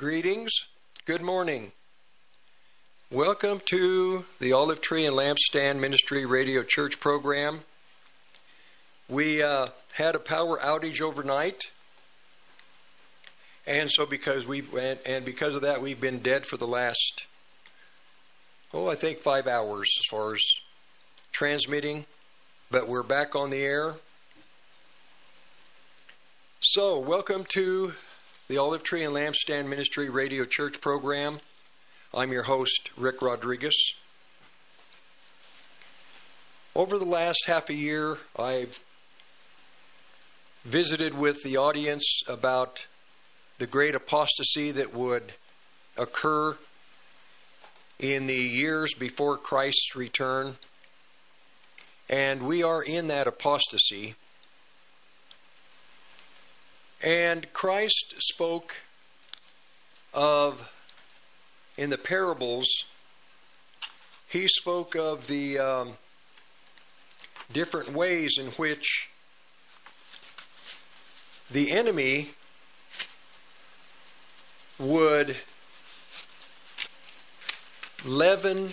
Greetings. Good morning. Welcome to the Olive Tree and Lampstand Ministry Radio Church program. We uh, had a power outage overnight, and so because we and, and because of that, we've been dead for the last oh, I think five hours as far as transmitting. But we're back on the air. So, welcome to the Olive Tree and Lampstand Ministry Radio Church program. I'm your host, Rick Rodriguez. Over the last half a year, I've visited with the audience about the great apostasy that would occur in the years before Christ's return. And we are in that apostasy. And Christ spoke of, in the parables, he spoke of the um, different ways in which the enemy would leaven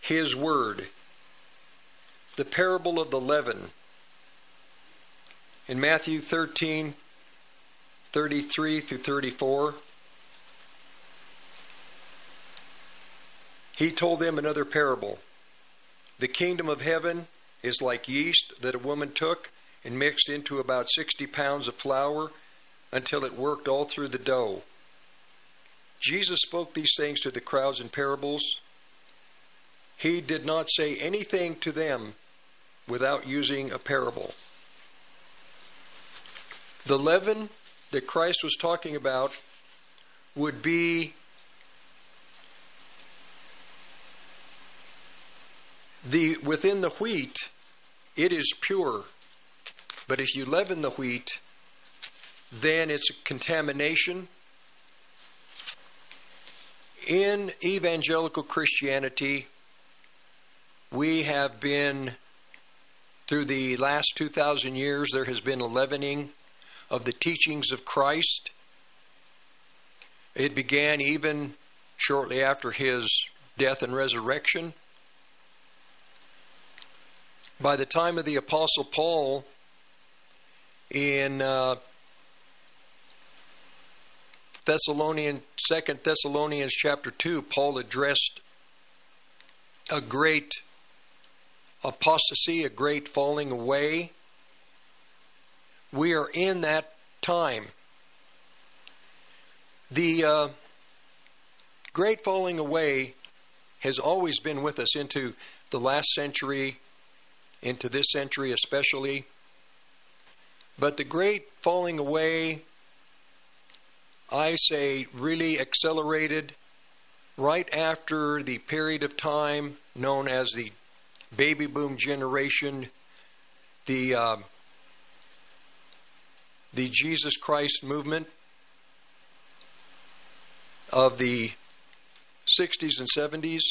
his word. The parable of the leaven in Matthew 13 33 through 34. He told them another parable. The kingdom of heaven is like yeast that a woman took and mixed into about 60 pounds of flour until it worked all through the dough. Jesus spoke these things to the crowds in parables. He did not say anything to them without using a parable. The leaven that Christ was talking about would be the within the wheat it is pure. But if you leaven the wheat then it's a contamination. In evangelical Christianity we have been through the last 2000 years there has been a leavening of the teachings of Christ. It began even shortly after his death and resurrection. By the time of the Apostle Paul, in uh, Thessalonian, Second Thessalonians chapter two, Paul addressed a great apostasy, a great falling away we are in that time. The uh, great falling away has always been with us into the last century, into this century especially. But the great falling away, I say, really accelerated right after the period of time known as the baby boom generation, the uh, the Jesus Christ movement of the 60s and 70s.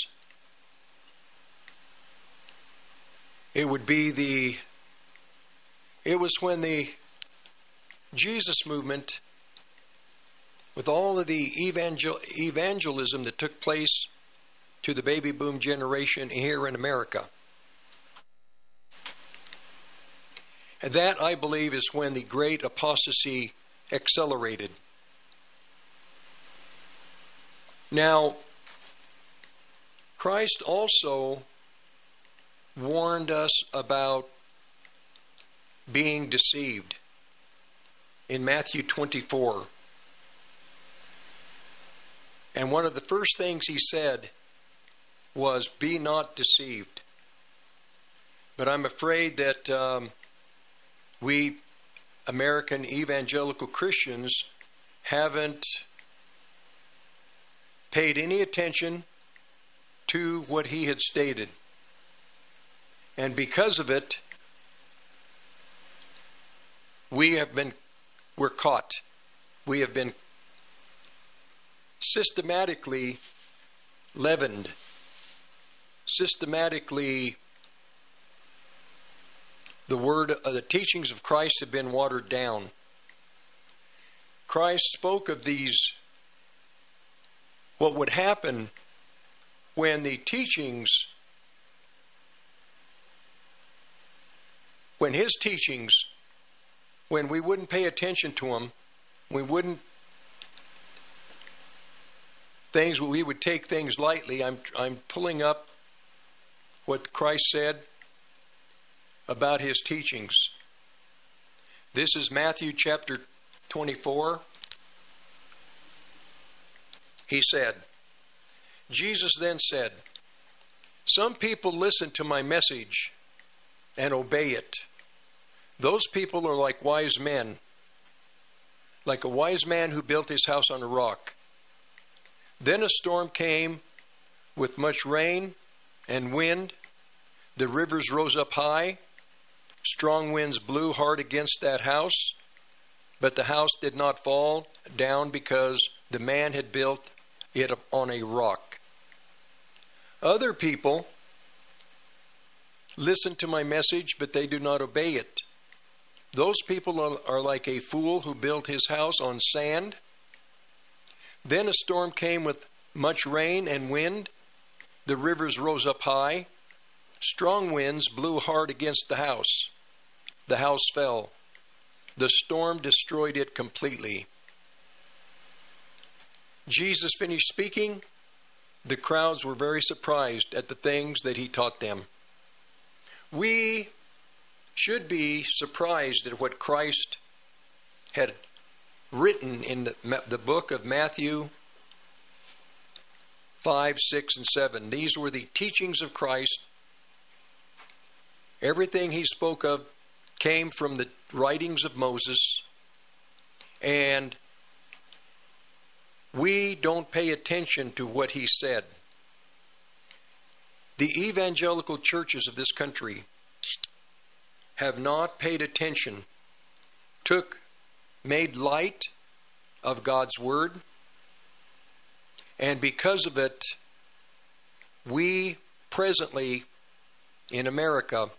It would be the, it was when the Jesus movement, with all of the evangel, evangelism that took place to the baby boom generation here in America, That, I believe, is when the great apostasy accelerated. Now, Christ also warned us about being deceived in Matthew 24. And one of the first things he said was, Be not deceived. But I'm afraid that um, we American evangelical Christians haven't paid any attention to what he had stated. And because of it, we have been, we're caught. We have been systematically leavened, systematically the word uh, the teachings of Christ have been watered down. Christ spoke of these what would happen when the teachings, when his teachings, when we wouldn't pay attention to them, we wouldn't things we would take things lightly. I'm I'm pulling up what Christ said about his teachings. This is Matthew chapter 24. He said, Jesus then said, Some people listen to my message and obey it. Those people are like wise men, like a wise man who built his house on a rock. Then a storm came with much rain and wind. The rivers rose up high. Strong winds blew hard against that house, but the house did not fall down because the man had built it on a rock. Other people listen to my message, but they do not obey it. Those people are, like a fool who built his house on sand. Then a storm came with much rain and wind. The rivers rose up high. Strong winds blew hard against the house. The house fell. The storm destroyed it completely. Jesus finished speaking. The crowds were very surprised at the things that he taught them. We should be surprised at what Christ had written in the, the book of Matthew 5, 6, and 7. These were the teachings of Christ. Everything he spoke of came from the writings of Moses. And we don't pay attention to what he said. The evangelical churches of this country have not paid attention, took, made light of God's Word, and because of it, we presently in America,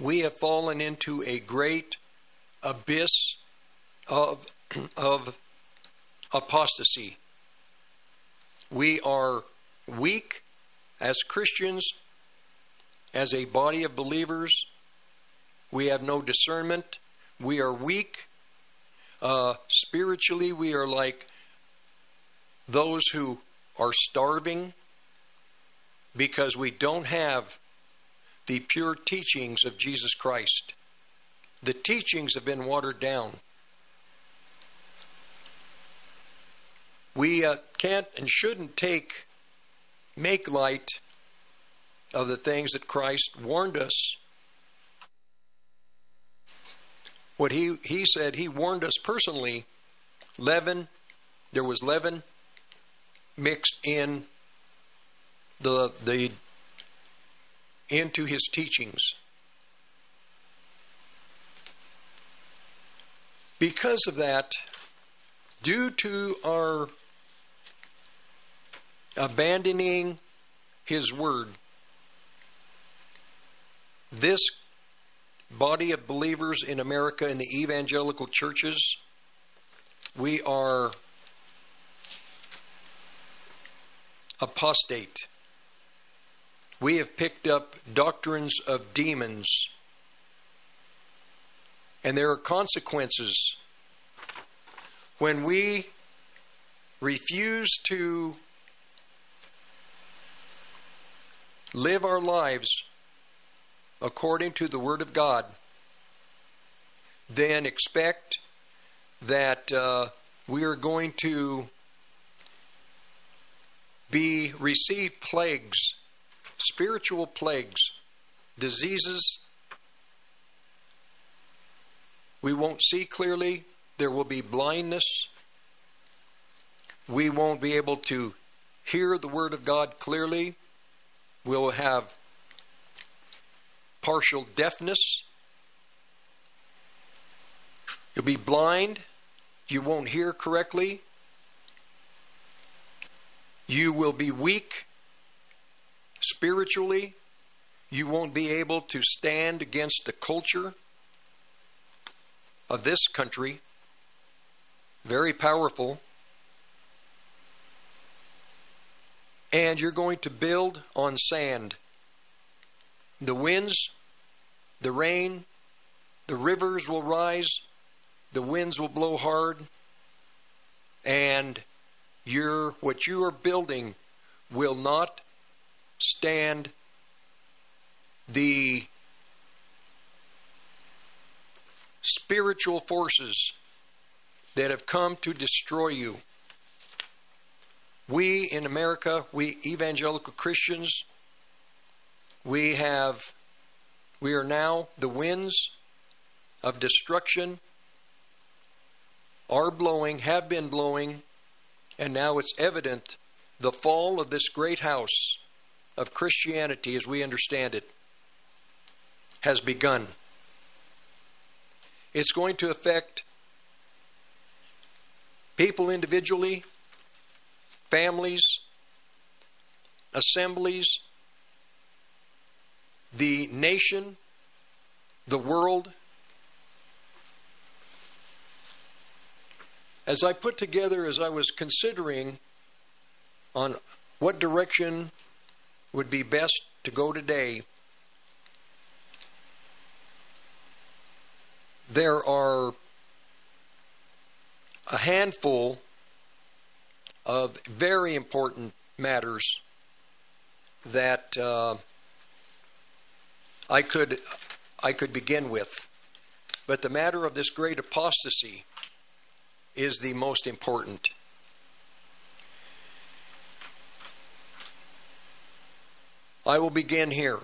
we have fallen into a great abyss of, of apostasy. We are weak as Christians, as a body of believers. We have no discernment. We are weak. Uh, spiritually, we are like those who are starving because we don't have the pure teachings of Jesus Christ. The teachings have been watered down. We uh, can't and shouldn't take make light of the things that Christ warned us. What he, he said, he warned us personally leaven, there was leaven mixed in the, the into his teachings. Because of that, due to our abandoning his word, this body of believers in America in the evangelical churches, we are apostate. We have picked up doctrines of demons, and there are consequences. When we refuse to live our lives according to the Word of God, then expect that uh, we are going to be receive plagues, spiritual plagues, diseases. We won't see clearly. There will be blindness. We won't be able to hear the Word of God clearly. We'll have partial deafness. You'll be blind. You won't hear correctly. You will be weak spiritually. You won't be able to stand against the culture of this country. Very powerful. and you're going to build on sand. The winds, the rain, the rivers will rise, the winds will blow hard, and your what you are building will not stand the spiritual forces that have come to destroy you. We in America, we evangelical Christians, we have we are now the winds of destruction are blowing, have been blowing, and now it's evident the fall of this great house of Christianity as we understand it has begun. It's going to affect people individually, families, assemblies, the nation, the world. As I put together, as I was considering on what direction would be best to go today, there are a handful of very important matters that uh, I could I could begin with, but the matter of this great apostasy is the most important. I will begin here.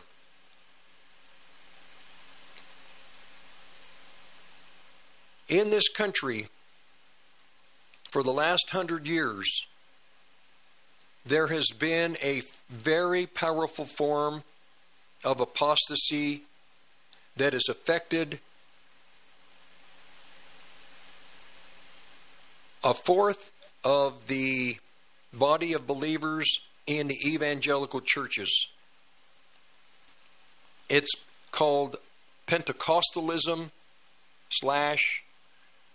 In this country, for the last hundred years, there has been a very powerful form of apostasy that has affected a fourth of the body of believers in the evangelical churches. It's called Pentecostalism slash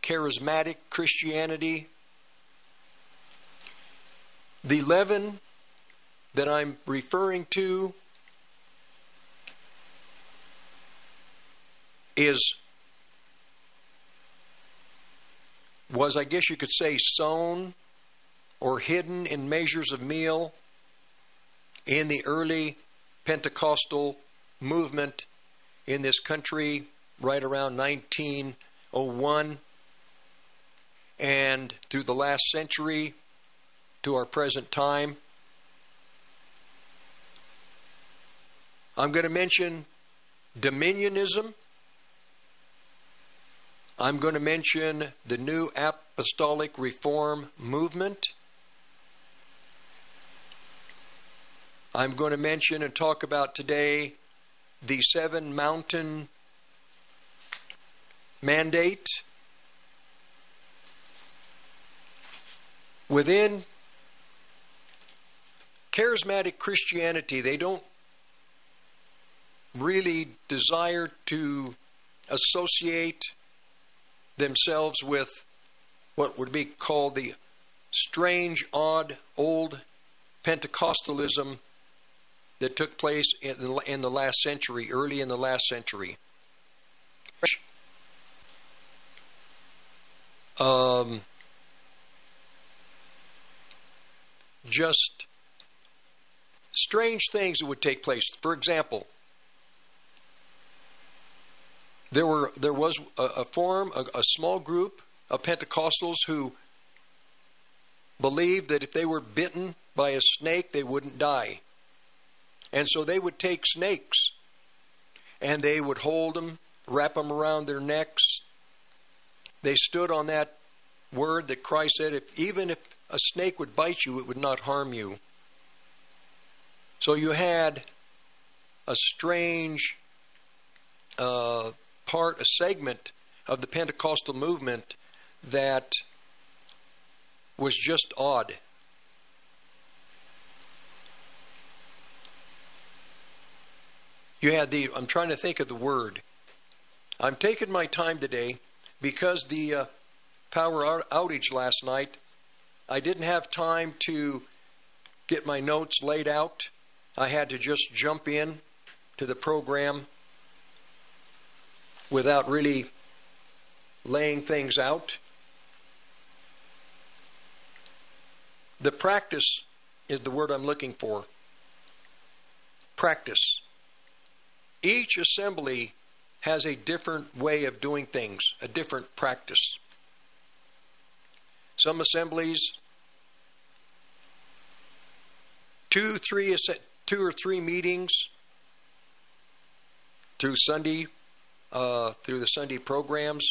charismatic Christianity. The leaven that I'm referring to is was I guess you could say sown or hidden in measures of meal in the early Pentecostal movement in this country right around 1901 and through the last century to our present time. I'm going to mention dominionism. I'm going to mention the New Apostolic Reform Movement. I'm going to mention and talk about today the Seven Mountain Mandate. Within charismatic Christianity, they don't really desire to associate themselves with what would be called the strange, odd, old Pentecostalism that took place in the, in the last century, early in the last century. Um, just strange things that would take place. For example, there were there was a, a form, a, a small group of Pentecostals who believed that if they were bitten by a snake, they wouldn't die. And so they would take snakes and they would hold them, wrap them around their necks. They stood on that word that Christ said, if, even if a snake would bite you, it would not harm you. So you had a strange uh, part, a segment of the Pentecostal movement that was just odd. You had the, I'm trying to think of the word. I'm taking my time today because the uh, power outage last night, I didn't have time to get my notes laid out. I had to just jump in to the program without really laying things out. The practice is the word I'm looking for. Practice. Each assembly has a different way of doing things, a different practice. Some assemblies, two, three, two or three meetings through Sunday, uh, through the Sunday programs.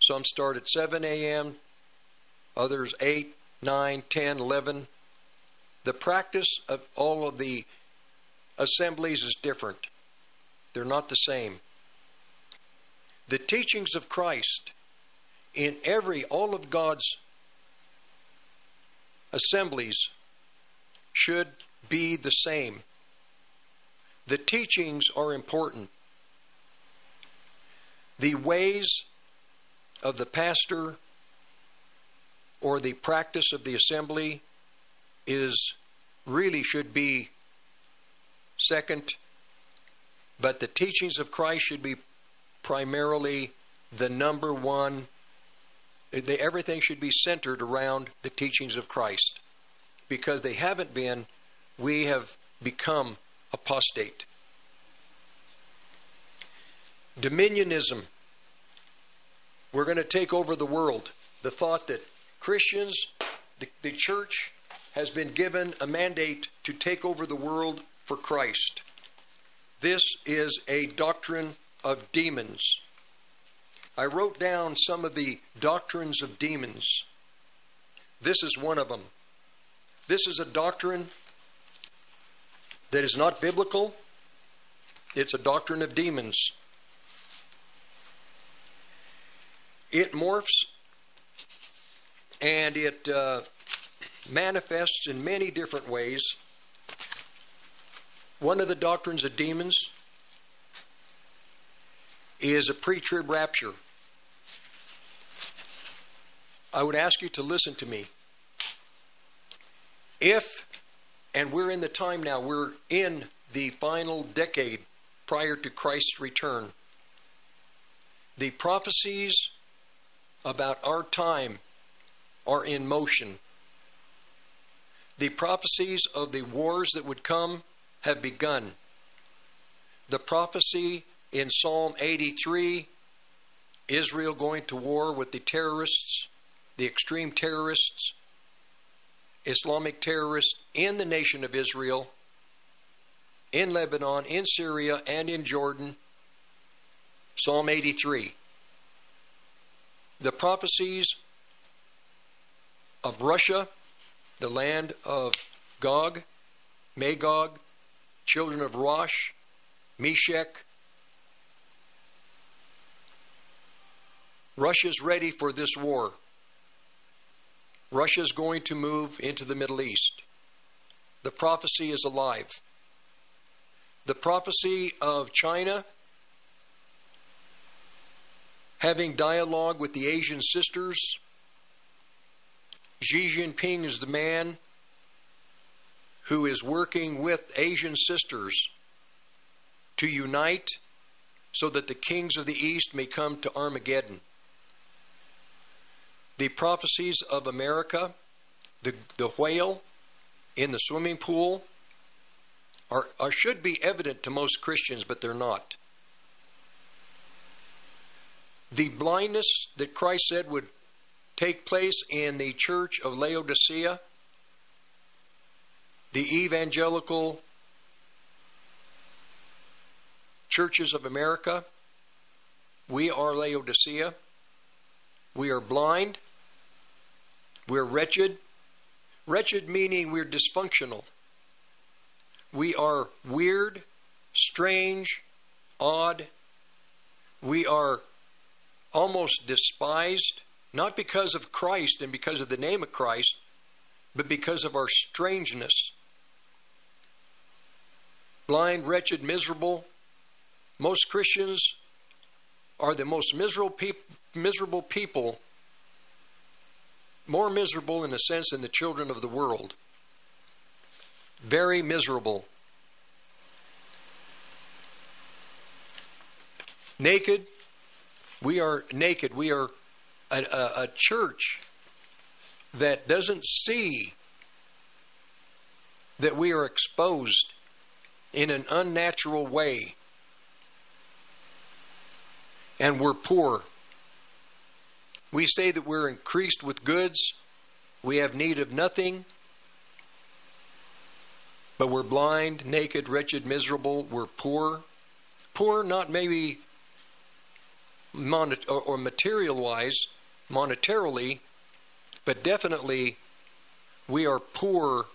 Some start at 7 a.m., others 8, 9, 10, 11. The practice of all of the assemblies is different. They're not the same. The teachings of Christ in every, all of God's assemblies should be the same. The teachings are important. The ways of the pastor or the practice of the assembly is really should be second, but the teachings of Christ should be primarily the number one. They, everything should be centered around the teachings of Christ. Because they haven't been, we have become apostate. Dominionism. We're going to take over the world. The thought that Christians, the, the church, has been given a mandate to take over the world for Christ. This is a doctrine of demons. I wrote down some of the doctrines of demons. This is one of them. This is a doctrine that is not biblical, it's a doctrine of demons. It morphs and it uh, manifests in many different ways. One of the doctrines of demons is a pre trib rapture. I would ask you to listen to me. If, and we're in the time now, we're in the final decade prior to Christ's return, the prophecies about our time are in motion. The prophecies of the wars that would come have begun. The prophecy in Psalm 83, Israel going to war with the terrorists, the extreme terrorists, Islamic terrorists in the nation of Israel, in Lebanon, in Syria, and in Jordan. Psalm 83. The prophecies of Russia, the land of Gog, Magog, children of Rosh, Meshech, Russia's ready for this war. Russia's going to move into the Middle East. The prophecy is alive. The prophecy of China having dialogue with the Asian sisters. Xi Jinping is the man who is working with Asian sisters to unite so that the kings of the East may come to Armageddon the prophecies of America, the, the whale in the swimming pool, are, are, should be evident to most Christians, but they're not. The blindness that Christ said would take place in the church of Laodicea, the evangelical churches of America, we are Laodicea. We are blind. We're wretched. Wretched meaning we're dysfunctional. We are weird, strange, odd. We are almost despised, not because of Christ and because of the name of Christ, but because of our strangeness. Blind, wretched, miserable. Most Christians are the most miserable, miserable people more miserable in a sense than the children of the world. very miserable. Naked, we are naked. We are a, a, a church that doesn't see that we are exposed in an unnatural way and we're poor. We say that we're increased with goods, we have need of nothing, but we're blind, naked, wretched, miserable, we're poor. Poor, not maybe monet- or, or material wise, monetarily, but definitely we are poor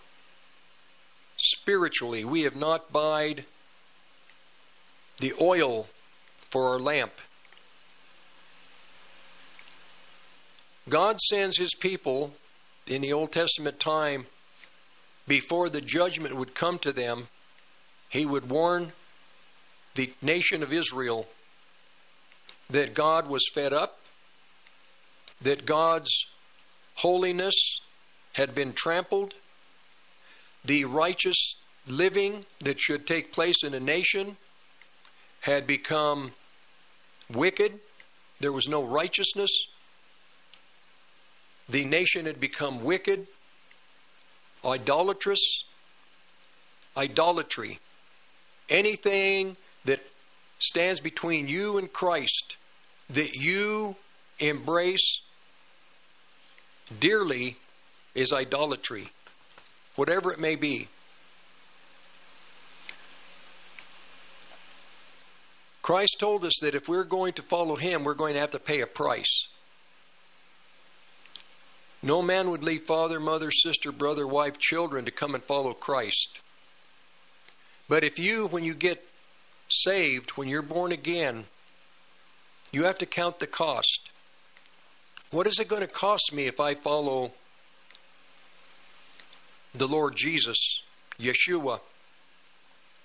spiritually. We have not buyed the oil for our lamp. God sends his people in the Old Testament time before the judgment would come to them, he would warn the nation of Israel that God was fed up, that God's holiness had been trampled, the righteous living that should take place in a nation had become wicked. There was no righteousness. The nation had become wicked, idolatrous, idolatry. Anything that stands between you and Christ that you embrace dearly is idolatry whatever it may be. Christ told us that if we're going to follow Him, we're going to have to pay a price. No man would leave father, mother, sister, brother, wife, children to come and follow Christ. But if you, when you get saved, when you're born again, you have to count the cost. What is it going to cost me if I follow the Lord Jesus, Yeshua,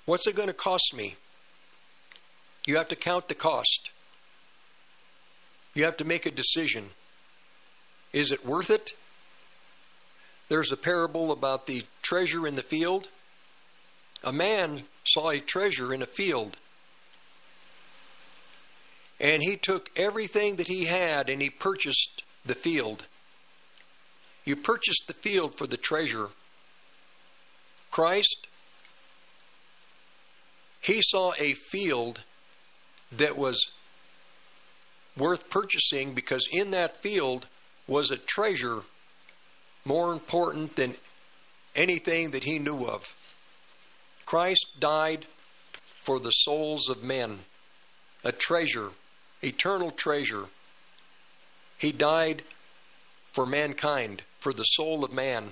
what's it going to cost me? You have to count the cost. You have to make a decision. Is it worth it? There's a parable about the treasure in the field. A man saw a treasure in a field. And he took everything that he had and he purchased the field. You purchased the field for the treasure. Christ, he saw a field that was worth purchasing because in that field was a treasure more important than anything that he knew of. Christ died for the souls of men, a treasure, eternal treasure. He died for mankind, for the soul of man.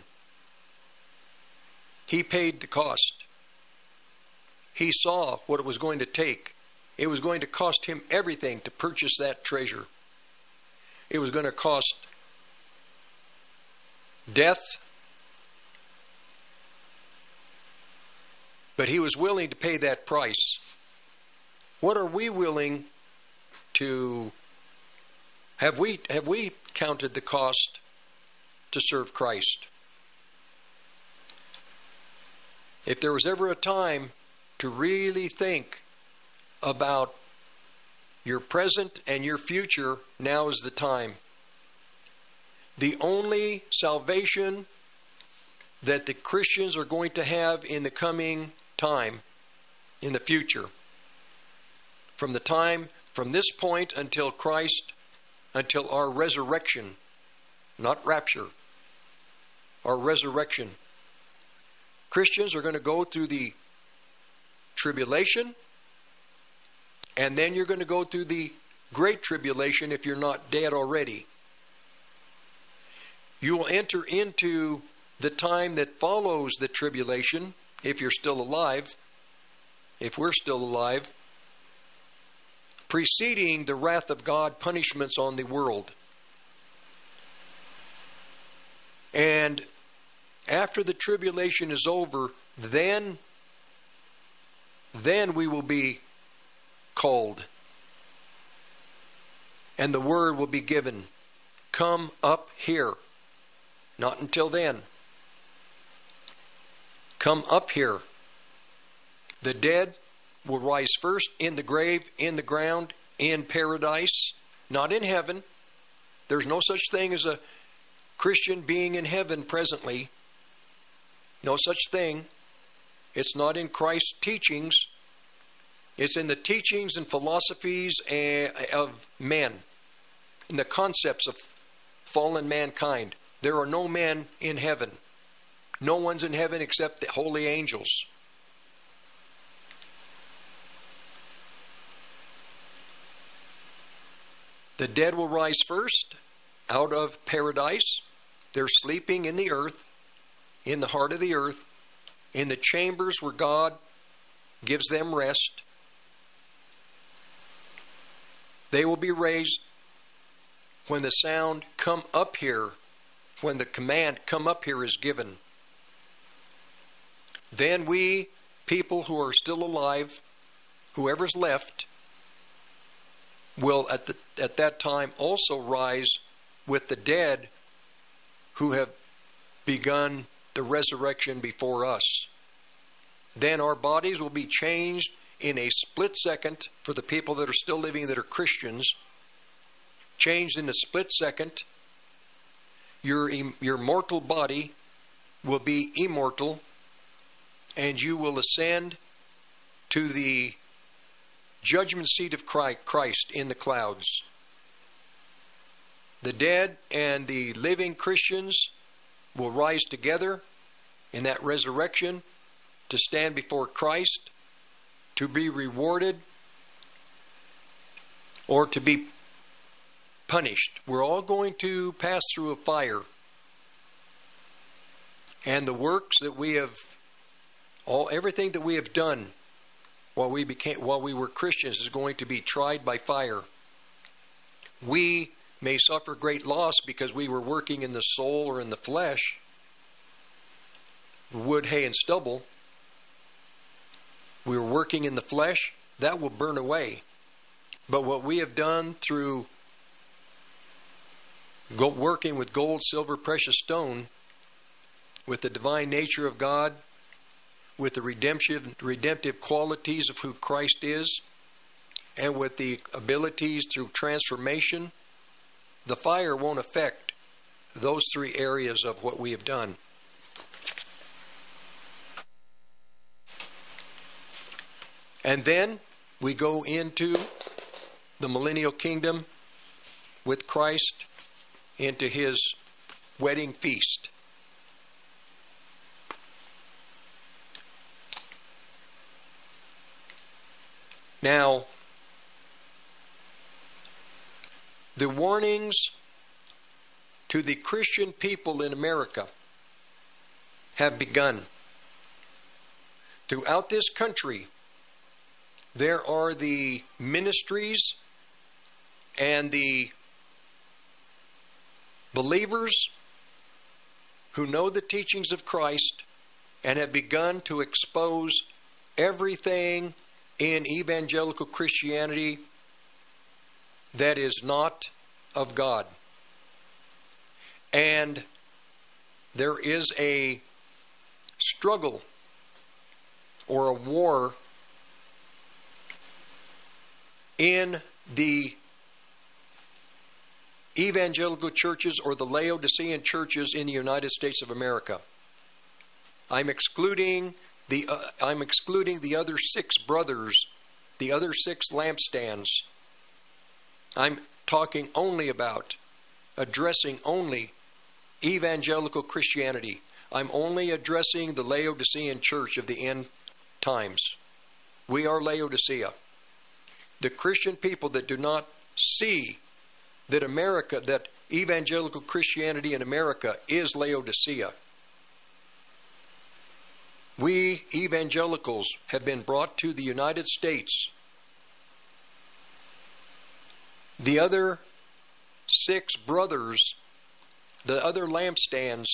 He paid the cost. He saw what it was going to take. It was going to cost him everything to purchase that treasure. It was going to cost death, but he was willing to pay that price. What are we willing to have we have we counted the cost to serve Christ? If there was ever a time to really think about your present and your future, now is the time. The only salvation that the Christians are going to have in the coming time, in the future, from the time from this point until Christ, until our resurrection, not rapture, our resurrection Christians are going to go through the tribulation, and then you're going to go through the great tribulation if you're not dead already. You will enter into the time that follows the tribulation if you're still alive, if we're still alive, preceding the wrath of God punishments on the world. And after the tribulation is over, then then we will be called. And the word will be given. Come up here. Not until then. come up here. The dead will rise first in the grave, in the ground, in paradise, not in heaven. There's no such thing as a Christian being in heaven presently. No such thing. It's not in Christ's teachings. It's in the teachings and philosophies eh, of men, in the concepts of fallen mankind. There are no men in heaven. No one's in heaven except the holy angels. The dead will rise first out of paradise. They're sleeping in the earth, in the heart of the earth, in the chambers where God gives them rest. They will be raised when the sound come up here, when the command come up here is given. Then we, people who are still alive, whoever's left, will at, the, at that time also rise with the dead who have begun the resurrection before us. Then our bodies will be changed in a split second for the people that are still living that are Christians. Changed in a split second. Your, your mortal body will be immortal, and you will ascend to the judgment seat of Christ in the clouds. The dead and the living Christians will rise together in that resurrection to stand before Christ, to be rewarded, or to be punished. We're all going to pass through a fire. And the works that we have all everything that we have done while we became while we were Christians is going to be tried by fire. We may suffer great loss because we were working in the soul or in the flesh, wood, hay, and stubble. We were working in the flesh, that will burn away. But what we have done through working with gold, silver, precious stone, with the divine nature of God, with the redemptive, redemptive qualities of who Christ is, and with the abilities through transformation, the fire won't affect those three areas of what we have done. And then we go into the millennial kingdom with Christ into his wedding feast. Now, the warnings to the Christian people in America have begun. Throughout this country, there are the ministries and the believers who know the teachings of Christ and have begun to expose everything in evangelical Christianity that is not of God. And there is a struggle or a war in the evangelical churches or the Laodicean churches in the United States of America. I'm excluding the uh, I'm excluding the other six brothers, the other six lampstands. I'm talking only about addressing only evangelical Christianity. I'm only addressing the Laodicean church of the end times. We are Laodicea. The Christian people that do not see that America, that evangelical Christianity in America is Laodicea. We evangelicals have been brought to the United States. The other six brothers, the other lampstands,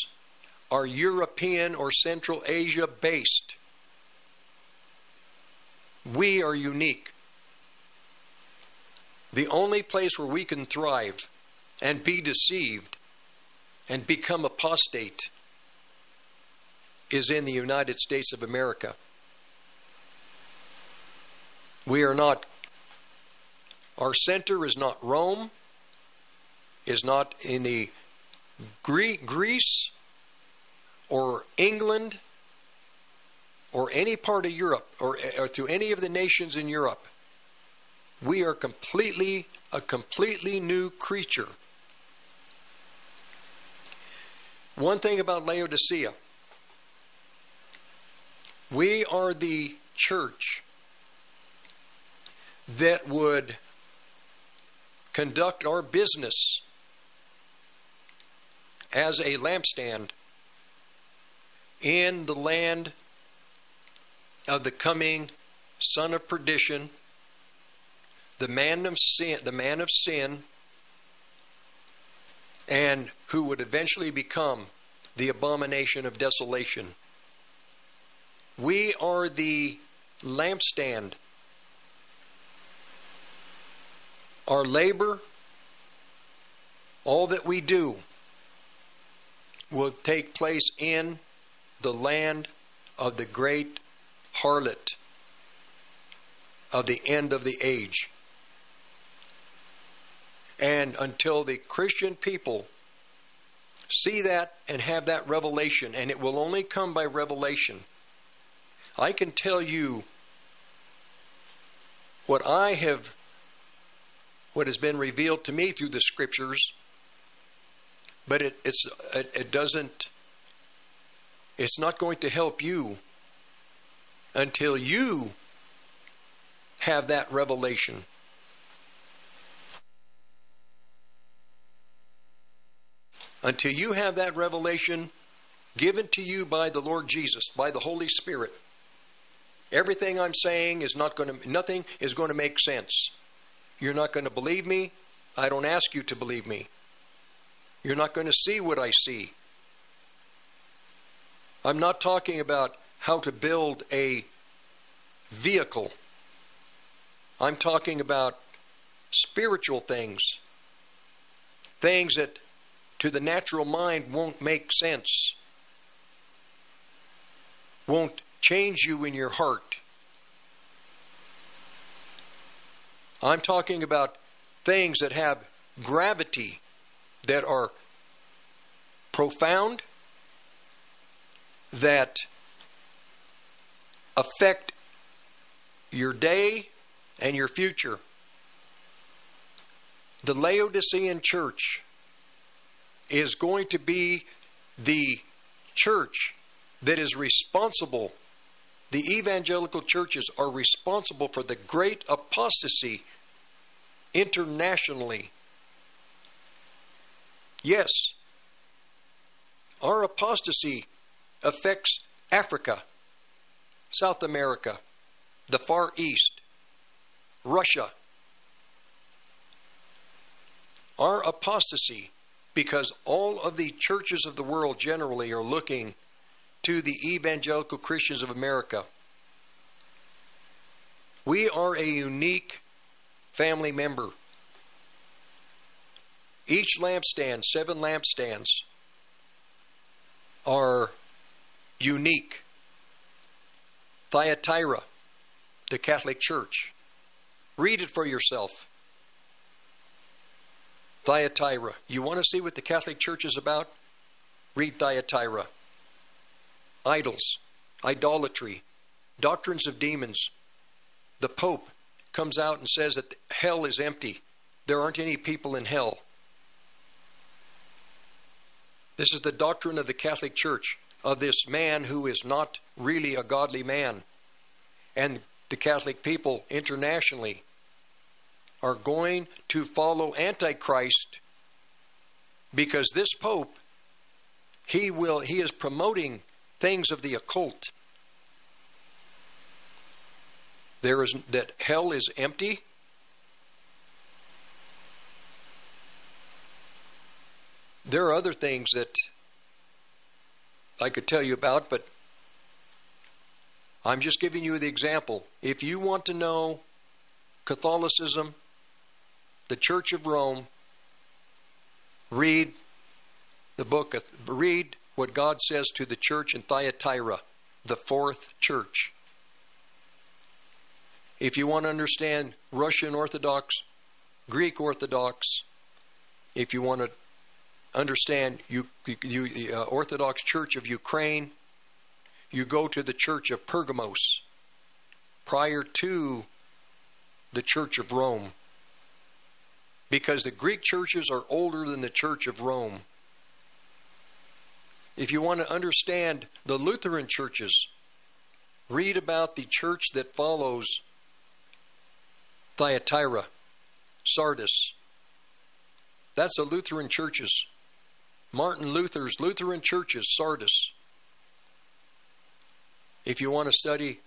are European or Central Asia based. We are unique. The only place where we can thrive and be deceived and become apostate is in the United States of America. We are not, our center is not Rome, is not in the Greece or England or any part of Europe or, or to any of the nations in Europe. We are completely a completely new creature. One thing about Laodicea we are the church that would conduct our business as a lampstand in the land of the coming son of perdition, the man of sin, the man of sin, and who would eventually become the abomination of desolation. We are the lampstand. Our labor, all that we do, will take place in the land of the great harlot of the end of the age. And until the Christian people see that and have that revelation, and it will only come by revelation, I can tell you what I have, what has been revealed to me through the scriptures, but it, it's, it, it doesn't, it's not going to help you until you have that revelation. Until you have that revelation given to you by the Lord Jesus, by the Holy Spirit, everything I'm saying is not going to, nothing is going to make sense. You're not going to believe me. I don't ask you to believe me. You're not going to see what I see. I'm not talking about how to build a vehicle. I'm talking about spiritual things, things that to the natural mind won't make sense, won't change you in your heart. I'm talking about things that have gravity, that are profound, that affect your day and your future. The Laodicean church is going to be the church that is responsible. The evangelical churches are responsible for the great apostasy internationally. Yes, our apostasy affects Africa, South America, the Far East, Russia. Our apostasy, because all of the churches of the world generally are looking to the evangelical Christians of America. We are a unique family member. Each lampstand, seven lampstands, are unique. Thyatira, the Catholic Church. Read it for yourself. Thyatira. You want to see what the Catholic Church is about? Read Thyatira. Idols, idolatry, doctrines of demons. The Pope comes out and says that hell is empty. There aren't any people in hell. This is the doctrine of the Catholic Church, of this man who is not really a godly man. And the Catholic people internationally are going to follow Antichrist because this Pope, he will he is promoting things of the occult. There is that hell is empty. There are other things that I could tell you about, but I'm just giving you the example. If you want to know Catholicism, the Church of Rome, read the book of, read what God says to the church in Thyatira, the fourth church. If you want to understand Russian Orthodox, Greek Orthodox, if you want to understand you, you, uh, Orthodox Church of Ukraine, you go to the Church of Pergamos prior to the Church of Rome. Because the Greek churches are older than the Church of Rome. If you want to understand the Lutheran churches, read about the church that follows Thyatira, Sardis. That's the Lutheran churches. Martin Luther's Lutheran churches, Sardis. If you want to study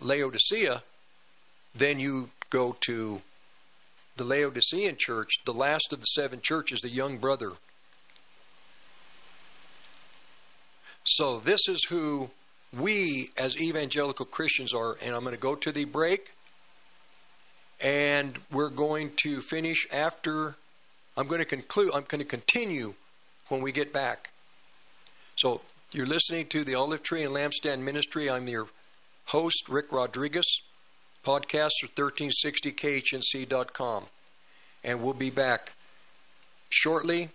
Laodicea, then you go to the Laodicean church, the last of the seven churches, the young brother. So, this is who we as evangelical Christians are. And I'm going to go to the break. And we're going to finish after. I'm going to conclude. I'm going to continue when we get back. So, you're listening to the Olive Tree and Lampstand Ministry. I'm your host, Rick Rodriguez. Podcasts are 1360khnc.com. And we'll be back shortly.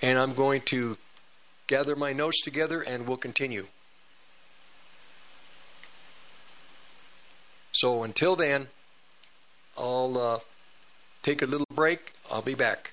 And I'm going to gather my notes together and we'll continue. So until then, I'll uh, take a little break. I'll be back.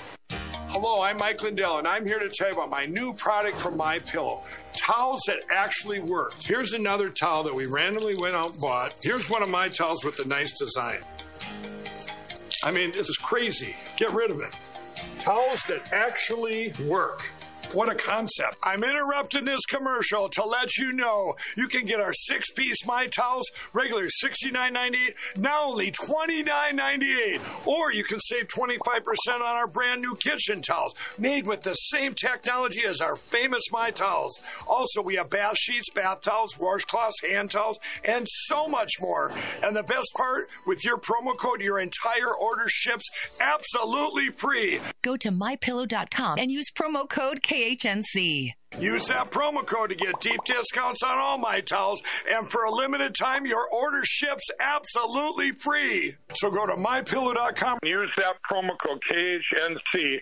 Hello, I'm Mike Lindell, and I'm here to tell you about my new product from My Pillow. Towels that actually work. Here's another towel that we randomly went out and bought. Here's one of my towels with a nice design. I mean, this is crazy. Get rid of it. Towels that actually work. What a concept. I'm interrupting this commercial to let you know you can get our six piece My Towels, regular $69.98, now only $29.98. Or you can save 25% on our brand new kitchen towels, made with the same technology as our famous My Towels. Also, we have bath sheets, bath towels, washcloths, hand towels, and so much more. And the best part, with your promo code, your entire order ships absolutely free. Go to mypillow.com and use promo code KHNC. Use that promo code to get deep discounts on all my towels, and for a limited time, your order ships absolutely free. So go to mypillow.com. Use that promo code KHNC.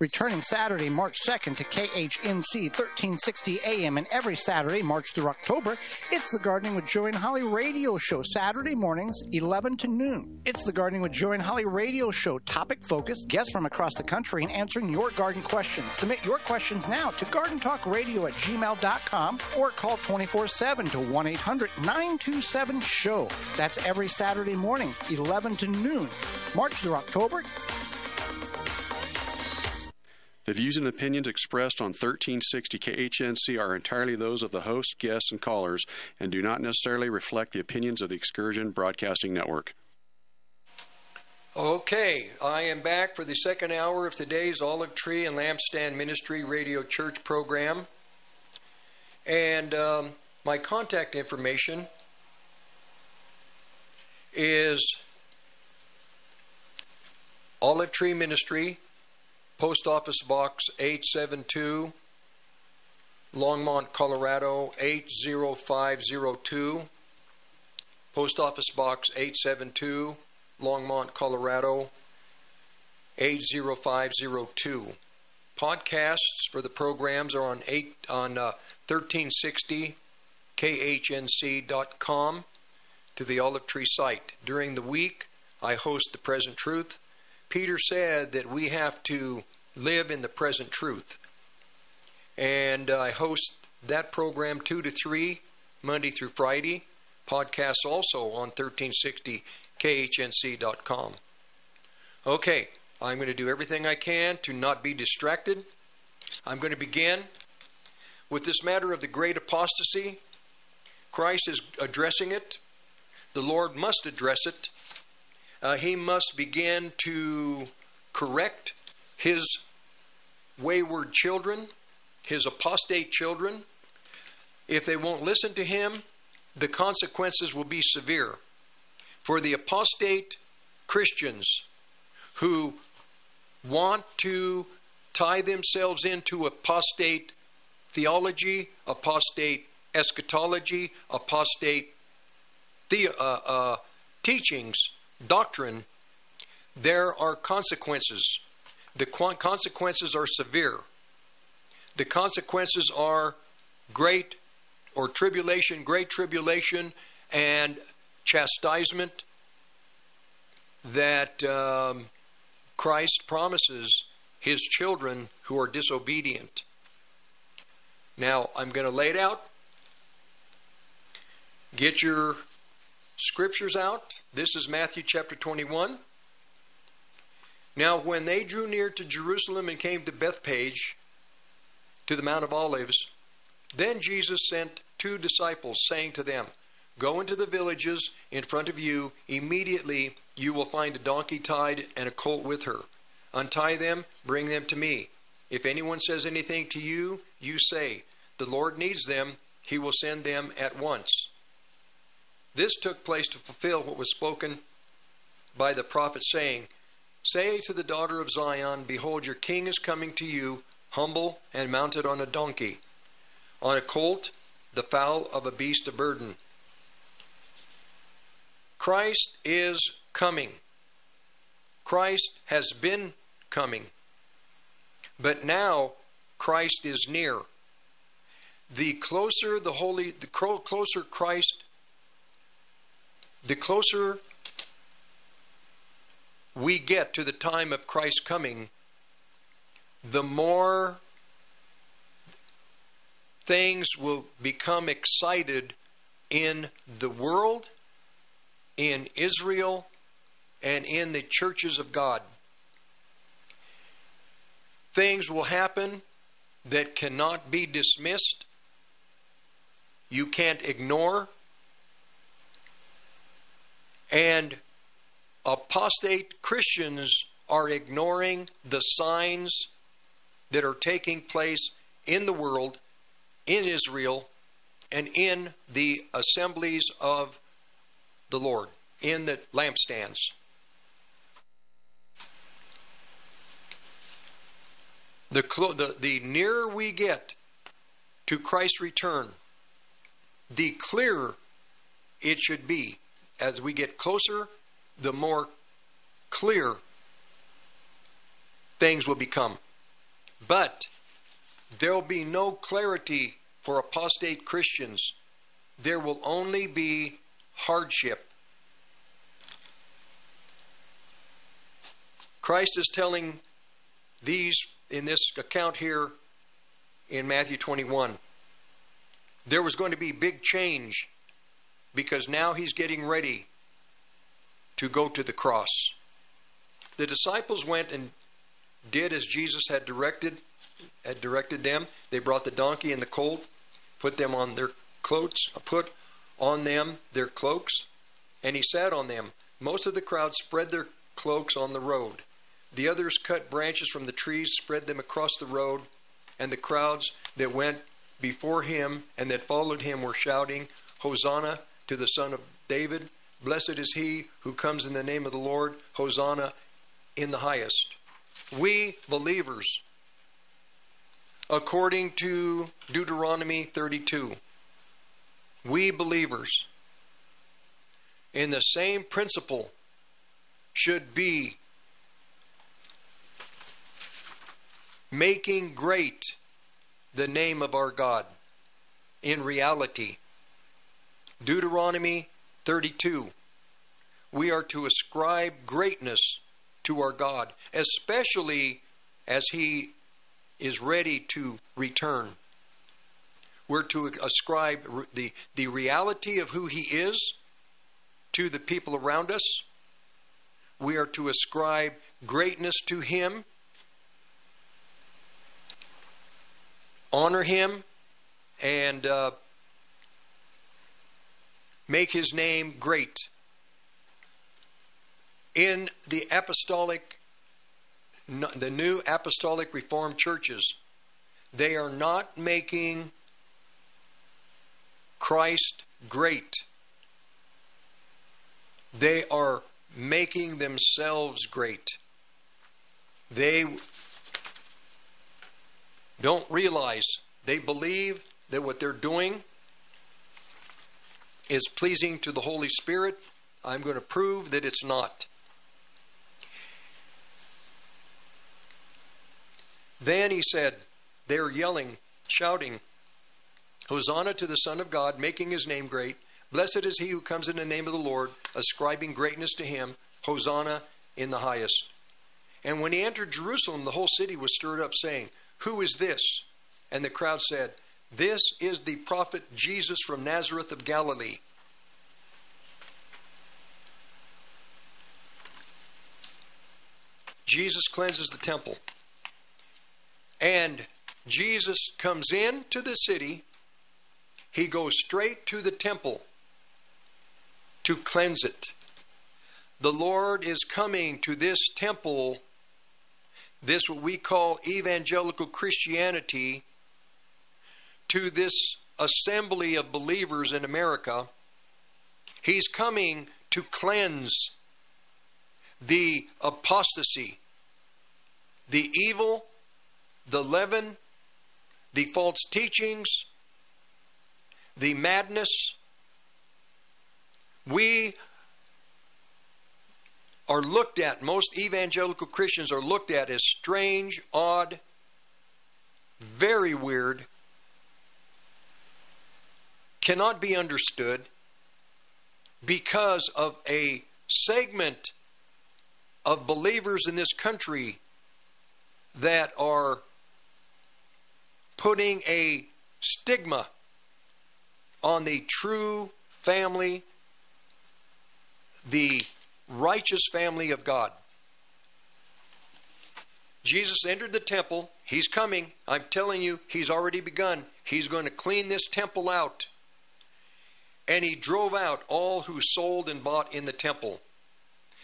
Returning Saturday, March 2nd to KHNC 1360 AM and every Saturday, March through October, it's the Gardening with Joey and Holly radio show, Saturday mornings, 11 to noon. It's the Gardening with Joey and Holly radio show, topic focused, guests from across the country, and answering your garden questions. Submit your questions now to gardentalkradio at gmail.com or call 24 7 to 1 800 927 SHOW. That's every Saturday morning, 11 to noon. March through October, The views and opinions expressed on 1360 KHNC are entirely those of the host, guests, and callers and do not necessarily reflect the opinions of the Excursion Broadcasting Network. Okay, I am back for the second hour of today's Olive Tree and Lampstand Ministry Radio Church program. And um, my contact information is Olive Tree Ministry, Post Office Box 872, Longmont, Colorado 80502. Post Office Box 872, Longmont, Colorado 80502. Podcasts for the programs are on eight on uh, 1360 khnc.com to the Olive Tree site. During the week, I host the Present Truth. Peter said that we have to live in the present truth. And I host that program 2 to 3, Monday through Friday. Podcasts also on 1360khnc.com. Okay, I'm going to do everything I can to not be distracted. I'm going to begin with this matter of the great apostasy. Christ is addressing it. The Lord must address it. Uh, he must begin to correct his wayward children, his apostate children. If they won't listen to him, the consequences will be severe. For the apostate Christians who want to tie themselves into apostate theology, apostate eschatology, apostate the, uh, uh, teachings, doctrine, there are consequences. The consequences are severe. The consequences are great or tribulation, great tribulation, and chastisement that um, Christ promises his children who are disobedient. Now, I'm going to lay it out. Get your scriptures out. This is Matthew chapter 21. Now, when they drew near to Jerusalem and came to Bethpage, to the Mount of Olives, then Jesus sent two disciples, saying to them, Go into the villages in front of you. Immediately you will find a donkey tied and a colt with her. Untie them, bring them to me. If anyone says anything to you, you say, The Lord needs them, he will send them at once. This took place to fulfill what was spoken by the prophet, saying, Say to the daughter of Zion, Behold, your king is coming to you, humble and mounted on a donkey, on a colt, the foal of a beast of burden. Christ is coming. Christ has been coming. But now Christ is near. The closer the holy the closer Christ the closer we get to the time of Christ's coming, the more things will become excited in the world, in Israel, and in the churches of God. Things will happen that cannot be dismissed, you can't ignore, and apostate Christians are ignoring the signs that are taking place in the world, in Israel, and in the assemblies of the Lord, in the lampstands. The, the, the nearer we get to Christ's return, the clearer it should be. As we get closer, the more clear things will become. But there will be no clarity for apostate Christians. There will only be hardship. Christ is telling these in this account here in Matthew 21. There was going to be big change because now he's getting ready to go to the cross. The disciples went and did as Jesus had directed had directed them. They brought the donkey and the colt, put them on their cloaks, put on them their cloaks, and he sat on them. Most of the crowd spread their cloaks on the road. The others cut branches from the trees, spread them across the road, and the crowds that went before him and that followed him were shouting, Hosanna to the Son of David. Blessed is he who comes in the name of the Lord. Hosanna in the highest. We believers, according to Deuteronomy 32, we believers, in the same principle, should be making great the name of our God in reality. Deuteronomy 32. We are to ascribe greatness to our God, especially as He is ready to return. We're to ascribe the, the reality of who He is to the people around us. We are to ascribe greatness to Him honor him and uh, make his name great. In the apostolic, the new apostolic reformed churches, they are not making Christ great. They are making themselves great. They don't realize they believe that what they're doing is pleasing to the Holy Spirit. I'm going to prove that it's not. Then he said, They're yelling, shouting, Hosanna to the Son of God, making his name great. Blessed is he who comes in the name of the Lord, ascribing greatness to him. Hosanna in the highest. And when he entered Jerusalem, the whole city was stirred up, saying, who is this? And the crowd said, This is the prophet Jesus from Nazareth of Galilee. Jesus cleanses the temple. And Jesus comes in to the city. He goes straight to the temple. to cleanse it. The Lord is coming to this temple, this what we call evangelical Christianity, to this assembly of believers in America. He's coming to cleanse the apostasy, the evil, the leaven, the false teachings, the madness. We are looked at, most evangelical Christians are looked at as strange, odd, very weird, cannot be understood because of a segment of believers in this country that are putting a stigma on the true family, the righteous family of God. Jesus entered the temple. He's coming. I'm telling you, he's already begun. He's going to clean this temple out. And he drove out all who sold and bought in the temple.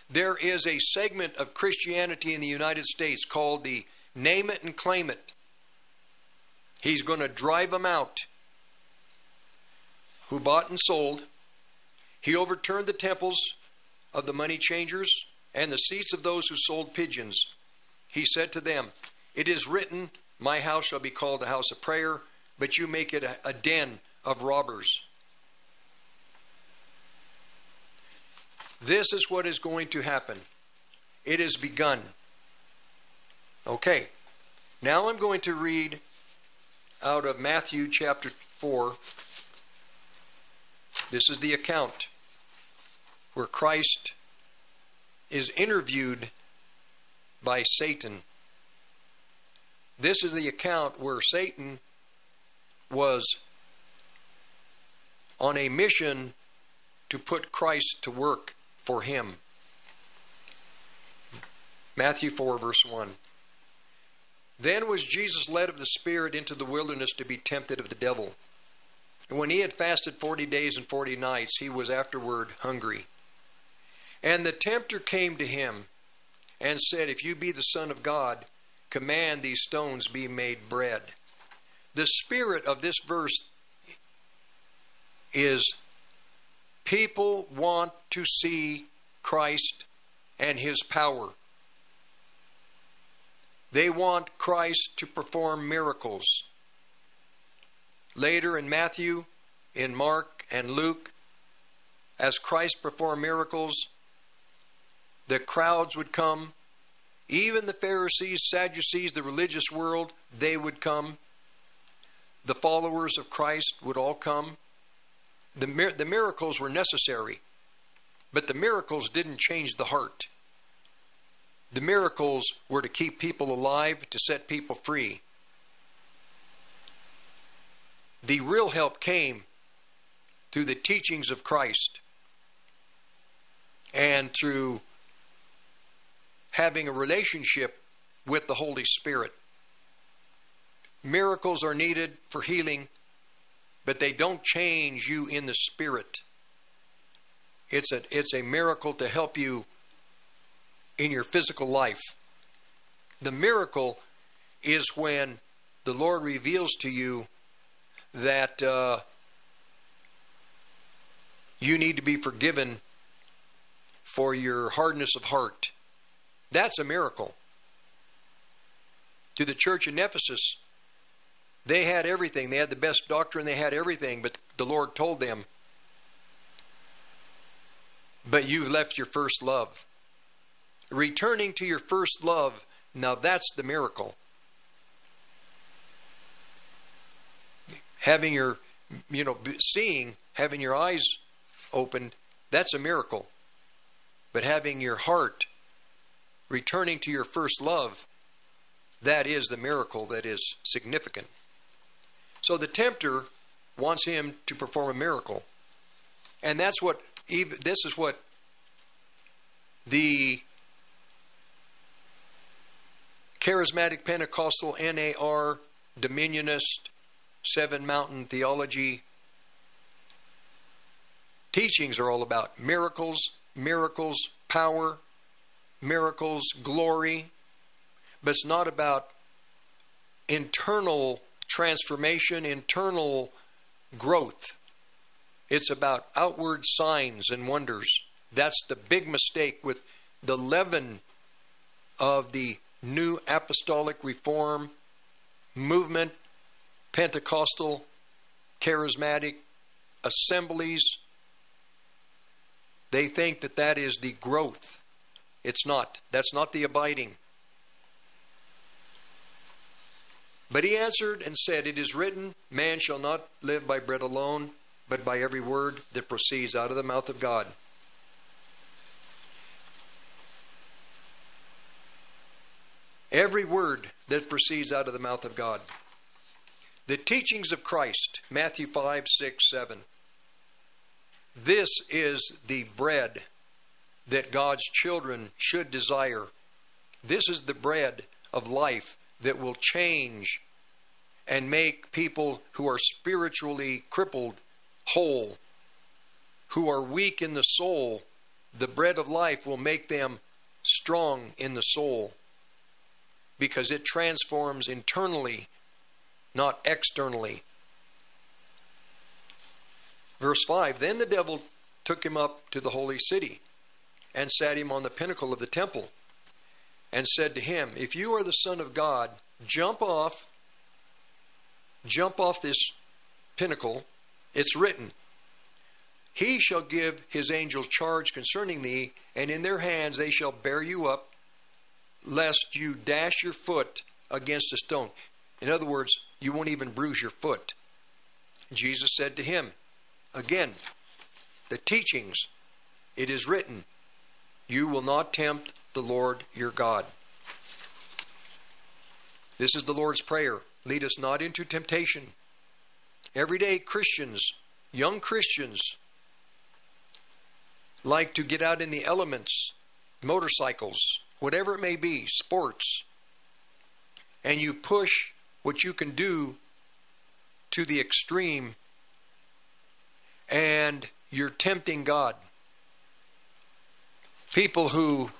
There is a segment of Christianity in the United States called the name it and claim it. He's going to drive them out who bought and sold. He overturned the temples of the money changers and the seats of those who sold pigeons. He said to them, It is written, My house shall be called a house of prayer, but you make it a, a den of robbers. This is what is going to happen. It has begun. Okay, now I'm going to read out of Matthew chapter 4. This is the account where Christ is interviewed by Satan. This is the account where Satan was on a mission to put Christ to work for him. Matthew 4, verse 1. Then was Jesus led of the Spirit into the wilderness to be tempted of the devil. And when he had fasted forty days and forty nights, he was afterward hungry. And the tempter came to him and said, If you be the Son of God, command these stones be made bread. The spirit of this verse is People want to see Christ and his power. They want Christ to perform miracles. Later in Matthew, in Mark, and Luke, as Christ performed miracles, the crowds would come. Even the Pharisees, Sadducees, the religious world, they would come. The followers of Christ would all come. The, the miracles were necessary, but the miracles didn't change the heart. The miracles were to keep people alive, to set people free. The real help came through the teachings of Christ and through having a relationship with the Holy Spirit. Miracles are needed for healing, but they don't change you in the spirit. It's a, it's a miracle to help you in your physical life. The miracle is when the Lord reveals to you that uh, you need to be forgiven for your hardness of heart. That's a miracle. To the church in Ephesus, they had everything. They had the best doctrine, they had everything, but the Lord told them, But you've left your first love. Returning to your first love, now that's the miracle. Having your, you know, seeing, having your eyes opened, that's a miracle. But having your heart returning to your first love, that is the miracle that is significant. So the tempter wants him to perform a miracle. And that's what, this is what the charismatic Pentecostal NAR Dominionist Seven Mountain Theology Teachings are all about miracles, miracles, power, miracles, glory, but it's not about internal transformation, internal growth. It's about outward signs and wonders. That's the big mistake with the leaven of the new apostolic reform movement, Pentecostal, charismatic assemblies. They think that that is the growth. It's not. That's not the abiding. But he answered and said, It is written, Man shall not live by bread alone, but by every word that proceeds out of the mouth of God. Every word that proceeds out of the mouth of God. The teachings of Christ, Matthew 5, 6, 7. This is the bread that God's children should desire. This is the bread of life that will change and make people who are spiritually crippled whole, who are weak in the soul. The bread of life will make them strong in the soul because it transforms internally, not externally. Verse 5 Then the devil took him up to the holy city and sat him on the pinnacle of the temple and said to him, If you are the Son of God, jump off, jump off this pinnacle. It's written, He shall give his angels charge concerning thee, and in their hands they shall bear you up, lest you dash your foot against a stone. In other words, you won't even bruise your foot. Jesus said to him, again, the teachings, it is written, you will not tempt the Lord your God. This is the Lord's Prayer. Lead us not into temptation. Everyday Christians, young Christians, like to get out in the elements, motorcycles, whatever it may be, sports, and you push what you can do to the extreme, and you're tempting God. People who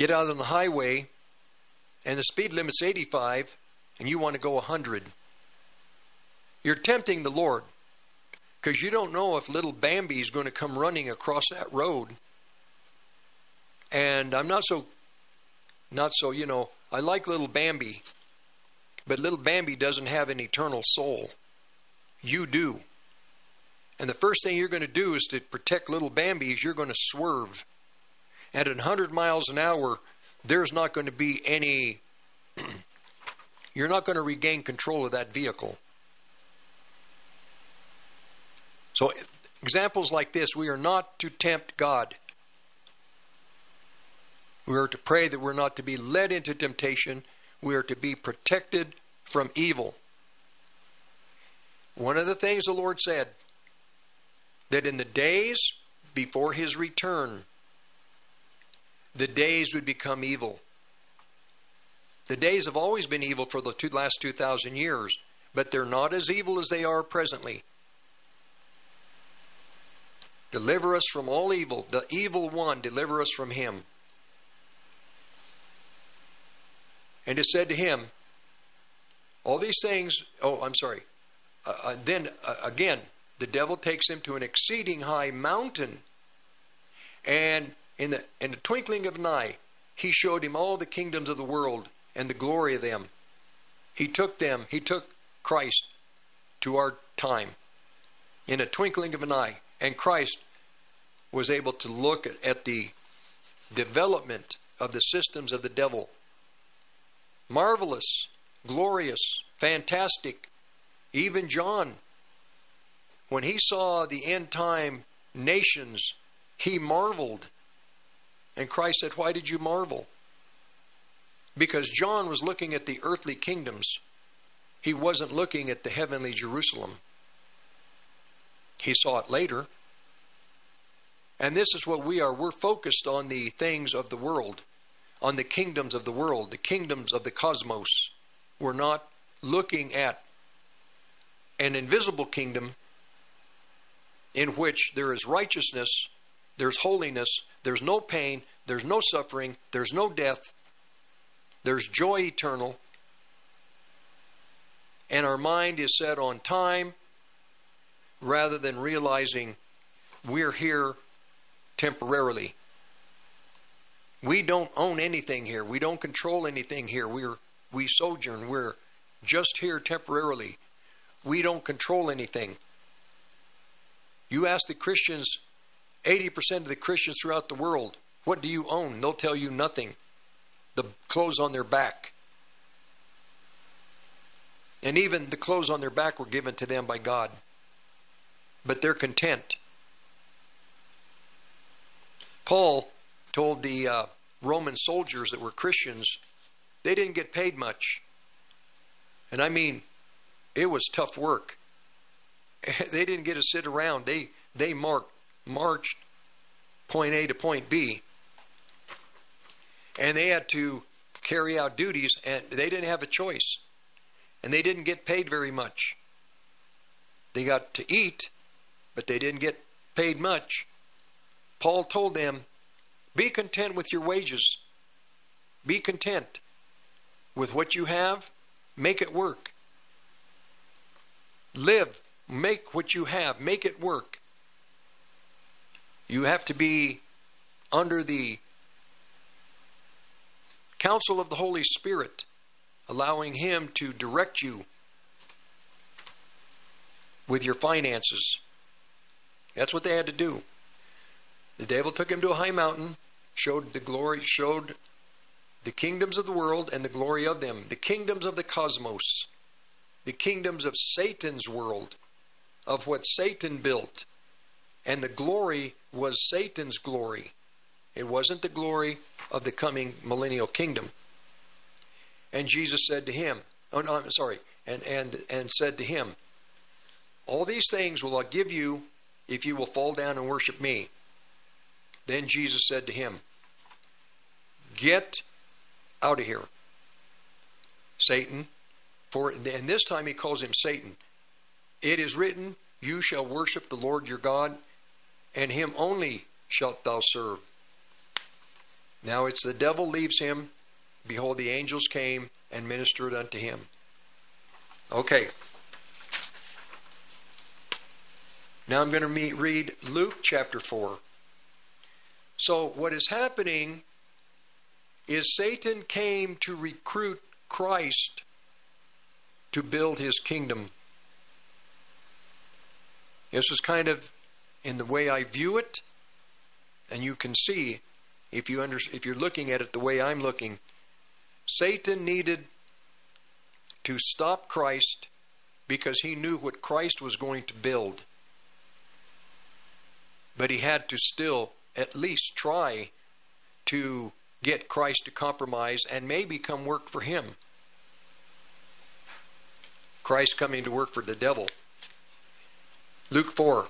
get out on the highway and the speed limit's 85 and you want to go 100. You're tempting the Lord because you don't know if little Bambi is going to come running across that road. And I'm not so, not so, you know, I like little Bambi, but little Bambi doesn't have an eternal soul. You do. And the first thing you're going to do is to protect little Bambi is you're going to swerve. At 100 miles an hour, there's not going to be any, you're not going to regain control of that vehicle. So, examples like this, we are not to tempt God. We are to pray that we're not to be led into temptation. We are to be protected from evil. One of the things the Lord said that in the days before his return, the days would become evil. The days have always been evil for the two, last 2,000 years, but they're not as evil as they are presently. Deliver us from all evil. The evil one, deliver us from him. And it said to him, All these things, oh, I'm sorry. Uh, uh, then uh, again, the devil takes him to an exceeding high mountain. And in the, in the twinkling of an eye, he showed him all the kingdoms of the world and the glory of them. He took them, he took Christ to our time in a twinkling of an eye. And Christ was able to look at, at the development of the systems of the devil. Marvelous, glorious, fantastic. Even John when he saw the end time nations, he marveled. And Christ said, Why did you marvel? Because John was looking at the earthly kingdoms, he wasn't looking at the heavenly Jerusalem. He saw it later. And this is what we are. We're focused on the things of the world, on the kingdoms of the world, the kingdoms of the cosmos. We're not looking at an invisible kingdom in which there is righteousness, there's holiness, there's no pain, there's no suffering, there's no death, there's joy eternal, and our mind is set on time rather than realizing we're here temporarily. We don't own anything here. We don't control anything here. We're we sojourn. We're just here temporarily. We don't control anything. You ask the Christians, 80% of the Christians throughout the world, what do you own? They'll tell you nothing. The clothes on their back. And even the clothes on their back were given to them by God. But they're content. Paul told the uh, Roman soldiers that were Christians, they didn't get paid much. And I mean, it was tough work. They didn't get to sit around. They they marked marched point A to point B. And they had to carry out duties and they didn't have a choice. And they didn't get paid very much. They got to eat, but they didn't get paid much. Paul told them, Be content with your wages. Be content with what you have. Make it work. Live. Make what you have. Make it work. You have to be under the counsel of the Holy Spirit, allowing Him to direct you with your finances. That's what they had to do. The devil took him to a high mountain, showed the glory, showed the kingdoms of the world and the glory of them, the kingdoms of the cosmos, the kingdoms of Satan's world, of what Satan built. And the glory was Satan's glory. It wasn't the glory of the coming millennial kingdom. And Jesus said to him, oh no, I'm sorry, and, and, and said to him, All these things will I give you if you will fall down and worship me. Then Jesus said to him, Get out of here, Satan. For and this time he calls him Satan. It is written, You shall worship the Lord your God, and him only shalt thou serve. Now it's the devil leaves him. Behold, the angels came and ministered unto him. Okay. Now I'm going to read Luke chapter 4. So, what is happening is Satan came to recruit Christ to build his kingdom. This is kind of in the way I view it, and you can see if you under, if you're looking at it the way I'm looking, Satan needed to stop Christ because he knew what Christ was going to build. But he had to still at least try to get Christ to compromise and maybe come work for him. Christ coming to work for the devil. Luke 4.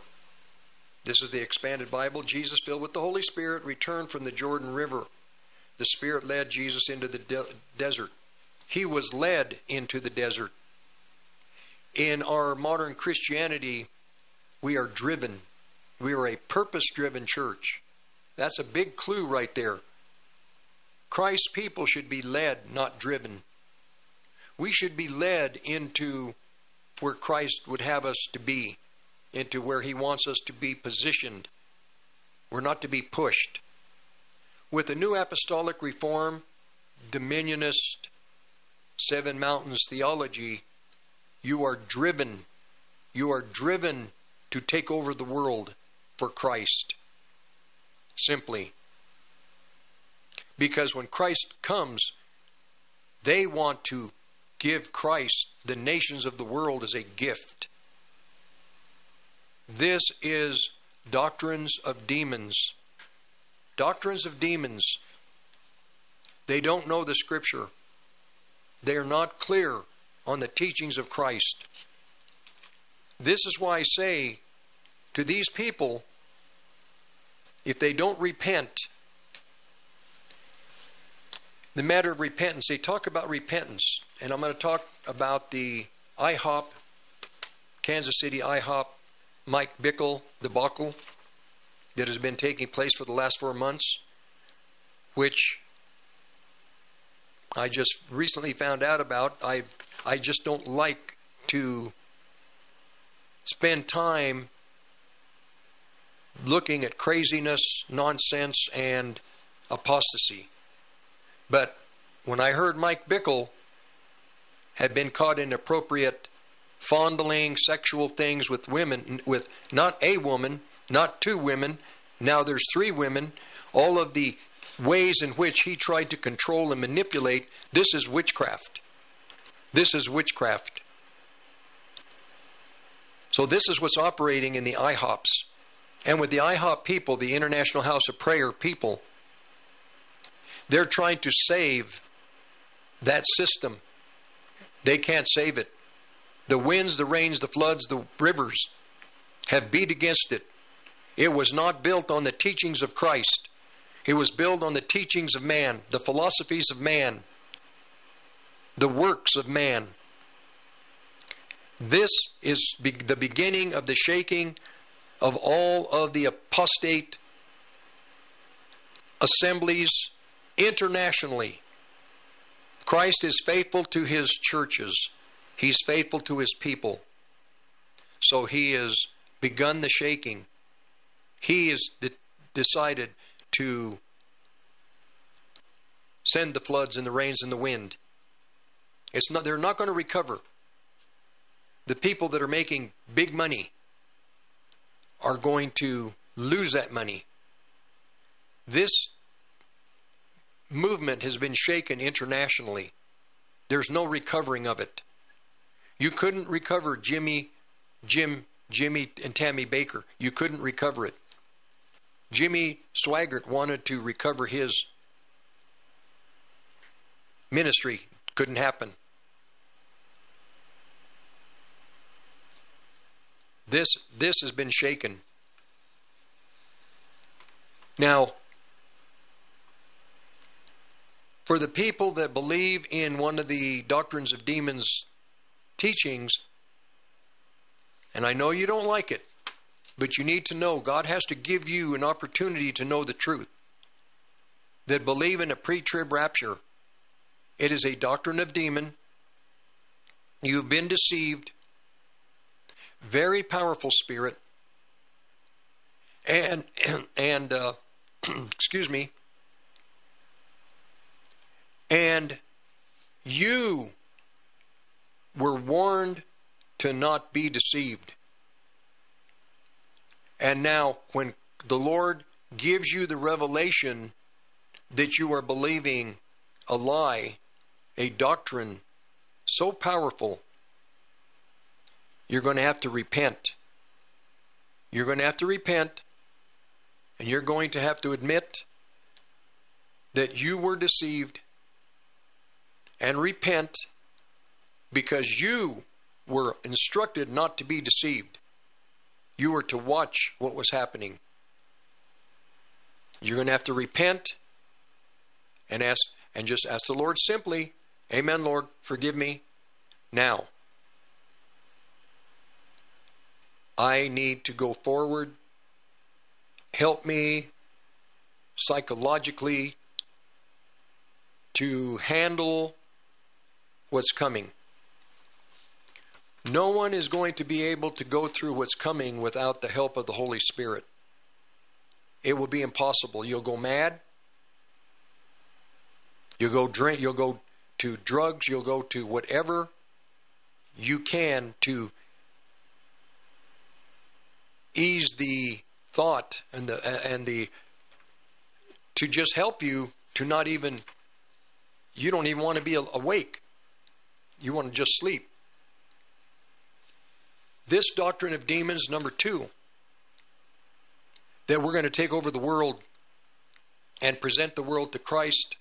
This is the expanded Bible. Jesus, filled with the Holy Spirit, returned from the Jordan River. The Spirit led Jesus into the de- desert. He was led into the desert. In our modern Christianity, we are driven. We are a purpose driven church. That's a big clue right there. Christ's people should be led, not driven. We should be led into where Christ would have us to be, into where He wants us to be positioned. We're not to be pushed. With the new apostolic reform, dominionist, seven mountains theology, you are driven. You are driven to take over the world for Christ simply. Because when Christ comes, they want to give Christ the nations of the world as a gift. This is doctrines of demons. Doctrines of demons. They don't know the Scripture. They are not clear on the teachings of Christ. This is why I say to these people, if they don't repent, the matter of repentance, they talk about repentance, and I'm going to talk about the IHOP, Kansas City IHOP Mike Bickle debacle that has been taking place for the last four months, which I just recently found out about. I I just don't like to spend time looking at craziness, nonsense, and apostasy. But when I heard Mike Bickle had been caught in inappropriate fondling sexual things with women, with not a woman, not two women, now there's three women, all of the ways in which he tried to control and manipulate, this is witchcraft. This is witchcraft. So, this is what's operating in the IHOPs. And with the IHOP people, the International House of Prayer people, they're trying to save that system. They can't save it. The winds, the rains, the floods, the rivers have beat against it. It was not built on the teachings of Christ. It was built on the teachings of man, the philosophies of man, the works of man. This is be- the beginning of the shaking of all of the apostate assemblies internationally. Christ is faithful to his churches. He's faithful to his people. So he has begun the shaking. He has de- decided to send the floods and the rains and the wind. It's not, they're not going to recover. The people that are making big money are going to lose that money. This movement has been shaken internationally. There's no recovering of it. You couldn't recover Jimmy, Jim, Jimmy, and Tammy Bakker. You couldn't recover it. Jimmy Swaggart wanted to recover his ministry. Couldn't happen. This this has been shaken. Now, for the people that believe in one of the doctrines of demons teachings, and I know you don't like it, but you need to know God has to give you an opportunity to know the truth. That believe in a pre trib rapture. It is a doctrine of demon. You've been deceived. Very powerful spirit. And, and, uh, excuse me. And you were warned to not be deceived. And now, when the Lord gives you the revelation that you are believing a lie, a doctrine so powerful, you're going to have to repent. You're going to have to repent, and you're going to have to admit that you were deceived and repent because you were instructed not to be deceived. You were to watch what was happening. You're going to have to repent and ask and just ask the Lord simply, Amen, Lord, forgive me now. I need to go forward. Help me psychologically to handle what's coming. No one is going to be able to go through what's coming without the help of the Holy Spirit. It will be impossible. You'll go mad. You'll go drink. You'll go to drugs. You'll go to whatever you can to ease the thought and the and the to just help you to not even you don't even want to be awake. You want to just sleep. This doctrine of demons, number two, that we're going to take over the world and present the world to Christ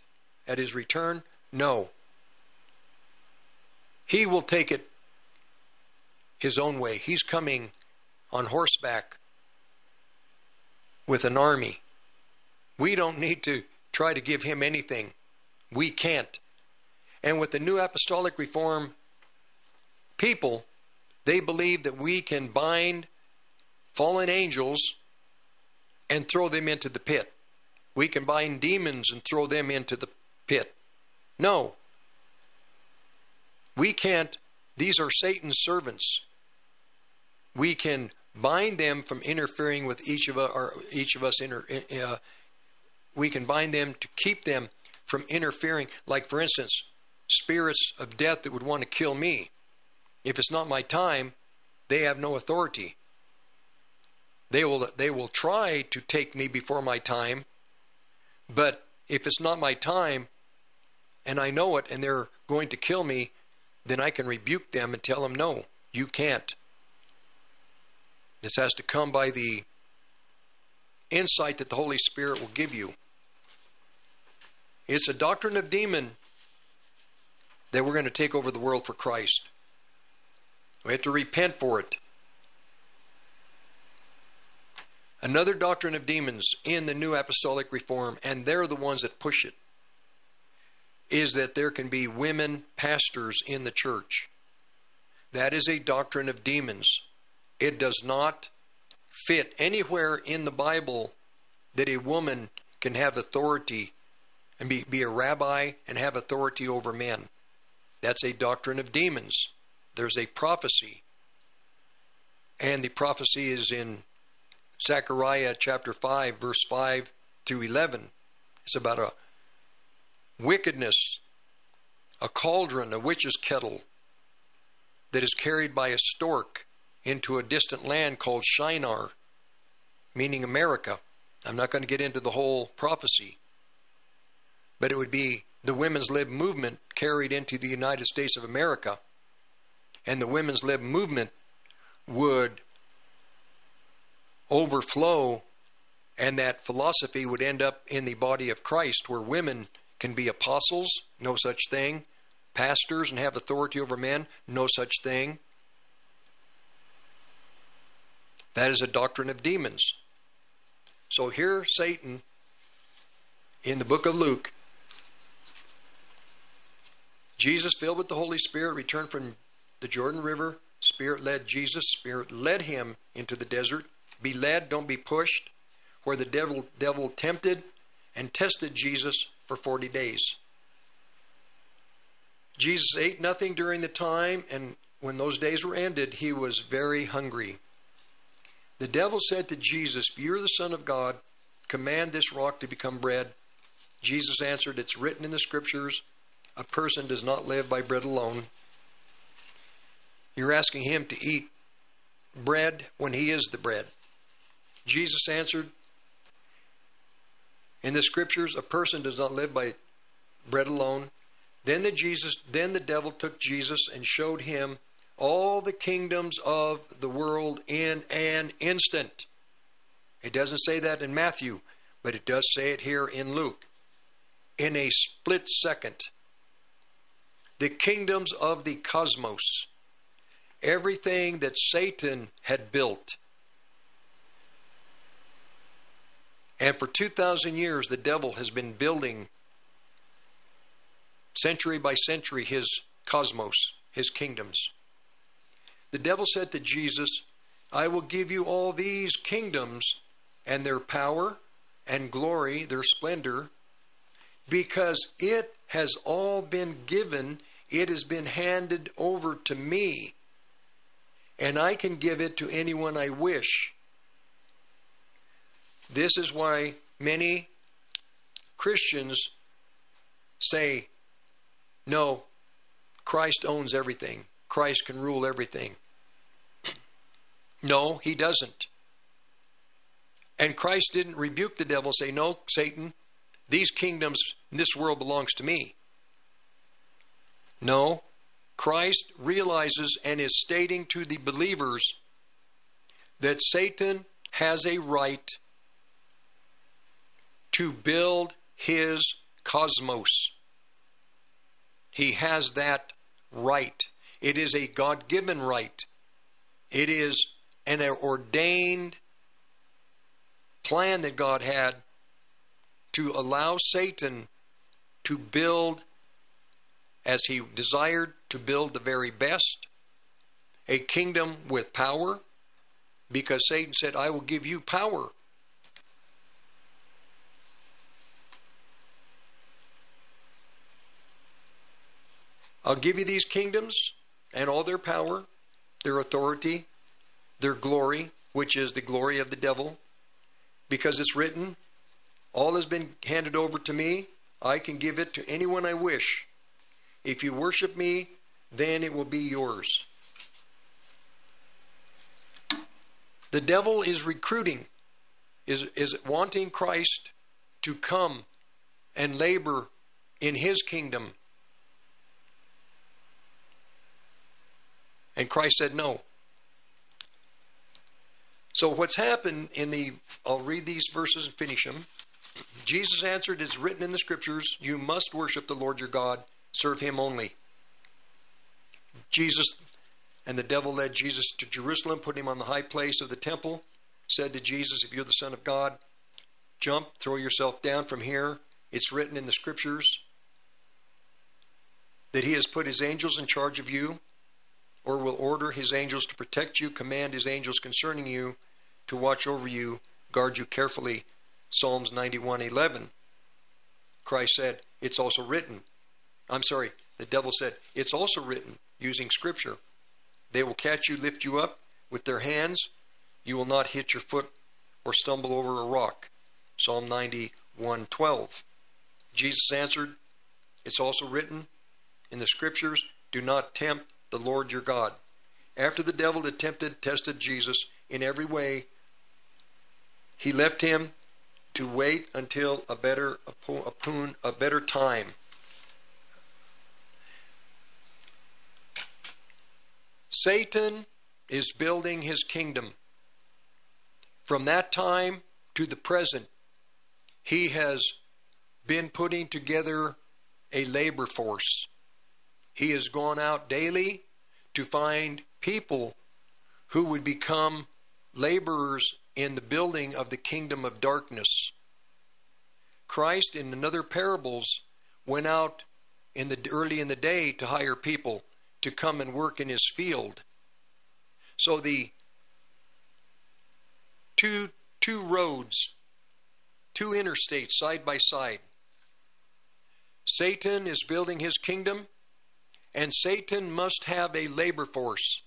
at his return? No. He will take it his own way. He's coming on horseback with an army. We don't need to try to give him anything. We can't. And with the new apostolic reform people, they believe that we can bind fallen angels and throw them into the pit. We can bind demons and throw them into the pit. No. We can't. These are Satan's servants. We can bind them from interfering with each of us, or each of us. Inter, uh, we can bind them to keep them from interfering. Like, for instance, spirits of death that would want to kill me. If it's not my time, they have no authority. They will they will try to take me before my time, but if it's not my time and I know it and they're going to kill me, then I can rebuke them and tell them no, you can't. This has to come by the insight that the Holy Spirit will give you. It's a doctrine of demon that we're going to take over the world for Christ. We have to repent for it. Another doctrine of demons in the New Apostolic Reform, and they're the ones that push it, is that there can be women pastors in the church. That is a doctrine of demons. It does not fit anywhere in the Bible that a woman can have authority and be, be a rabbi and have authority over men. That's a doctrine of demons. There's a prophecy. And the prophecy is in Zechariah chapter 5, verse 5 through 11. It's about a wickedness, a cauldron, a witch's kettle that is carried by a stork into a distant land called Shinar, meaning America. I'm not going to get into the whole prophecy, but it would be the women's lib movement carried into the United States of America. And the women's lib movement would overflow, and that philosophy would end up in the body of Christ, where women can be apostles, no such thing, pastors and have authority over men, no such thing. That is a doctrine of demons. So here, Satan, in the book of Luke, Jesus, filled with the Holy Spirit, returned from the Jordan River. Spirit led Jesus. Spirit led him into the desert. Be led, don't be pushed. Where the devil, devil tempted and tested Jesus for 40 days. Jesus ate nothing during the time, and when those days were ended, he was very hungry. The devil said to Jesus, If you're the Son of God, command this rock to become bread. Jesus answered, It's written in the Scriptures, a person does not live by bread alone. You're asking him to eat bread when he is the bread. Jesus answered, In the scriptures, a person does not live by bread alone. Then the Jesus then the devil took Jesus and showed him all the kingdoms of the world in an instant. It doesn't say that in Matthew, but it does say it here in Luke. In a split second the kingdoms of the cosmos, everything that Satan had built. And for 2,000 years, the devil has been building, century by century, his cosmos, his kingdoms. The devil said to Jesus, I will give you all these kingdoms and their power and glory, their splendor, because it has all been given it has been handed over to me, and I can give it to anyone I wish. This is why many Christians say, no, Christ owns everything. Christ can rule everything. No, he doesn't. And Christ didn't rebuke the devil, say, No, Satan, these kingdoms, this world belongs to me. No, Christ realizes and is stating to the believers that Satan has a right to build his cosmos. He has that right. It is a God given right. It is an ordained plan that God had to allow Satan to build as he desired to build the very best, a kingdom with power, because Satan said, I will give you power. I'll give you these kingdoms and all their power, their authority, their glory, which is the glory of the devil, because it's written, All has been handed over to me. I can give it to anyone I wish. If you worship me, then it will be yours. The devil is recruiting, is, is wanting Christ to come and labor in his kingdom. And Christ said no. So what's happened in the I'll read these verses and finish them. Jesus answered, It's written in the scriptures, you must worship the Lord your God, serve him only. Jesus and the devil led Jesus to Jerusalem, put him on the high place of the temple, said to Jesus, If you're the Son of God, jump, throw yourself down from here. It's written in the scriptures that he has put his angels in charge of you, or will order his angels to protect you, command his angels concerning you to watch over you, guard you carefully. Psalms 91:11. Christ said, "It's also written." I'm sorry, the devil said, "It's also written," using scripture. They will catch you, lift you up with their hands. You will not hit your foot or stumble over a rock. Psalm 91:12. Jesus answered, "It's also written in the scriptures, do not tempt the Lord your God." After the devil had tempted, tested Jesus in every way, he left him to wait until a better a, a better time. Satan is building his kingdom. From that time to the present, he has been putting together a labor force. He has gone out daily to find people who would become laborers in the building of the kingdom of darkness. Christ, in another parables, went out in the early in the day to hire people to come and work in his field. So the two two roads, two interstates side by side. Satan is building his kingdom, and Satan must have a labor force.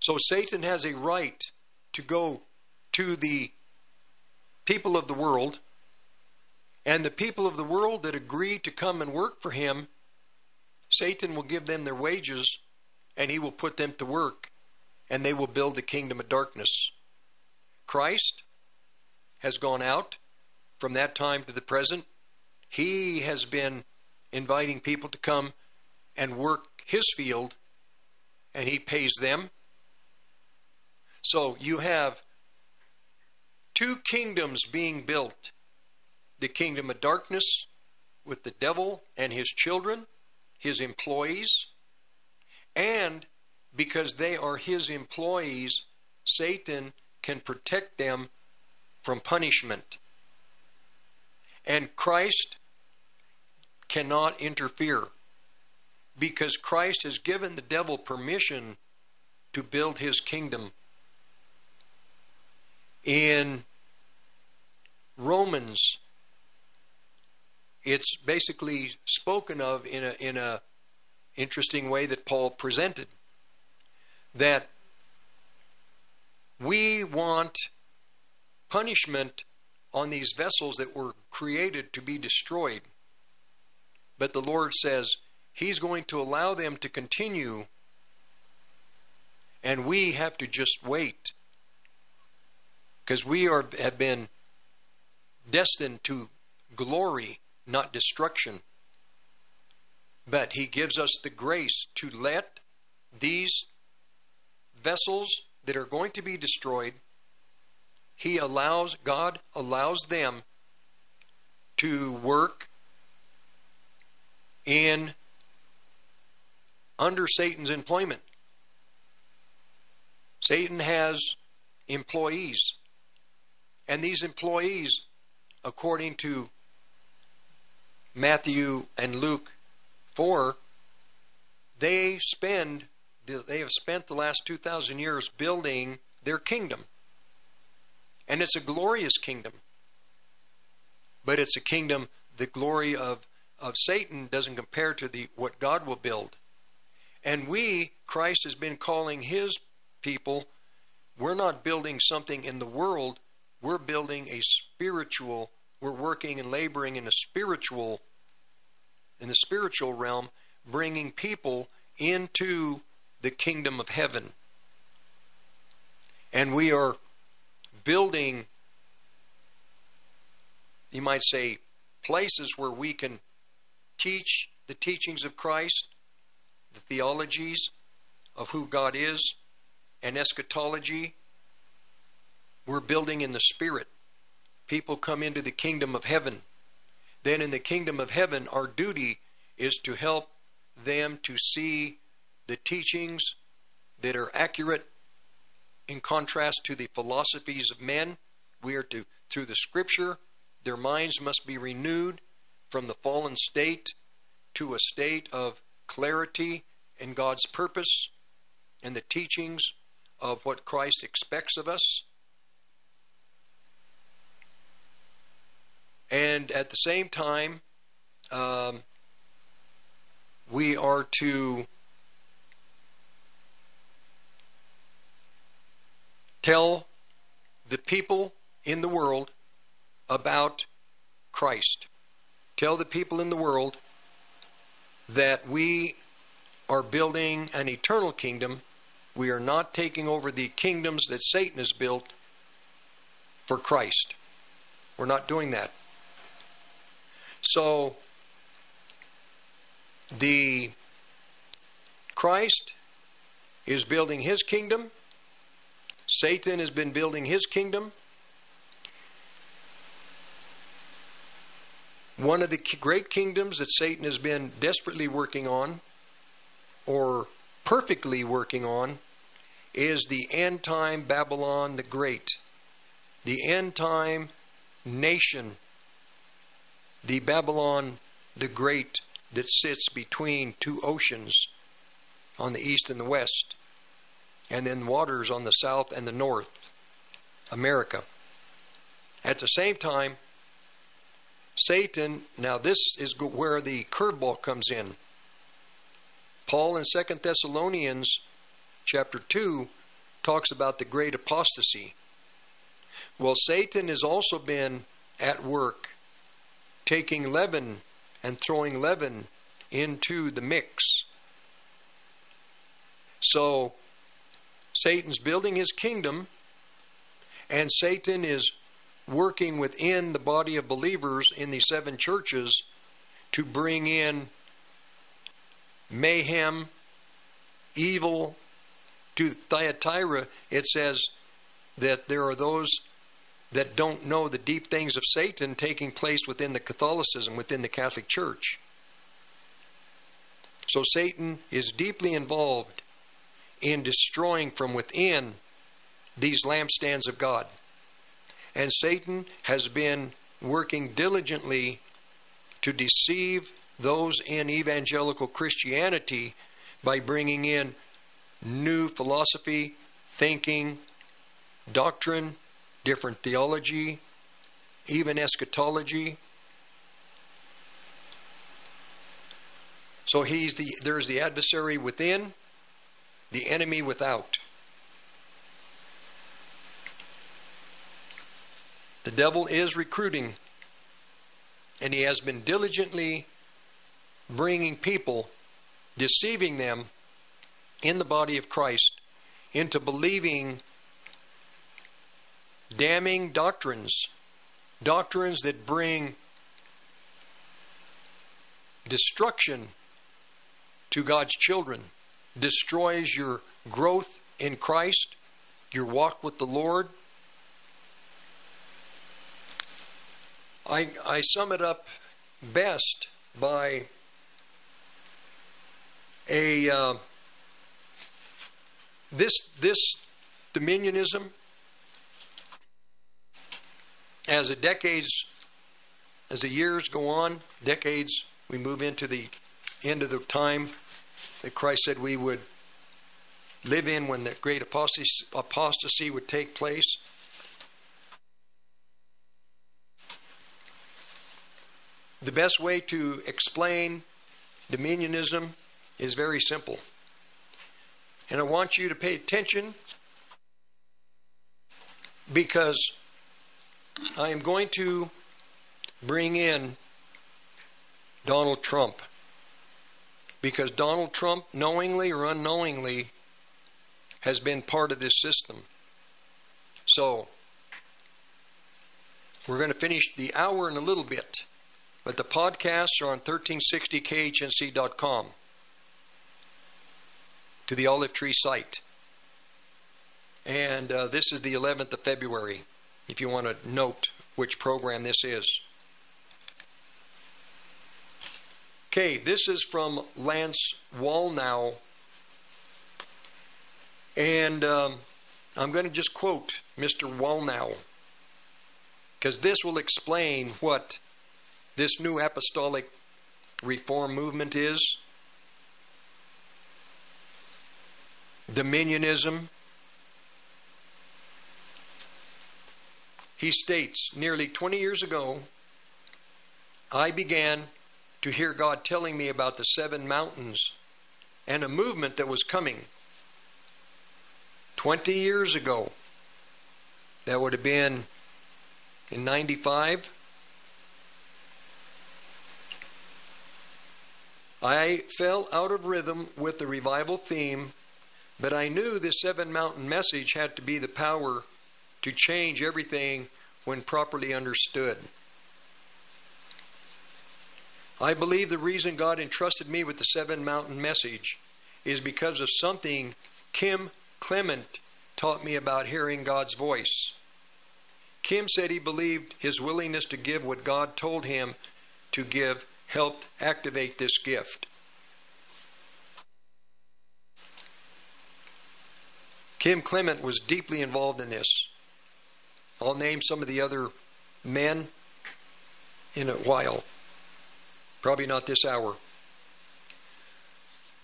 So Satan has a right to go to the people of the world, and the people of the world that agree to come and work for him, Satan will give them their wages and he will put them to work and they will build the kingdom of darkness. Christ has gone out from that time to the present. He has been inviting people to come and work his field and he pays them so you have two kingdoms being built the kingdom of darkness with the devil and his children, his employees, and because they are his employees, Satan can protect them from punishment. And Christ cannot interfere because Christ has given the devil permission to build his kingdom in Romans, it's basically spoken of in a in a interesting way that Paul presented that we want punishment on these vessels that were created to be destroyed. But the Lord says He's going to allow them to continue, and we have to just wait because we are have been destined to glory, not destruction. But he gives us the grace to let these vessels that are going to be destroyed, he allows God allows them to work in under Satan's employment. Satan has employees and these employees, according to Matthew and Luke 4, they spend they have spent the last 2,000 years building their kingdom. And it's a glorious kingdom. But it's a kingdom, the glory of, of Satan doesn't compare to the what God will build. And we, Christ has been calling his people, we're not building something in the world, we're building a spiritual, we're working and laboring in a spiritual in the spiritual realm, bringing people into the kingdom of heaven. And we are building, you might say, places where we can teach the teachings of Christ, the theologies of who God is, and eschatology. We're building in the Spirit. People come into the kingdom of heaven. Then, in the kingdom of heaven, our duty is to help them to see the teachings that are accurate in contrast to the philosophies of men. We are to, through the scripture, their minds must be renewed from the fallen state to a state of clarity in God's purpose and the teachings of what Christ expects of us. And at the same time, um, we are to tell the people in the world about Christ. Tell the people in the world that we are building an eternal kingdom. We are not taking over the kingdoms that Satan has built for Christ. We're not doing that. So, the Christ is building his kingdom. Satan has been building his kingdom. One of the great kingdoms that Satan has been desperately working on, or perfectly working on, is the end time Babylon the Great, the end time nation, the Babylon the Great that sits between two oceans on the east and the west, and then waters on the south and the north, America. At the same time, Satan, now this is where the curveball comes in. Paul in Second Thessalonians chapter 2 talks about the great apostasy. Well, Satan has also been at work taking leaven and throwing leaven into the mix. So, Satan's building his kingdom, and Satan is working within the body of believers in the seven churches to bring in mayhem, evil. To Thyatira, it says that there are those that don't know the deep things of Satan taking place within the Catholicism, within the Catholic Church. So Satan is deeply involved in destroying from within these lampstands of God. And Satan has been working diligently to deceive those in evangelical Christianity by bringing in new philosophy, thinking, doctrine, different theology, even eschatology. So he's the there's the adversary within, the enemy without. The devil is recruiting, and he has been diligently bringing people, deceiving them in the body of Christ into believing damning doctrines, doctrines that bring destruction to God's children, destroys your growth in Christ, your walk with the Lord. I, I sum it up best by a uh, this this dominionism as the decades, as the years go on, decades, we move into the end of the time that Christ said we would live in when the great apostasy, apostasy would take place. The best way to explain dominionism is very simple. And I want you to pay attention because I am going to bring in Donald Trump. Because Donald Trump, knowingly or unknowingly, has been part of this system. So, we're going to finish the hour in a little bit, but the podcasts are on 1360khnc.com to the Olive Tree site. And uh, this is the 11th of February, if you want to note which program this is. Okay, this is from Lance Wallnau. And um, I'm going to just quote Mr. Wallnau because this will explain what this new apostolic reform movement is dominionism. He states, nearly 20 years ago, I began to hear God telling me about the seven mountains and a movement that was coming. 20 years ago, that would have been in 95. I fell out of rhythm with the revival theme but I knew this seven mountain message had to be the power to change everything when properly understood. I believe the reason God entrusted me with the seven mountain message is because of something Kim Clement taught me about hearing God's voice. Kim said he believed his willingness to give what God told him to give helped activate this gift. Kim Clement was deeply involved in this. I'll name some of the other men in a while. Probably not this hour.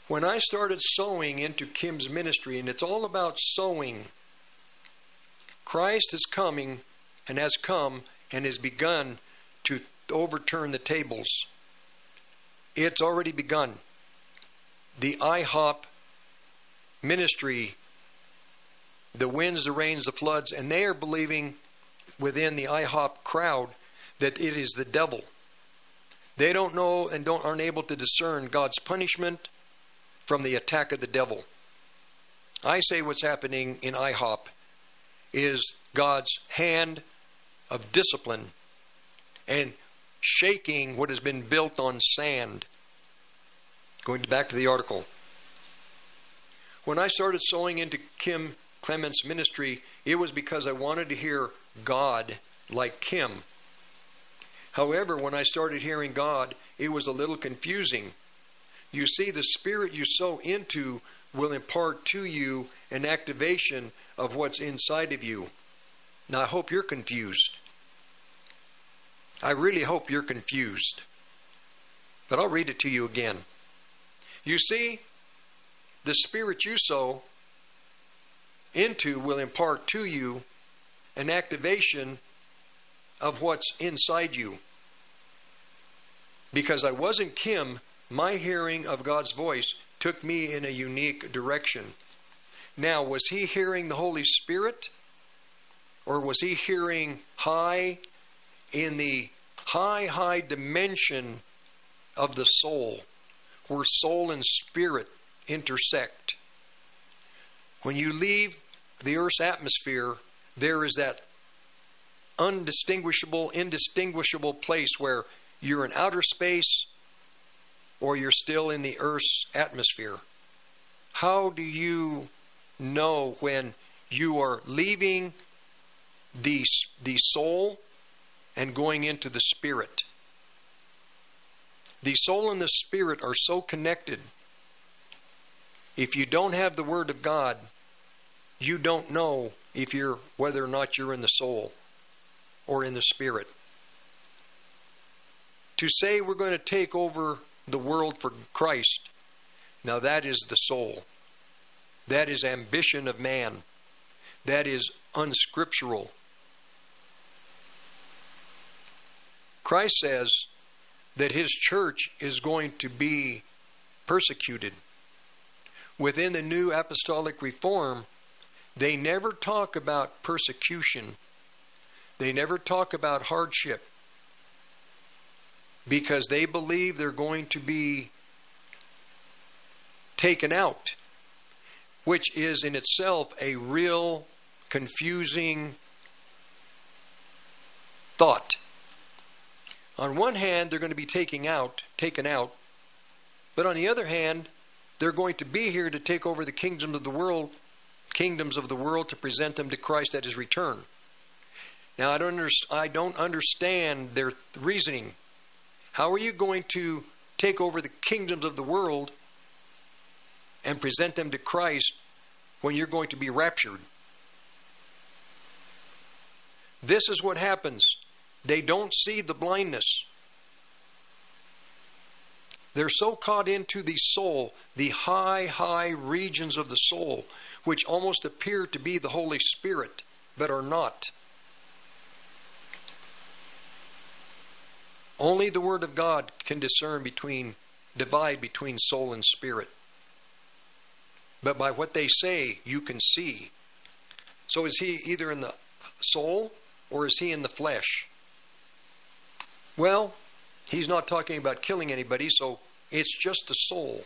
When I started sowing into Kim's ministry, and it's all about sowing, Christ is coming and has come and has begun to overturn the tables. It's already begun. The IHOP ministry the winds, the rains, the floods, and they are believing within the IHOP crowd that it is the devil. They don't know and don't aren't able to discern God's punishment from the attack of the devil. I say what's happening in IHOP is God's hand of discipline and shaking what has been built on sand. Going back to the article. When I started sowing into Kim Clement's ministry, it was because I wanted to hear God like Kim. However, when I started hearing God, it was a little confusing. You see, the spirit you sow into will impart to you an activation of what's inside of you. Now, I hope you're confused. I really hope you're confused. But I'll read it to you again. You see, the spirit you sow into will impart to you an activation of what's inside you. Because I wasn't Kim, my hearing of God's voice took me in a unique direction. Now, was he hearing the Holy Spirit? Or was he hearing high in the high, high dimension of the soul, where soul and spirit intersect? When you leave the Earth's atmosphere, there is that undistinguishable, indistinguishable place where you're in outer space or you're still in the Earth's atmosphere. How do you know when you are leaving the, the soul and going into the spirit? The soul and the spirit are so connected. If you don't have the Word of God, you don't know if you're whether or not you're in the soul or in the spirit. To say we're going to take over the world for Christ, now that is the soul. That is ambition of man. That is unscriptural. Christ says that his church is going to be persecuted. Within the new apostolic reform, they never talk about persecution. They never talk about hardship because they believe they're going to be taken out, which is in itself a real confusing thought. On one hand, they're going to be taking out, taken out, but on the other hand, they're going to be here to take over the kingdoms of the world, kingdoms of the world to present them to Christ at his return. Now I don't I don't understand their reasoning. How are you going to take over the kingdoms of the world and present them to Christ when you're going to be raptured? This is what happens. They don't see the blindness. They're so caught into the soul, the high, high regions of the soul, which almost appear to be the Holy Spirit, but are not. Only the Word of God can discern between, divide between soul and spirit. But by what they say, you can see. So is he either in the soul or is he in the flesh? Well, he's not talking about killing anybody, so it's just the soul.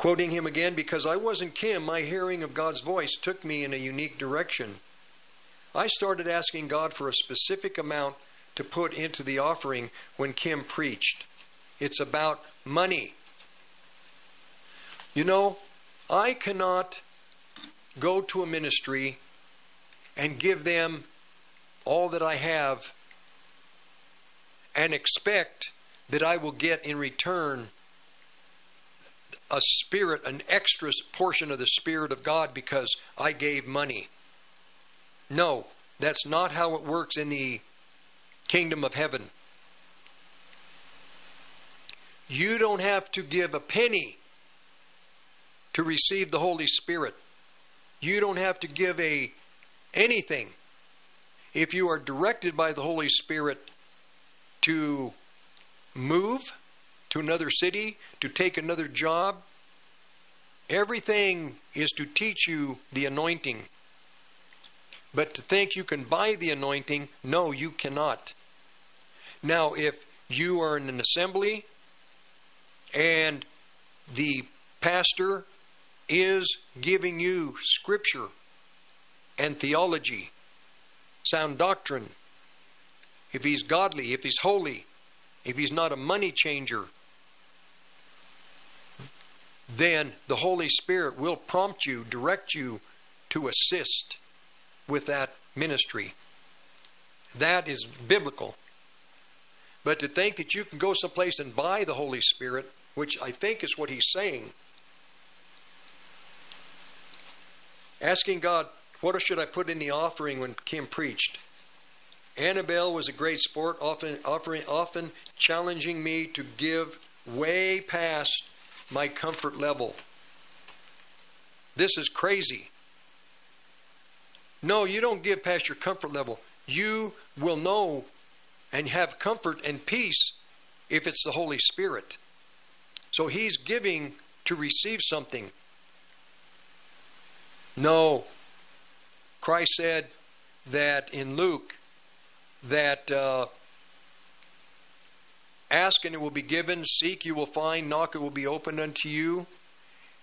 Quoting him again, because I wasn't Kim, my hearing of God's voice took me in a unique direction. I started asking God for a specific amount to put into the offering when Kim preached. It's about money. You know, I cannot go to a ministry and give them all that I have and expect that I will get in return a spirit, an extra portion of the Spirit of God because I gave money. No, that's not how it works in the kingdom of heaven. You don't have to give a penny to receive the Holy Spirit. You don't have to give a anything if you are directed by the Holy Spirit to move to another city, to take another job. Everything is to teach you the anointing. But to think you can buy the anointing, no, you cannot. Now, if you are in an assembly and the pastor is giving you scripture and theology, sound doctrine, if he's godly, if he's holy, if he's not a money changer, then the Holy Spirit will prompt you, direct you to assist with that ministry. That is biblical. But to think that you can go someplace and buy the Holy Spirit, which I think is what he's saying, asking God, what should I put in the offering when Kim preached? Annabelle was a great sport, often offering, often challenging me to give way past my comfort level. This is crazy. No, you don't give past your comfort level. You will know and have comfort and peace if it's the Holy Spirit. So he's giving to receive something. No. Christ said that in Luke that uh, ask and it will be given, seek you will find, knock it will be opened unto you,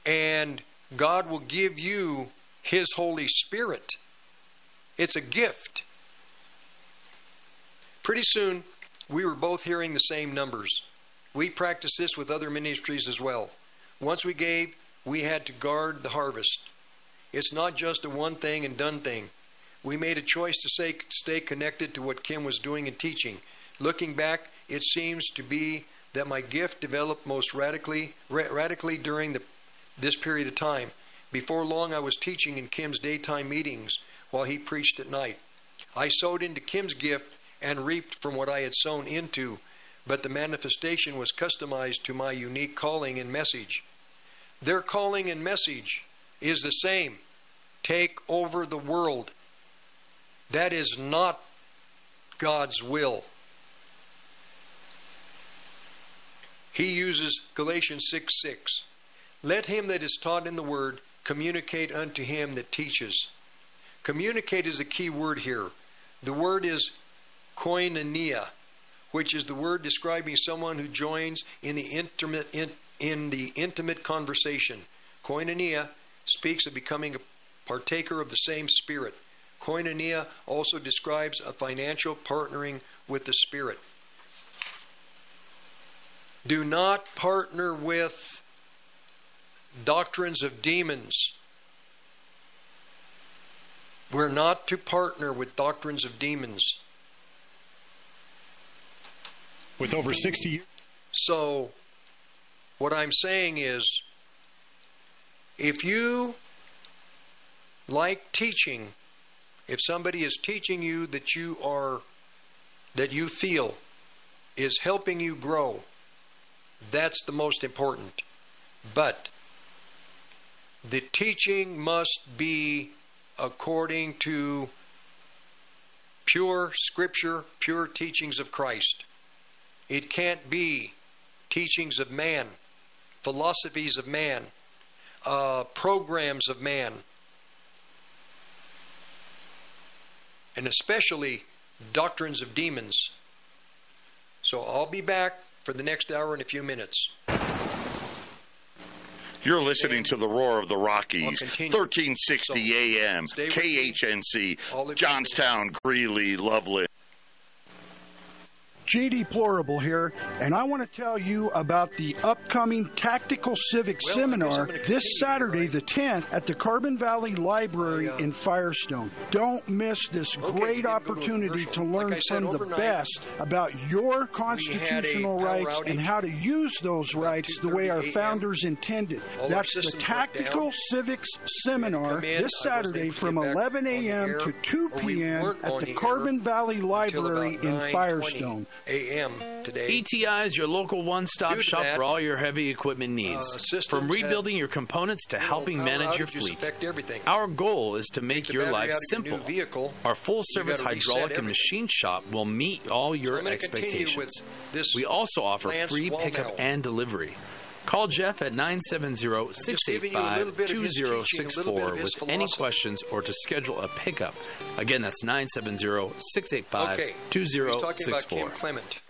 and God will give you His Holy Spirit. It's a gift. Pretty soon, we were both hearing the same numbers. We practiced this with other ministries as well. Once we gave, we had to guard the harvest. It's not just a one thing and done thing. We made a choice to stay connected to what Kim was doing and teaching. Looking back, it seems to be that my gift developed most radically, ra- radically during the, this period of time. Before long, I was teaching in Kim's daytime meetings while he preached at night. I sowed into Kim's gift and reaped from what I had sown into, but the manifestation was customized to my unique calling and message. Their calling and message is the same take over the world. That is not God's will. He uses Galatians 6 6. Let him that is taught in the word communicate unto him that teaches. Communicate is the key word here. The word is koinonia, which is the word describing someone who joins in the intimate in, in the intimate conversation. Koinonia speaks of becoming a partaker of the same spirit. Koinonia also describes a financial partnering with the spirit. Do not partner with doctrines of demons. We're not to partner with doctrines of demons. With over 60 years. So, what I'm saying is if you like teaching, if somebody is teaching you that you are, that you feel is helping you grow, that's the most important. But the teaching must be according to pure scripture, pure teachings of Christ. It can't be teachings of man, philosophies of man, uh, programs of man, and especially doctrines of demons. So I'll be back for the next hour and a few minutes. You're listening to the roar of the Rockies, 1360 AM, KHNC, Johnstown, Greeley, Loveland. JD Plorable here, and I want to tell you about the upcoming Tactical Civic Well, I guess I'm Seminar this Saturday, the 10th, at the Carbon Valley Library in Firestone. Don't miss this Okay, great to opportunity to learn Like said, from the best about your constitutional rights and how to use those rights the way our founders intended. All That's the Tactical. Civics Seminar in. this Saturday from 11 a.m. to 2 p.m. at the Carbon Valley Library in 9:20 Firestone. A.M. today. ETI is your local one-stop shop that, for all your heavy equipment needs. uh, systems From rebuilding have- your components to helping manage your fleet. everything. Our goal is to make your life of your simple. vehicle, Our full-service hydraulic and machine shop will meet all your I'm gonna continue expectations. we also offer free pickup and delivery. Call Jeff at 970-685-2064 his with any questions or to schedule a pickup. Again, that's 970-685-2064. Talking about Kim Clement.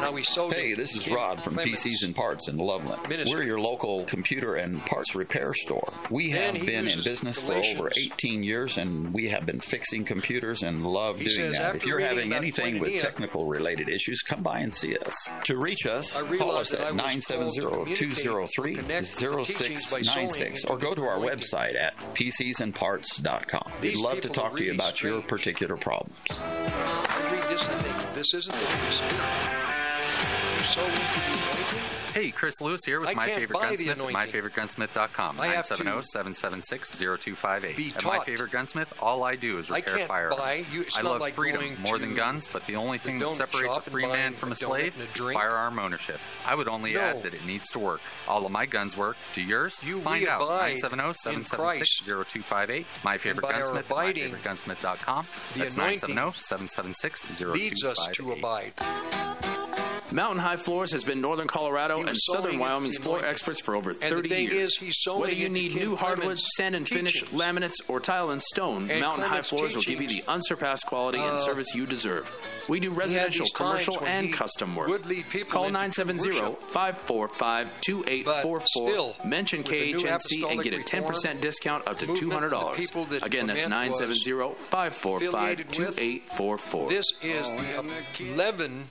And we sold? Hey, this is Rod from PCs and Parts in Loveland. Ministry. We're your local computer and parts repair store. We have been in business for over 18 years and we have been fixing computers and love He doing that. If you're having anything with technical related issues, come by and see us. To reach us, call us at was called to communicate or connect with the teachings by sowing 970-203-0696 or go to our website at pcsandparts.com. We'd love to talk to you about your particular problems. This and think, this isn't the Spirit. So into the anointing. Hey, Chris Lewis here with I My Favorite Gunsmith at anointing. myfavoritegunsmith.com. I 970-776-0258. At My. Favorite Gunsmith, all I do is I repair can't firearms. buy- you- I love like freedom more than guns, but the only thing that separates a free man from a a slave a is firearm ownership. I would only No. add that it needs to work. All of my guns work. Do yours? You Find out. abide 970-776-0258. My Favorite Gunsmith at abiding, myfavoritegunsmith.com. That's oh, anointing 970-776-0258. leads us to abide. Mountain High Floors has been Northern Colorado and Southern Wyoming's floor anointing. experts for over And the 30 thing years. is, he's sowing Whether you need new hardwood, sand and finish, teachings. laminates, or tile and stone, And Mountain High Clements' Floors will give you the unsurpassed quality and Uh, service you deserve. We do residential, commercial, and custom work. would lead people Call into true 970 worship. 545 But still, mention with the new KHNC and get a 10% reform discount up to $200. that Again, that's Clement was 970 545 affiliated with. 2844. This is the 11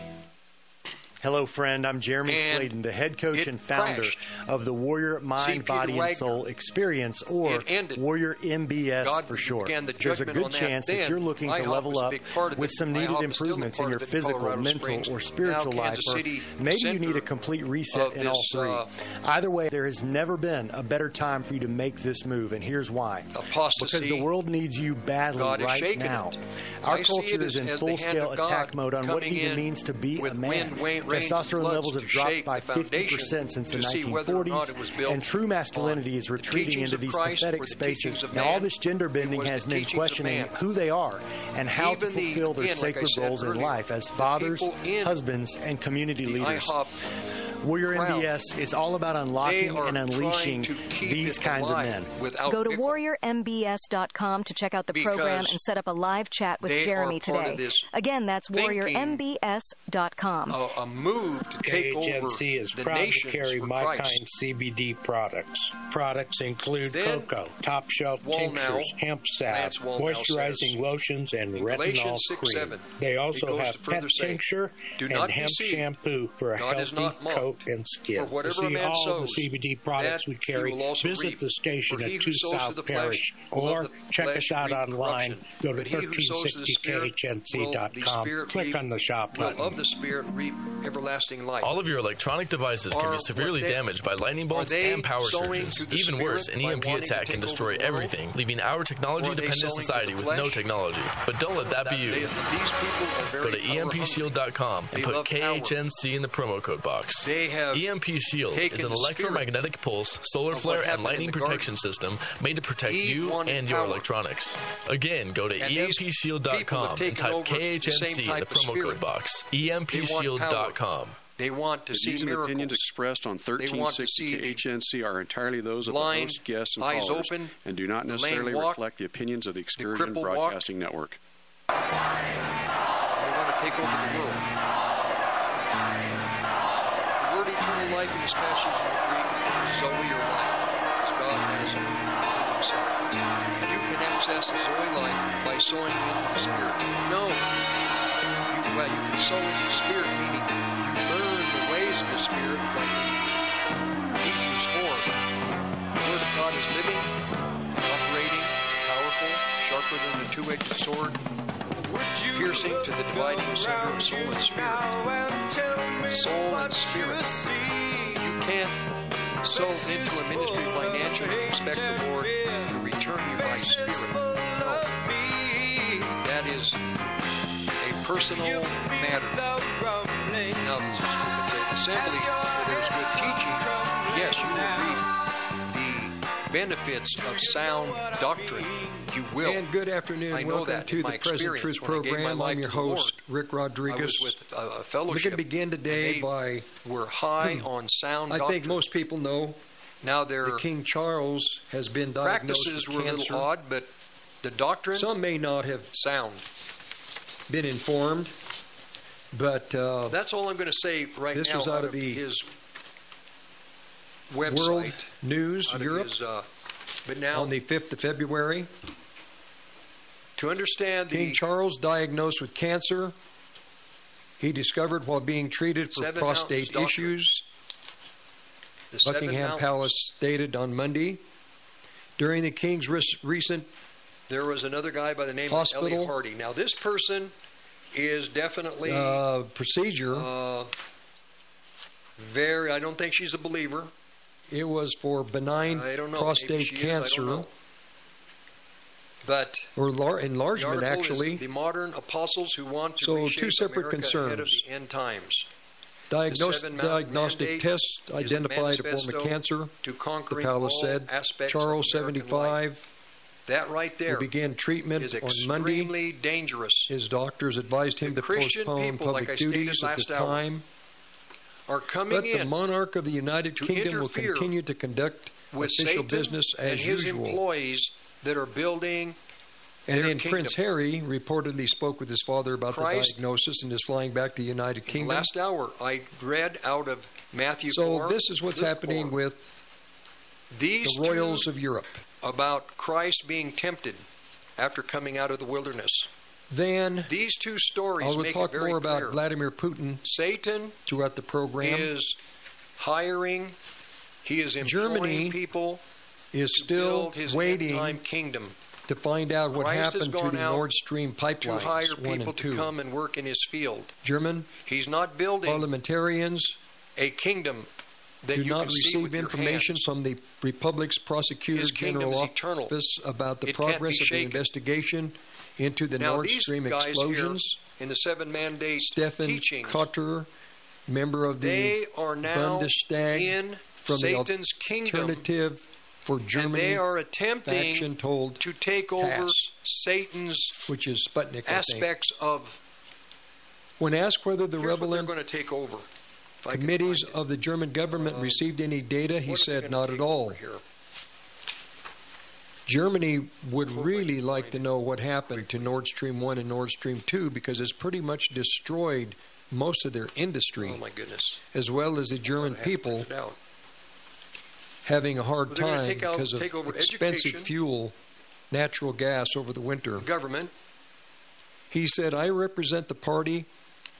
Hello, friend. I'm Jeremy And Sladen, the head coach and founder crashed. of the Warrior Mind, Body, and Soul Experience, or Warrior MBS God for short. the There's a good on that chance that you're looking to level up big part of with some needed IHOP is still a improvements in your of it in physical, Colorado mental, Springs. or spiritual Now life, Kansas or maybe you need a complete reset in all three. uh, Either way, there has never been a better time for you to make this move, and here's why. Apostasy. Because the world needs you badly God right now. it. Our I culture is in as the hand full-scale attack mode on what it even means to be a man. Wind, rain, rains, and Testosterone levels have dropped by 50% since the to see whether or not 1940s, it was built and true masculinity is retreating into these pathetic the spaces. Now, all this gender bending has men questioning who they are and how to fulfill their sacred roles in life as fathers, husbands, and community leaders. IHOP Warrior crowd, MBS is all about unlocking and unleashing trying to keep these kinds of men. Go to pickle. warriormbs.com to check out the program and set up a live chat with Jeremy today. Again, that's thinking warriormbs.com. a, a move to take over is the proud to carry My Christ. Kind CBD products. Products include Then, cocoa, top shelf Wallnow, tinctures, hemp salve, moisturizing says, lotions, and retinol 6, cream. 7, they also have pet say, tincture "Do and not be hemp shampoo for a God healthy not mocked. Coat and skin. For whatever to a see man all sows, the CBD products we carry, visit reap. the station at he 2 South the Parish or check us out online. Go to But he who sows to the Spirit will the 1360khnc.com. Spirit Click on the shop button. of the Spirit reap everlasting life. All of your electronic devices can be severely they- damaged by lightning bolts and power surges. Even worse, an EMP attack can destroy everything, leaving our technology-dependent society with no technology. But don't let that be you. These people are very Go to power hungry. EMPShield.com They and put love power. KHNC in the promo code box. They have EMP Shield taken is an the electromagnetic pulse, solar flare, and lightning the protection system made to protect He you wanted and your power. electronics. Again, go to And EMPShield.com and type over the same KHNC in the promo code box. They want EMPShield.com. They want to The see views and miracles. opinions expressed on They want 1360 see the KHNC are entirely those of blind, the host, guests, and eyes callers, open, and do not necessarily walk, reflect the opinions of the Excursion crippled walk. Broadcasting Network. They want to take over the world. Life Greek is Zoe or life, as God has in Himself. You can access the Zoe life by sowing into the Spirit. No. You, well, you can sow into the Spirit, meaning you learn the ways of the Spirit the Hebrews 4. The Word of God is living and operating, powerful, sharper than a two-edged sword, piercing to the dividing center of soul and spirit. Soul and spirit. You can't sow into a ministry financially and expect the Lord to return you by spirit. No. That is a personal matter. Now, if it's an benefits of sound doctrine. You will. And good afternoon. I know Welcome that to the Present. Truth When I gave my program. I'm your the Lord, host, Rick Rodriguez. with a, a We're going to begin today by. We're high on sound doctrine. I doctrine. think most people know Now their that King Charles has been diagnosed practices with were a cancer. little odd, but the doctrine Some may not have sound. been informed, but uh, That's all I'm going to say right This now. was out of the his website. World News Europe uh, but now on the 5th of February. to understand the King Charles diagnosed with cancer. He discovered while being treated for prostate issues. the Buckingham. Palace stated on Monday. During the king's recent There was another guy by the name Hospital. of Elliot Hardy. Now this person is definitely uh, procedure, uh, very. I don't think she's a believer. It was for benign I don't know. Prostate she is, I don't cancer. But or lar- enlargement, actually. the modern apostles who want to So, two separate America concerns. end times. Diagnos- diagnostic tests is a identified a form of cancer. to The palace said. Charles, life. 75, That right there will begin treatment is on Monday. dangerous. His doctors advised him The to Christian postpone people, public like duties at the last hour, time are coming but the monarch of the United Kingdom will continue to conduct with official Satan business and as his usual. employees that are building And then kingdom. Prince Harry reportedly spoke with his father about Christ- the diagnosis and is flying back to the United Kingdom. Last hour, I read out of Matthew so 4. this is what's happening 4. with these the royals of Europe. about Christ being tempted after coming out of the wilderness. Then These two stories I will talk more about clear. Vladimir Putin Satan throughout the program. is hiring, he is employing Germany people is to still waiting kingdom. to find out what Christ happened to the Nord Stream to pipelines hire one people to come and work in his field. German He's not building parliamentarians a kingdom that do you not can receive information from the Republic's prosecutor general is eternal. office about the It progress of the investigation into the now Nord Stream explosions. in the seven mandate Stefan teaching, Kotré, member of the they are now Bundestag in from Satan's the kingdom, Alternative for and Germany they are attempting told to take over TASS, Satan's which is Sputnik. Aspects of When asked whether the what they're going to take over. If I can committees of the German government Uh, received any data, he are said not at all. here? Germany would really like to know what happened to Nord Stream 1 and Nord Stream 2 because it's pretty much destroyed most of their industry, Oh my goodness! as well as the German I have to people print it out. having a hard Well, time out- because of expensive education. fuel, natural gas over the winter. Government. He said, I represent the party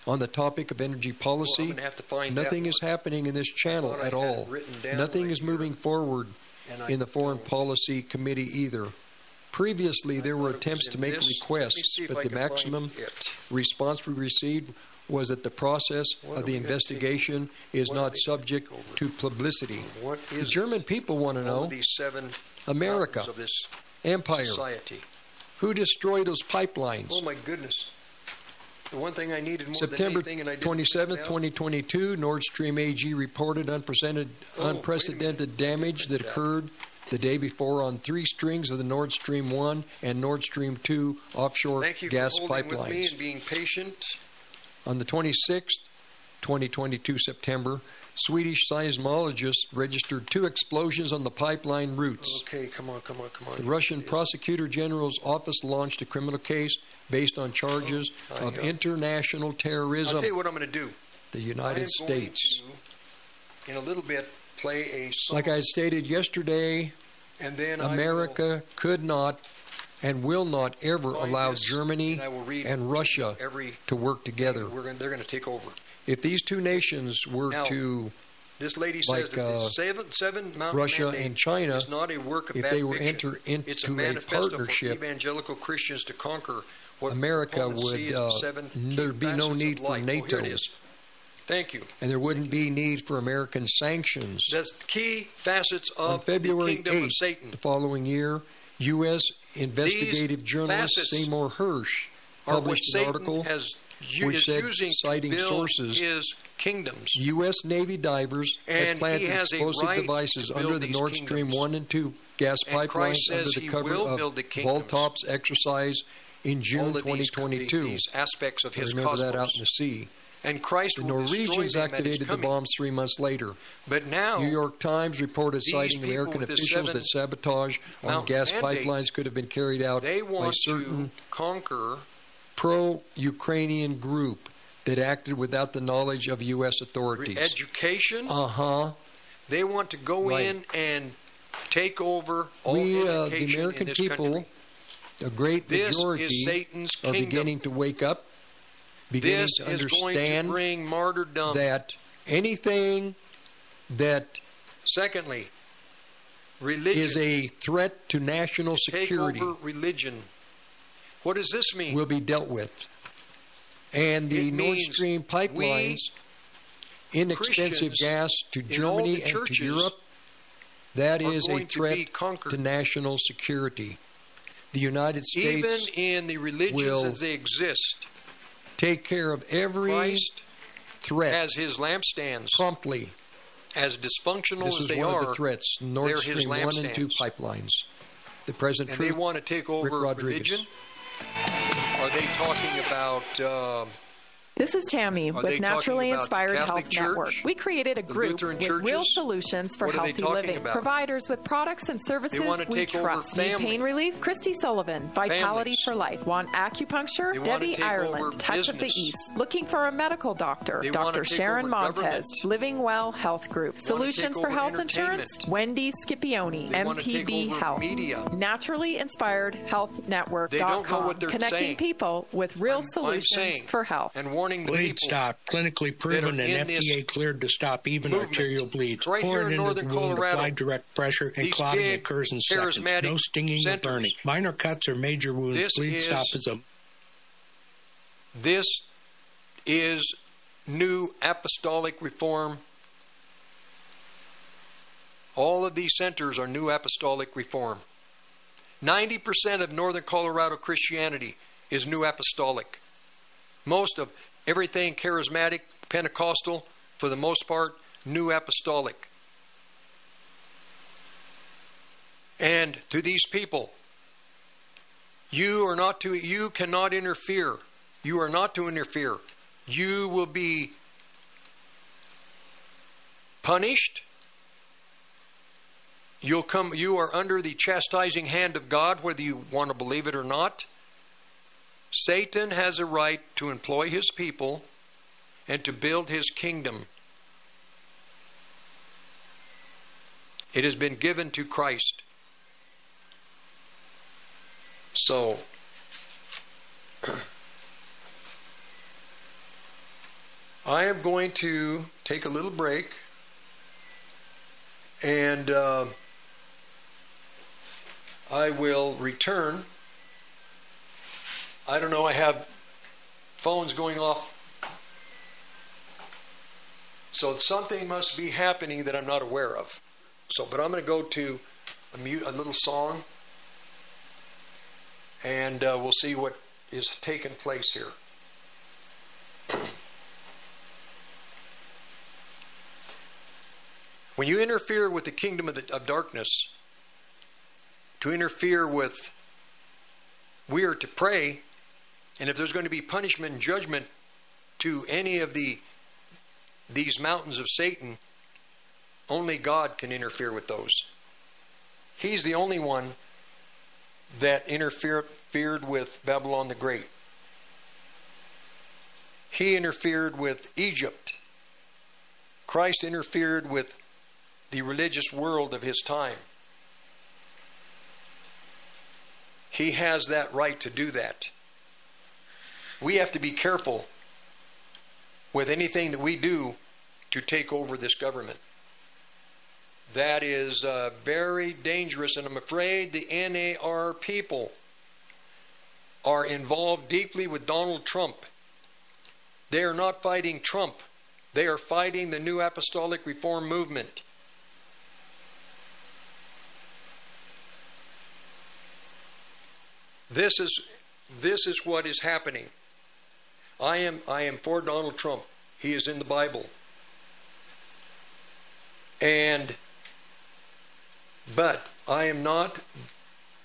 on the topic of energy Well, policy. going have to find Nothing is happening in this channel at all. Nothing right is moving forward in the Foreign. Policy Committee either. Previously, there were thought it was attempts to make this. Requests, but the maximum response we received was that the process What of the investigation is what not subject gonna take over? to publicity. What The German people want to know these seven America, of this empire, society? who destroyed those pipelines? Oh my goodness! The one thing I needed more September than anything, and I didn't 27, print it out, 2022, Nord Stream AG reported unprecedented, Oh, unprecedented damage that occurred the day before on three strings of the Nord Stream 1 and Nord Stream 2 offshore Thank you gas for holding with me pipelines. and being patient. On the 26th, 2022 September, Swedish seismologists registered two explosions on the pipeline routes. Okay, come on, come on, come on. The Russian prosecutor general's office launched a criminal case based on charges Oh, of international I'll terrorism. tell you what I'm going to do. The United States. to, in a little bit, play a song. Like I stated yesterday, and then America could not and will not ever allow this, Germany and I will read and Russia to work together. we're going, they're going to take over. If these two nations were Now, to, This lady Like, says that uh, the seven, seven mountain Russia and China, is not a work of if they were fiction. enter it's a into a partnership, for evangelical Christians to conquer what America would, the uh, there'd be no need for. Oh, NATO. Thank you. and there wouldn't be need for American sanctions. That's the key facets On of February the kingdom 8th, of Satan. the following year, U.S. investigative journalist Seymour Hersh published an Satan article has u- which is said, using citing sources, kingdoms. U.S. Navy divers And had planted explosive right devices under the Nord Stream kingdoms. 1 and 2 gas Christ under the he cover of the. BALTOPS exercise in June All of these- 2022. these aspects of his remember that cosmos. out in the sea. And Christ The Norwegians activated the bombs three months later. But now, New York Times reported citing American officials that sabotage on gas pipelines could have been carried out they by want certain to conquer pro-Ukrainian group that acted without the knowledge of U.S. authorities. education. Uh huh. They want to go Right. in and take over all We, uh, the American people, country. a great This majority, is Satan's are kingdom. beginning to wake up, beginning This to is going to understand bring martyrdom. that anything that Secondly, religion is a threat to national take security over religion. What does this mean? will be dealt with. And the It Nord Stream pipelines, inexpensive Christians gas to Germany and to Europe, that is a going to threat to national security. The United States, Even in the religions will as they exist, take care of every Christ threat as his lampstands, promptly. as dysfunctional This as they one are, of the threats. Nord Stream 1 and 2 pipelines. The present and truth, they want to take over Rick Rodriguez. religion. Are they talking about um This is Tammy Are with Naturally Inspired Health Church? Network. We created a group with real solutions for What are they healthy living. about? Providers with products and services we trust. Need pain relief? Christy Sullivan, Vitality Families. for Life. Want acupuncture? They Debbie Ireland, Touch of the. East. Looking for a medical doctor? They Dr. Sharon Montez, government. Living Well Health Group. They Solutions for health insurance? Wendy Scipione, MPB Health. media. Naturally Inspired Health Network. They don't know what they're Connecting saying. people with real I'm solutions saying for health. Warning the Bleed stop, clinically proven and FDA cleared to stop even movement. arterial bleeds. Right Pour here in into northern Colorado. apply direct pressure, and These clotting big, occurs in seconds. No stinging or burning. Minor cuts or major wounds, This bleed is- stop is a This is new apostolic reform. All of these centers are new apostolic reform. 90% of northern Colorado Christianity is new apostolic. Most of everything charismatic, Pentecostal, for the most part, new apostolic. And to these people, you are not to you cannot interfere. You are not to interfere. You will be punished. You'll come you are under the chastising hand of God whether you want to believe it or not. Satan has a right to employ his people and to build his kingdom. It has been given to Christ. So, I am going to take a little break and uh, I will return. I don't know, I have phones going off. So something must be happening that I'm not aware of. So, but I'm going to go to a, mute, a little song and uh, we'll see what is taking place here. When you interfere with the kingdom of, the, of darkness, to interfere with, we are to pray, and if there's going to be punishment and judgment to any of the these mountains of Satan, only God can interfere with those. He's the only one that interfered with Babylon the Great. He interfered with Egypt. Christ interfered with the religious world of his time. He has that right to do that. We have to be careful with anything that we do to take over this government. That is uh, very dangerous, and I'm afraid the NAR people are involved deeply with Donald Trump. They are not fighting Trump, they are fighting the New Apostolic Reform movement. This is this is what is happening. I am I am for Donald Trump. He is in the Bible. And but I am not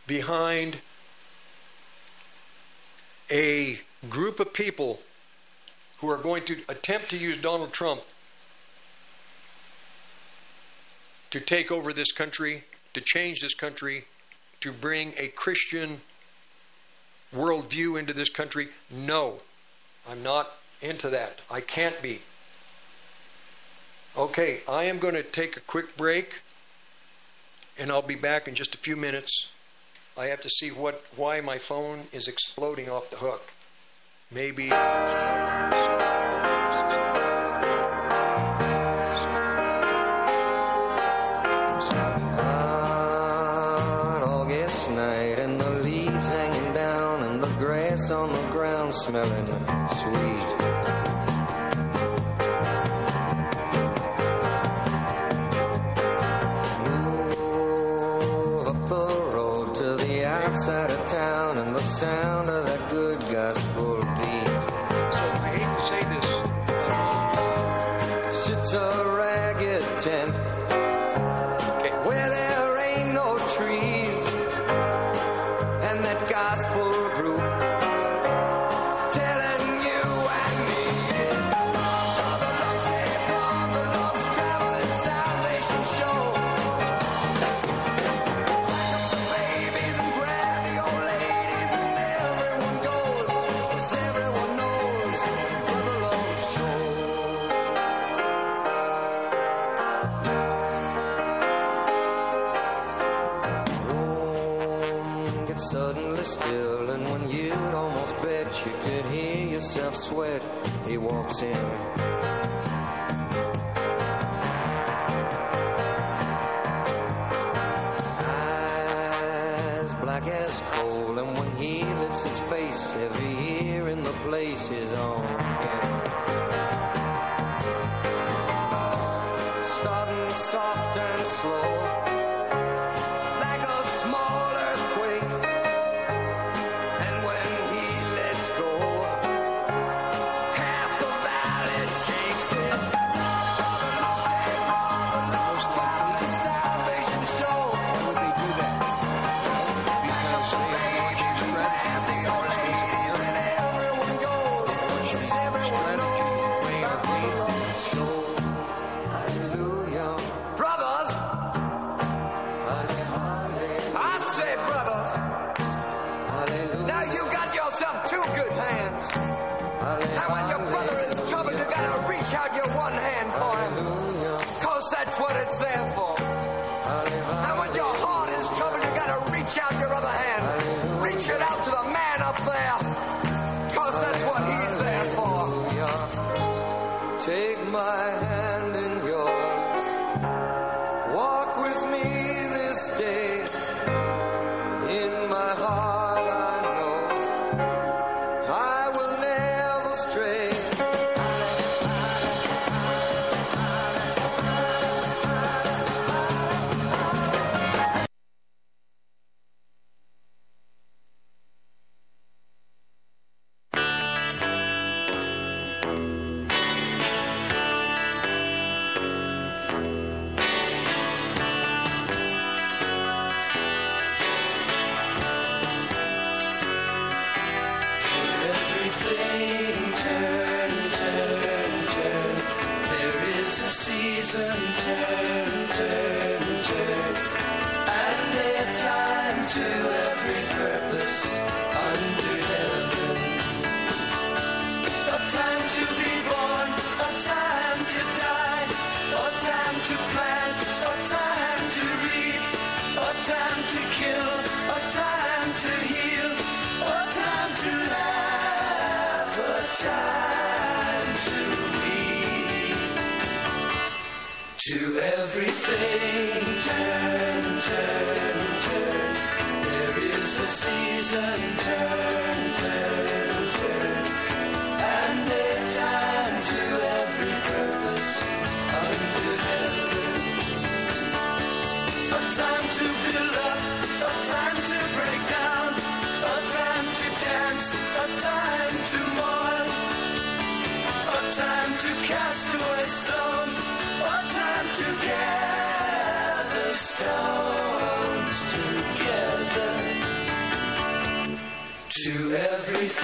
behind a group of people who are going to attempt to use Donald Trump to take over this country, to change this country, to bring a Christian worldview into this country. No, I'm not into that. I can't be. Okay, I am going to take a quick break and I'll be back in just a few minutes. I have to see what why my phone is exploding off the hook. Maybe Hot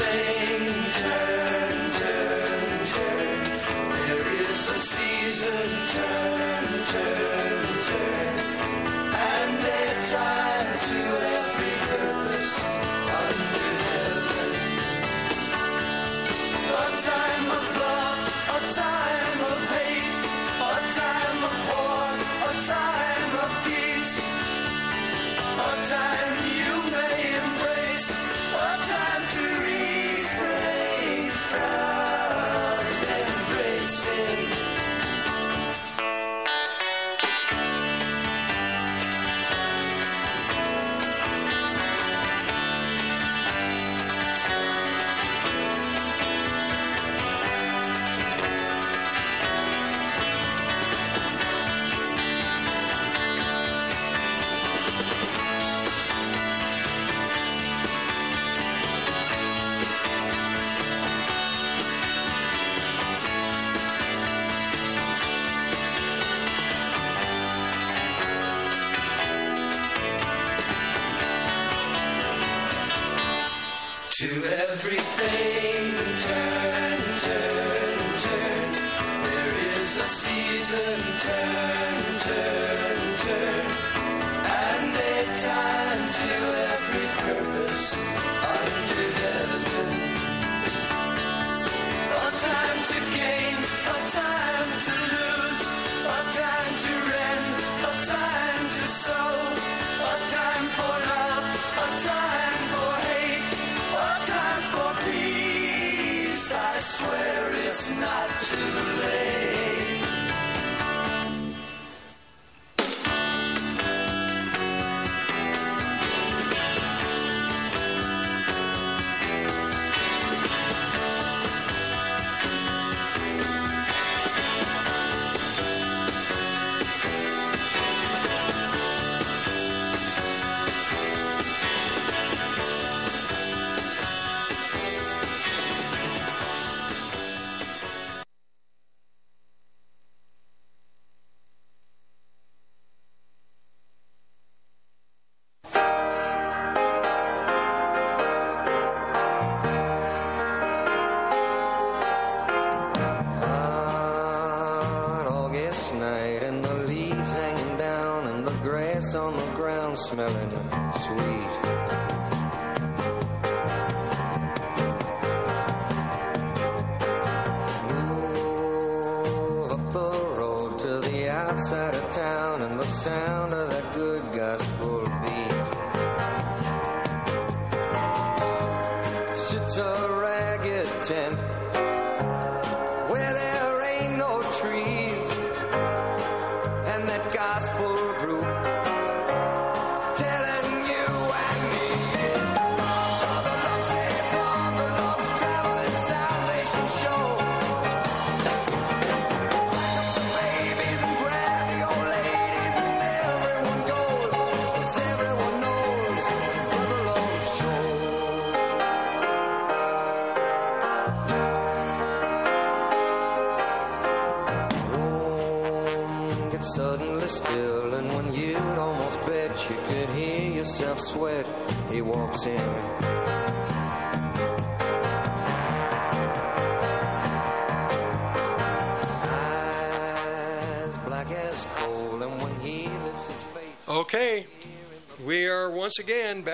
everything turn, turn, turn. There is a season,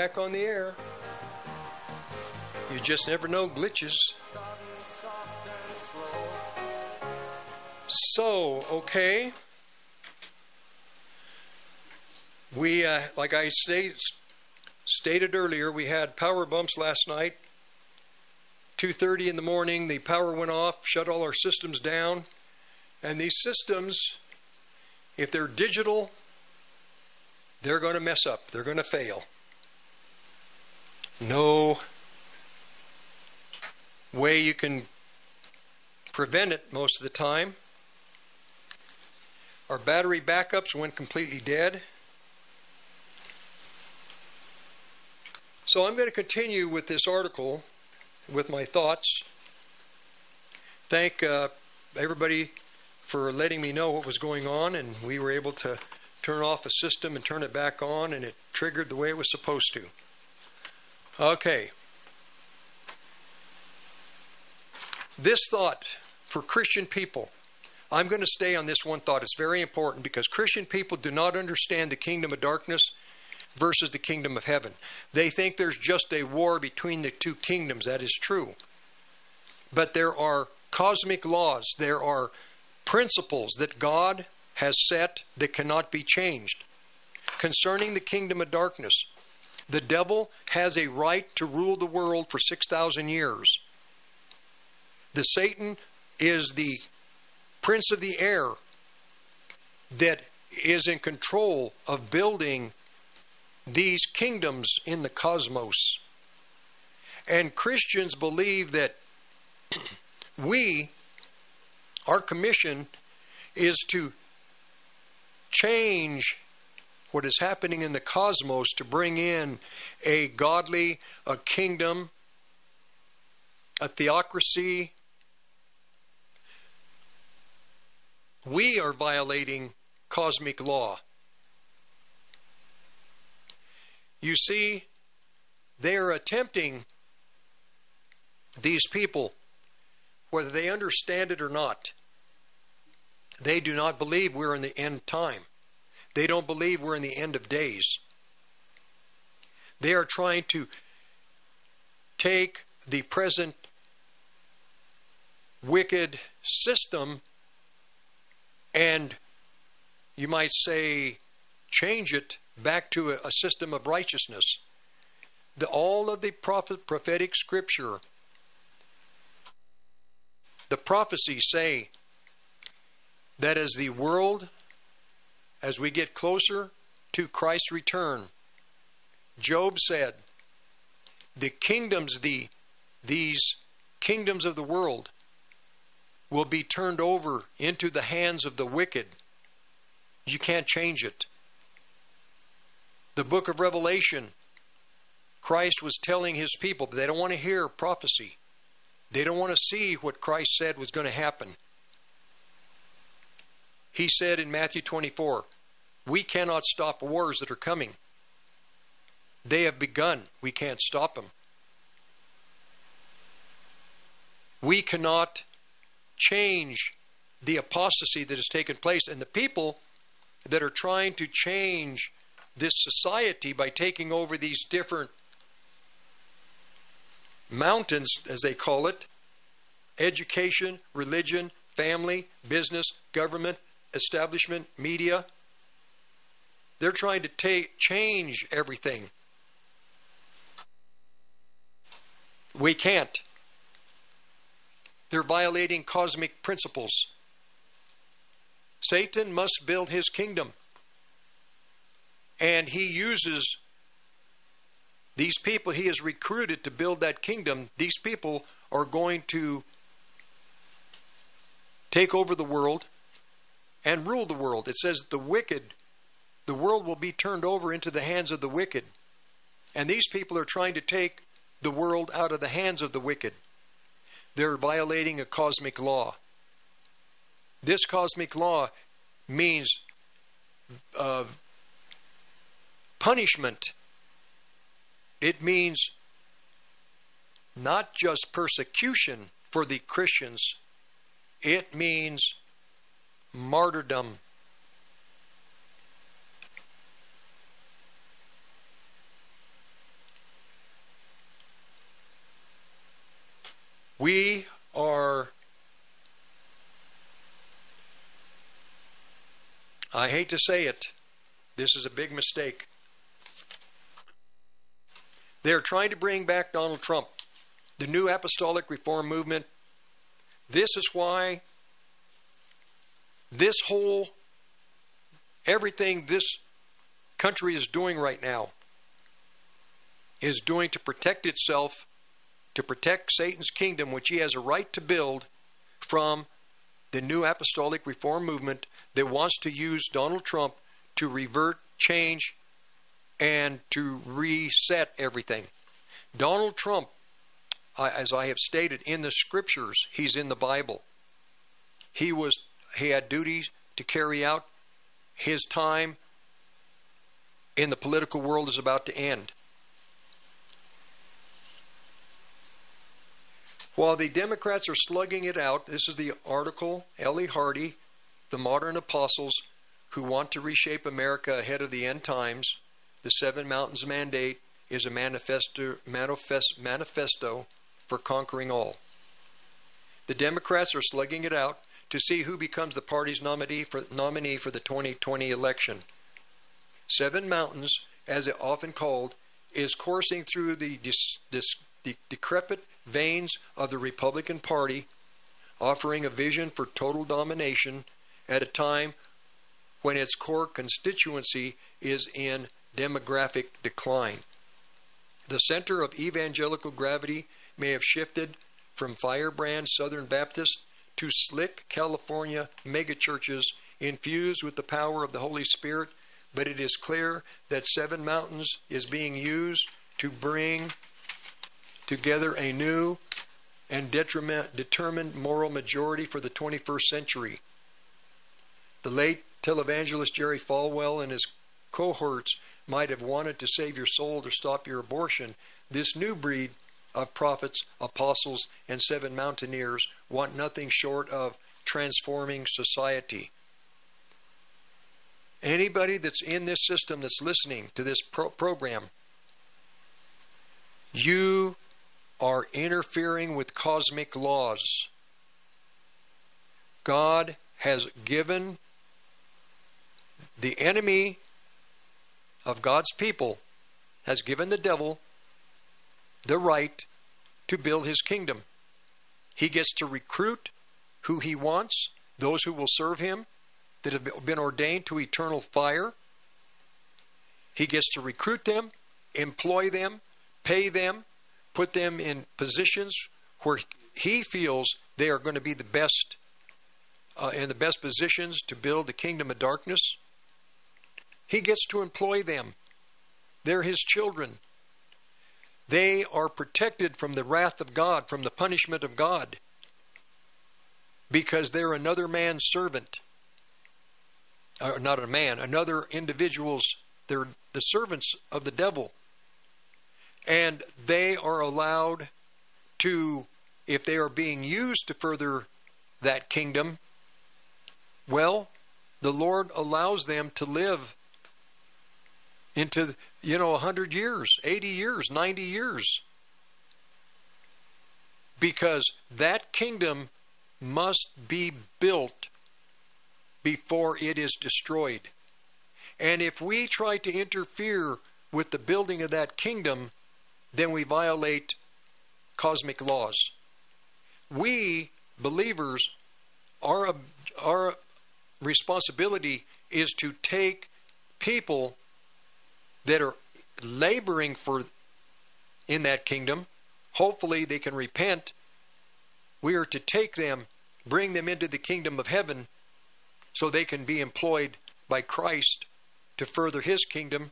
back on the air. You just never know glitches. So, okay. We, uh, like I state, stated earlier, we had power bumps last night. 2:30 in the morning, the power went off, shut all our systems down, and these systems, if they're digital, they're going to mess up. They're going to fail. No way you can prevent it most of the time. Our battery backups went completely dead. So I'm going to continue with this article with my thoughts. Thank uh, everybody for letting me know what was going on, and we were able to turn off a system and turn it back on, and it triggered the way it was supposed to. Okay. This thought for Christian people. I'm going to stay on this one thought. It's very important because Christian people do not understand the kingdom of darkness versus the kingdom of heaven. They think there's just a war between the two kingdoms. That is true. But there are cosmic laws, there are principles that God has set that cannot be changed. Concerning the kingdom of darkness, the devil has a right to rule the world for 6,000 years. The Satan is the prince of the air that is in control of building these kingdoms in the cosmos. And Christians believe that we, our commission, is to change what is happening in the cosmos to bring in a godly, a kingdom, a theocracy. We are violating cosmic law. You see, they are attempting, these people, whether they understand it or not, they do not believe we're in the end time. They don't believe we're in the end of days. They are trying to take the present wicked system and you might say change it back to a, system of righteousness. The, all of the prophet, prophetic scripture The prophecies say that as the world, as we get closer to Christ's return, Job said, the kingdoms, the these kingdoms of the world will be turned over into the hands of the wicked. You can't change it. The book of Revelation, Christ was telling his people, but they don't want to hear prophecy. They don't want to see what Christ said was going to happen. He said in Matthew 24, We cannot stop wars that are coming. They have begun. We can't stop them. We cannot change the apostasy that has taken place. And the people that are trying to change this society by taking over these different mountains, as they call it education, religion, family, business, government, establishment, media. They're trying to ta- change everything. We can't. They're violating cosmic principles. Satan must build his kingdom. And he uses these people he has recruited to build that kingdom. These people are going to take over the world and rule the world. It says the wicked, the world will be turned over into the hands of the wicked. And these people are trying to take the world out of the hands of the wicked. They're violating a cosmic law. This cosmic law means uh, punishment. It means not just persecution for the Christians, it means martyrdom. We are, I hate to say it, this is a big mistake. They're trying to bring back Donald Trump, the new apostolic reform movement. This is why this whole, everything this country is doing right now is doing to protect itself to protect Satan's kingdom, which he has a right to build from the new apostolic reform movement that wants to use Donald Trump to revert, change, and to reset everything. Donald Trump, as I have stated in the scriptures, he's in the Bible. He was he had duties to carry out. His time in the political world is about to end. While the Democrats are slugging it out, this is the article, Ellie Hardy, the modern apostles who want to reshape America ahead of the end times. The Seven Mountains Mandate is a manifesto, manifest, manifesto for conquering all. The Democrats are slugging it out to see who becomes the party's nominee for, nominee for the 2020 election. Seven Mountains, as it often called, is coursing through the dis, dis, de- decrepit veins of the Republican Party, offering a vision for total domination at a time when its core constituency is in demographic decline. The center of evangelical gravity may have shifted from firebrand Southern Baptist to slick California megachurches infused with the power of the Holy Spirit, but it is clear that Seven Mountains is being used to bring together a new and determined moral majority for the 21st century. The late televangelist Jerry Falwell and his cohorts might have wanted to save your soul or stop your abortion. This new breed of prophets, apostles, and seven mountaineers want nothing short of transforming society. Anybody that's in this system that's listening to this pro- program, you are interfering with cosmic laws. God has given the enemy of God's people, has given the devil the right to build his kingdom. He gets to recruit who he wants, those who will serve him, that have been ordained to eternal fire. He gets to recruit them, employ them, pay them, put them in positions where he feels they are going to be the best uh, in the best positions to build the kingdom of darkness. He gets to employ them. They're his children. They are protected from the wrath of God, from the punishment of God, because they're another man's servant. Or not a man, another individual's, they're the servants of the devil. And they are allowed to, if they are being used to further that kingdom, well, the Lord allows them to live into, you know, 100 years, 80 years, 90 years. Because that kingdom must be built before it is destroyed. And if we try to interfere with the building of that kingdom, then we violate cosmic laws. We, believers, our, our responsibility is to take people that are laboring for in that kingdom. Hopefully they can repent. We are to take them, bring them into the kingdom of heaven so they can be employed by Christ to further his kingdom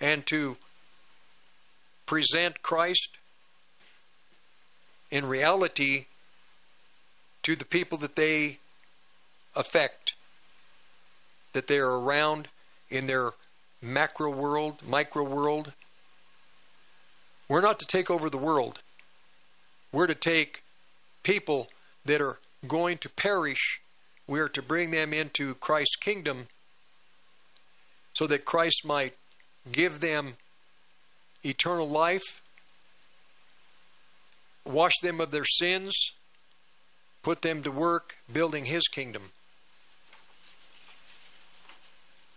and to present Christ in reality to the people that they affect, that they are around in their macro world, micro world. We're not to take over the world. We're to take people that are going to perish. We are to bring them into Christ's kingdom so that Christ might give them eternal life, wash them of their sins, put them to work building His kingdom.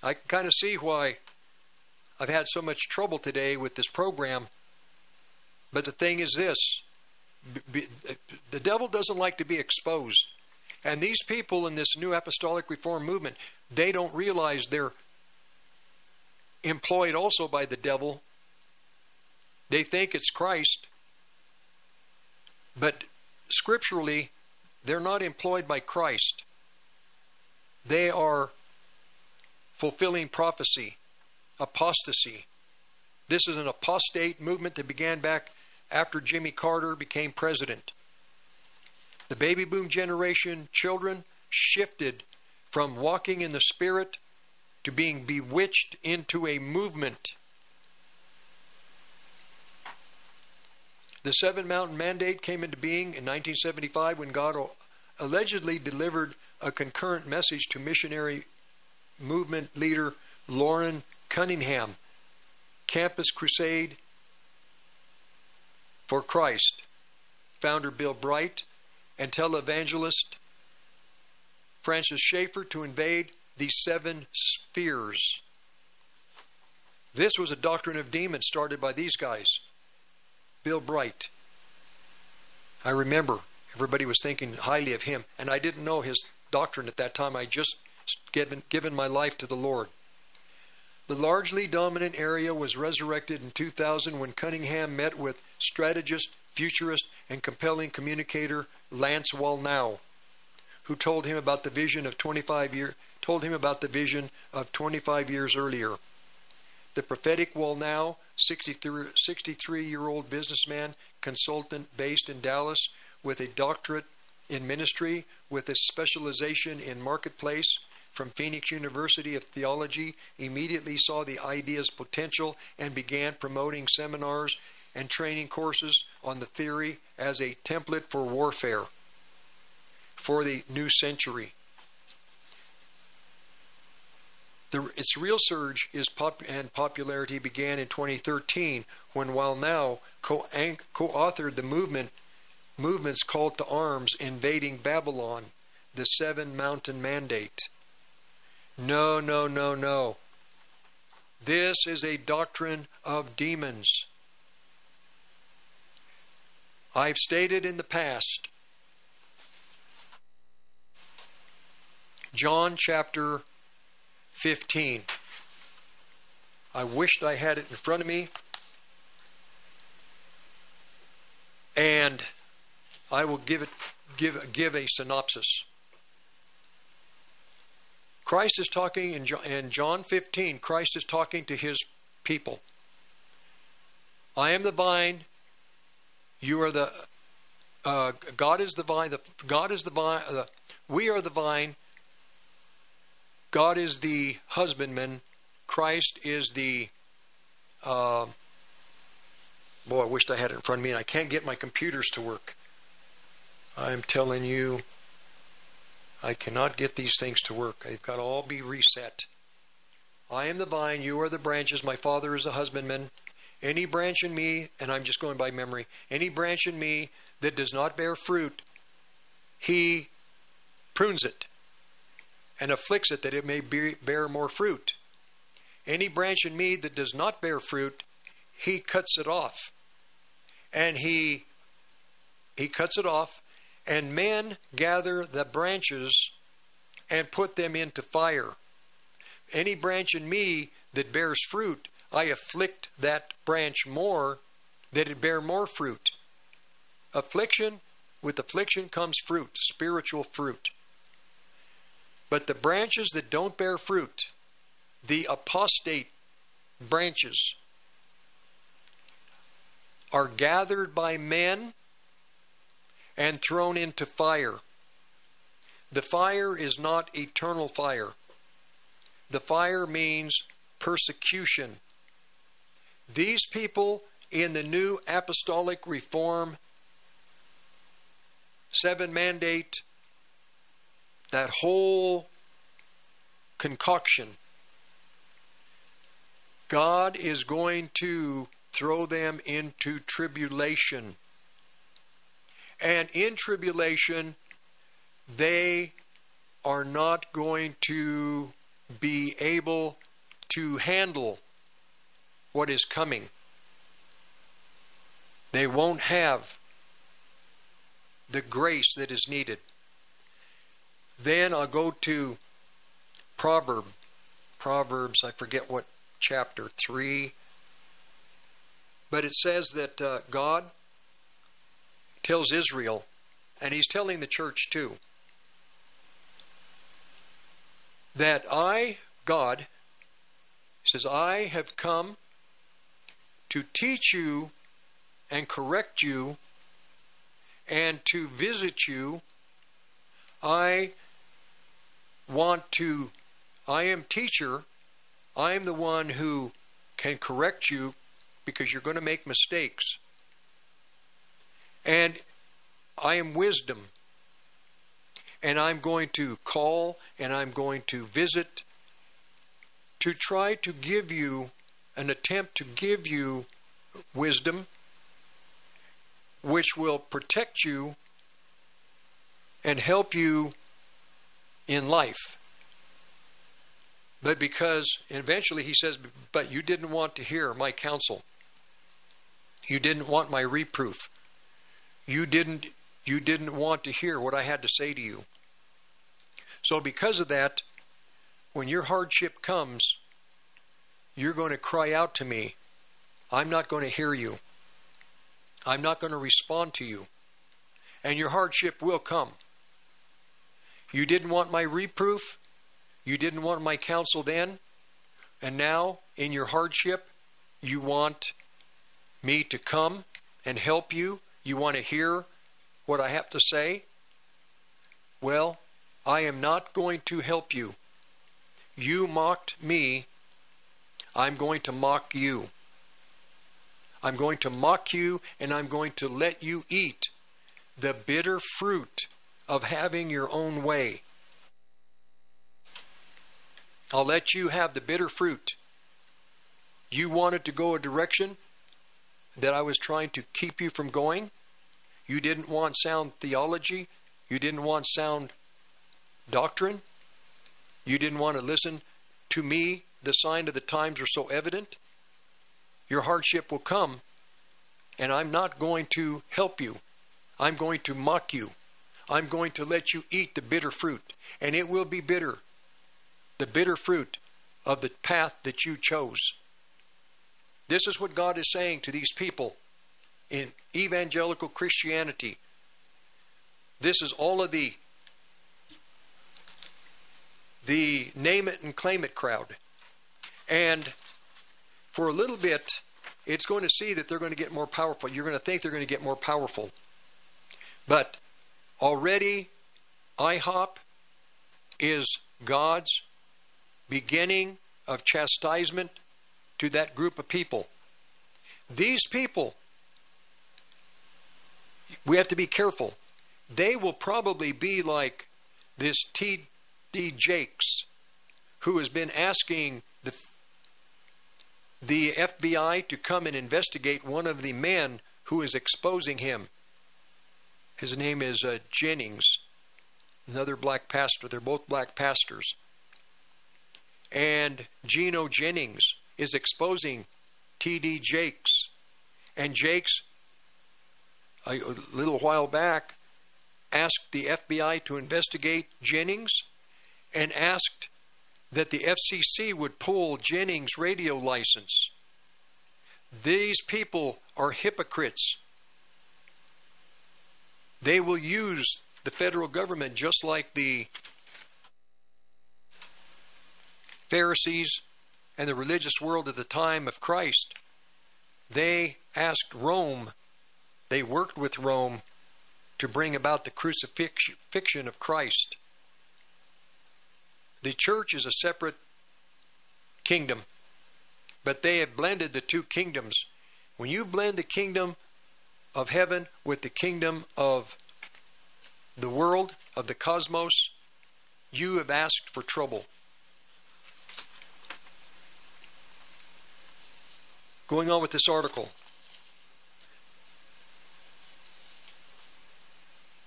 I can kind of see why I've had so much trouble today with this program. But the thing is this the devil doesn't like to be exposed. And these people in this new apostolic reform movement, they don't realize they're employed also by the devil. They think it's Christ. But scripturally, they're not employed by Christ. They are fulfilling prophecy apostasy. This is an apostate movement that began back after Jimmy Carter became president. The baby boom generation children shifted from walking in the Spirit to being bewitched into a movement. The Seven Mountain Mandate came into being in 1975 when God allegedly delivered a concurrent message to missionary movement leader Loren Cunningham, Campus Crusade for Christ, founder Bill Bright, and televangelist Francis Schaeffer to invade the seven spheres. This was a doctrine of demons started by these guys. Bill Bright. I remember everybody was thinking highly of him, and I didn't know his doctrine at that time. I just given given my life to the Lord. The largely dominant area was resurrected in 2000 when Cunningham met with strategist, futurist, and compelling communicator Lance Wallnau, who told him about the vision of 25 year told him about the vision of 25 years earlier. The prophetic Wallnau, 63 year old businessman, consultant based in Dallas, with a doctorate in ministry, with a specialization in marketplace, from Phoenix University of Theology immediately saw the idea's potential and began promoting seminars and training courses on the theory as a template for warfare for the new century. The, its real surge is pop, and popularity began in 2013 when Wallnau co authored the movement movement's call to arms invading Babylon, the Seven Mountain Mandate. No, no, no, no. This is a doctrine of demons. I've stated in the past John chapter 15. I wished I had it in front of me. And I will give it give give a synopsis. Christ is talking in John, in John 15. Christ is talking to his people. I am the vine. You are the uh, God is the vine. The, God is the vine. Uh, we are the vine. God is the husbandman. Christ is the. Uh, boy, I wished I had it in front of me, and I can't get my computers to work. I'm telling you, I cannot get these things to work. They've got to all be reset. I am the vine, you are the branches, my Father is the husbandman. Any branch in me, and I'm just going by memory, any branch in me that does not bear fruit, he prunes it and afflicts it that it may bear more fruit. Any branch in me that does not bear fruit, he cuts it off. And he he cuts it off, and men gather the branches and put them into fire. Any branch in me that bears fruit, I afflict that branch more that it bear more fruit. Affliction, with affliction comes fruit, spiritual fruit. But the branches that don't bear fruit, the apostate branches, are gathered by men and thrown into fire. The fire is not eternal fire. The fire means persecution. These people in the new apostolic reform, seven mandate, that whole concoction, God is going to throw them into tribulation. And in tribulation, they are not going to be able to handle what is coming. They won't have the grace that is needed. Then I'll go to Proverb. Proverbs, I forget what chapter 3. But it says that uh, God tells Israel, and he's telling the church too, that I, God, says, I have come to teach you and correct you and to visit you. I want to, I am teacher. I am the one who can correct you because you're going to make mistakes. And I am wisdom. And I'm going to call and I'm going to visit to try to give you an attempt to give you wisdom which will protect you and help you in life. But because eventually he says, But you didn't want to hear my counsel. You didn't want my reproof. You didn't you didn't want to hear what I had to say to you. So because of that, when your hardship comes, you're going to cry out to me. I'm not going to hear you. I'm not going to respond to you. And your hardship will come. You didn't want my reproof. You didn't want my counsel then. And now, in your hardship, you want me to come and help you you want to hear what I have to say? Well, I am not going to help you. You mocked me. I'm going to mock you. I'm going to mock you and I'm going to let you eat the bitter fruit of having your own way. I'll let you have the bitter fruit. You wanted to go a direction that I was trying to keep you from going. You didn't want sound theology. You didn't want sound doctrine. You didn't want to listen to me. The sign of the times are so evident. Your hardship will come, and I'm not going to help you. I'm going to mock you. I'm going to let you eat the bitter fruit, and it will be bitter. The bitter fruit of the path that you chose. This is what God is saying to these people in evangelical Christianity. This is all of the the name it and claim it crowd. And for a little bit, it's going to see that they're going to get more powerful. You're going to think they're going to get more powerful. But already, IHOP is God's beginning of chastisement to that group of people. These people, we have to be careful. They will probably be like this T.D. Jakes, who has been asking the the FBI to come and investigate one of the men who is exposing him. His name is uh, Jennings, another black pastor. They're both black pastors. And Gino Jennings is exposing T.D. Jakes. And Jakes, a, little while back, asked the FBI to investigate Jennings and asked that the FCC would pull Jennings' radio license. These people are hypocrites. They will use the federal government just like the Pharisees and the religious world at the time of Christ. They asked Rome, they worked with Rome to bring about the crucifixion of Christ. The church is a separate kingdom, but they have blended the two kingdoms. When you blend the kingdom of heaven with the kingdom of the world, of the cosmos, you have asked for trouble. Going on with this article.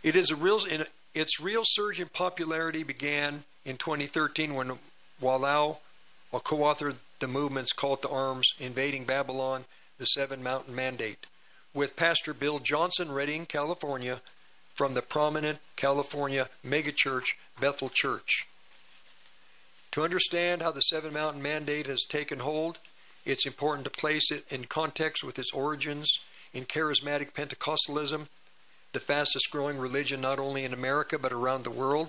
It is a real its real surge in popularity began in 2013 when Wallnau co-authored the movement's call to arms, invading Babylon, the Seven Mountain Mandate, with Pastor Bill Johnson, Redding, California, from the prominent California megachurch Bethel Church. To understand how the Seven Mountain Mandate has taken hold, it's important to place it in context with its origins in charismatic Pentecostalism, the fastest growing religion not only in America but around the world.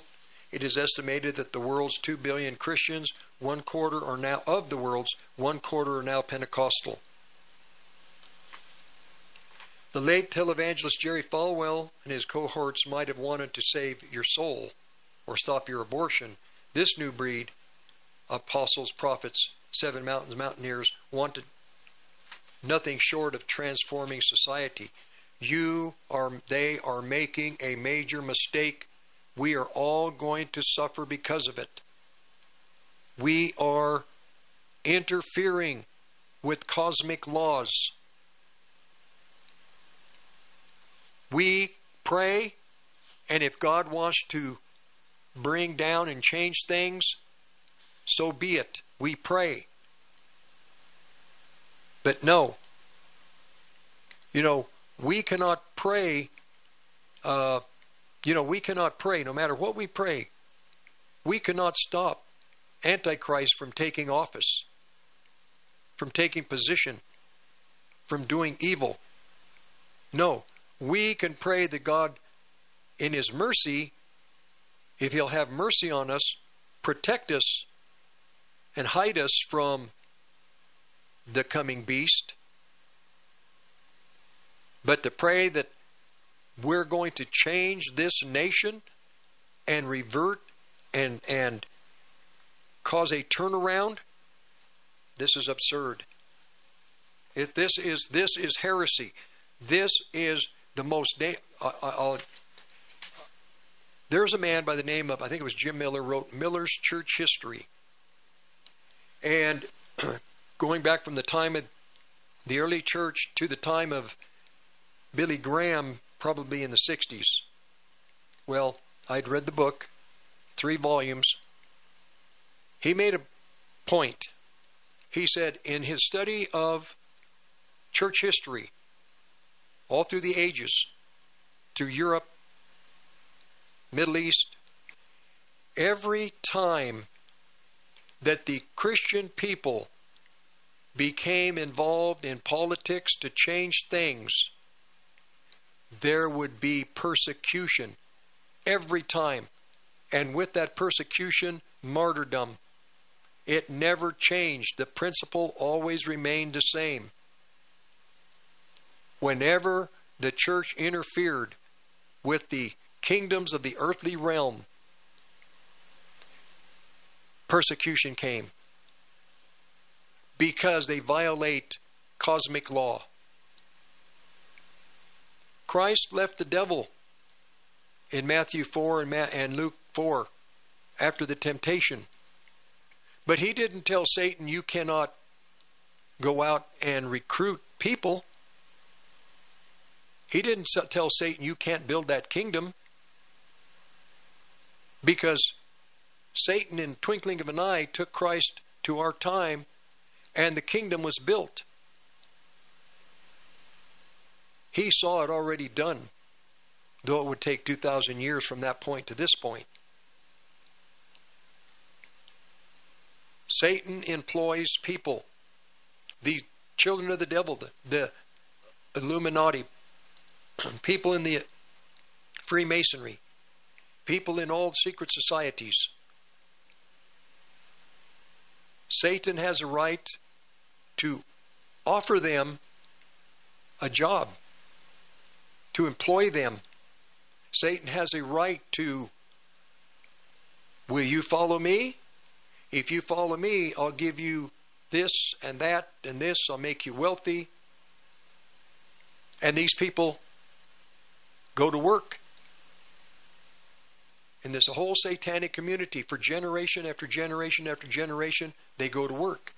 It is estimated that the world's 2 billion Christians, one quarter are now of the world's one quarter are now Pentecostal. The late televangelist Jerry Falwell and his cohorts might have wanted to save your soul or stop your abortion. This new breed, apostles, prophets, seven mountains, mountaineers, wanted nothing short of transforming society. You are, they are making a major mistake. We are all going to suffer because of it. We are interfering with cosmic laws. We pray, and if God wants to bring down and change things, so be it. We pray. But no, you know, we cannot pray, uh, you know, we cannot pray no matter what we pray. We cannot stop Antichrist from taking office, from taking position, from doing evil. No, we can pray that God, in His mercy, if He'll have mercy on us, protect us and hide us from the coming beast. But to pray that we're going to change this nation and revert and and cause a turnaround, this is absurd. If this is this is heresy. This is the most. Da- I'll, there's a man by the name of I think it was Jim Miller wrote Miller's Church History, and going back from the time of the early church to the time of Billy Graham, probably in the 60s. Well, I'd read the book, three volumes. He made a point. He said in his study of church history, all through the ages, through Europe, Middle East, every time that the Christian people became involved in politics to change things, there would be persecution every time. And with that persecution, martyrdom. It never changed. The principle always remained the same. Whenever the church interfered with the kingdoms of the earthly realm, persecution came because they violate cosmic law. Christ left the devil in Matthew 4 and, Ma- and Luke 4 after the temptation. But he didn't tell Satan, you cannot go out and recruit people. He didn't tell Satan, you can't build that kingdom. Because Satan, in twinkling of an eye, took Christ to our time and the kingdom was built. He saw it already done, though it would take 2,000 years from that point to this point. Satan employs people, the children of the devil, the, the Illuminati, people in the Freemasonry, people in all secret societies. Satan has a right to offer them a job, to employ them. Satan has a right to, will you follow me? If you follow me, I'll give you this and that and this, I'll make you wealthy. And these people go to work. And there's a whole satanic community for generation after generation after generation, they go to work.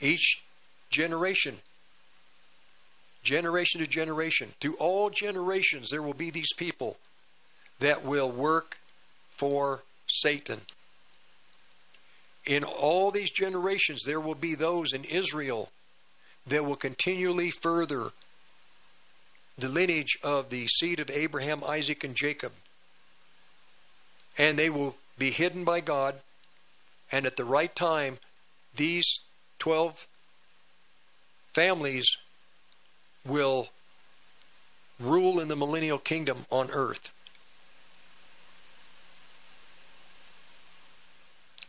Each generation, generation to generation, through all generations, there will be these people that will work for Satan. In all these generations, there will be those in Israel that will continually further the lineage of the seed of Abraham, Isaac, and Jacob. And they will be hidden by God, and at the right time, these 12 families will rule in the millennial kingdom on earth.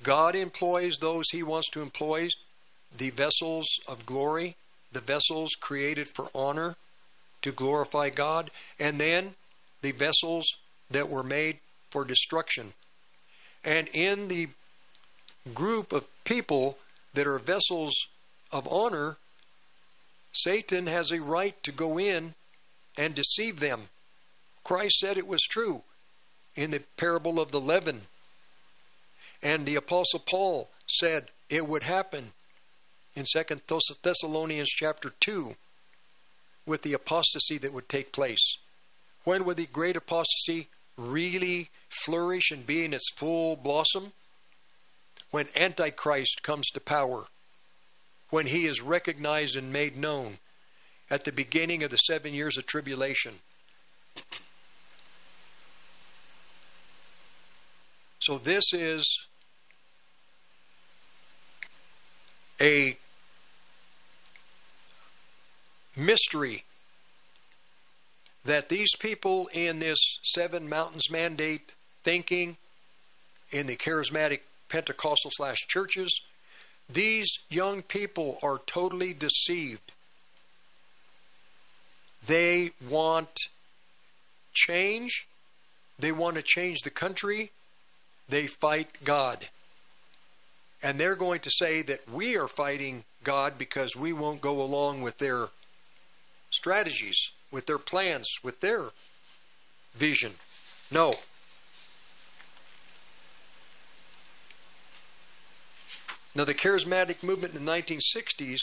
God employs those he wants to employ, the vessels of glory, the vessels created for honor to glorify God, and then the vessels that were made for destruction. And in the group of people that are vessels of honor, Satan has a right to go in and deceive them. Christ said it was true in the parable of the leaven. And the apostle Paul said it would happen in 2 Thessalonians chapter 2 with the apostasy that would take place. When would the great apostasy really flourish and be in its full blossom? When Antichrist comes to power, when he is recognized and made known at the beginning of the seven years of tribulation. So, this is a mystery that these people in this Seven Mountains Mandate thinking, in the charismatic Pentecostal slash churches, these young people are totally deceived. They want change. They want to change the country. They fight God. And they're going to say that we are fighting God because we won't go along with their strategies, with their plans, with their vision. No. Now, the charismatic movement in the 1960s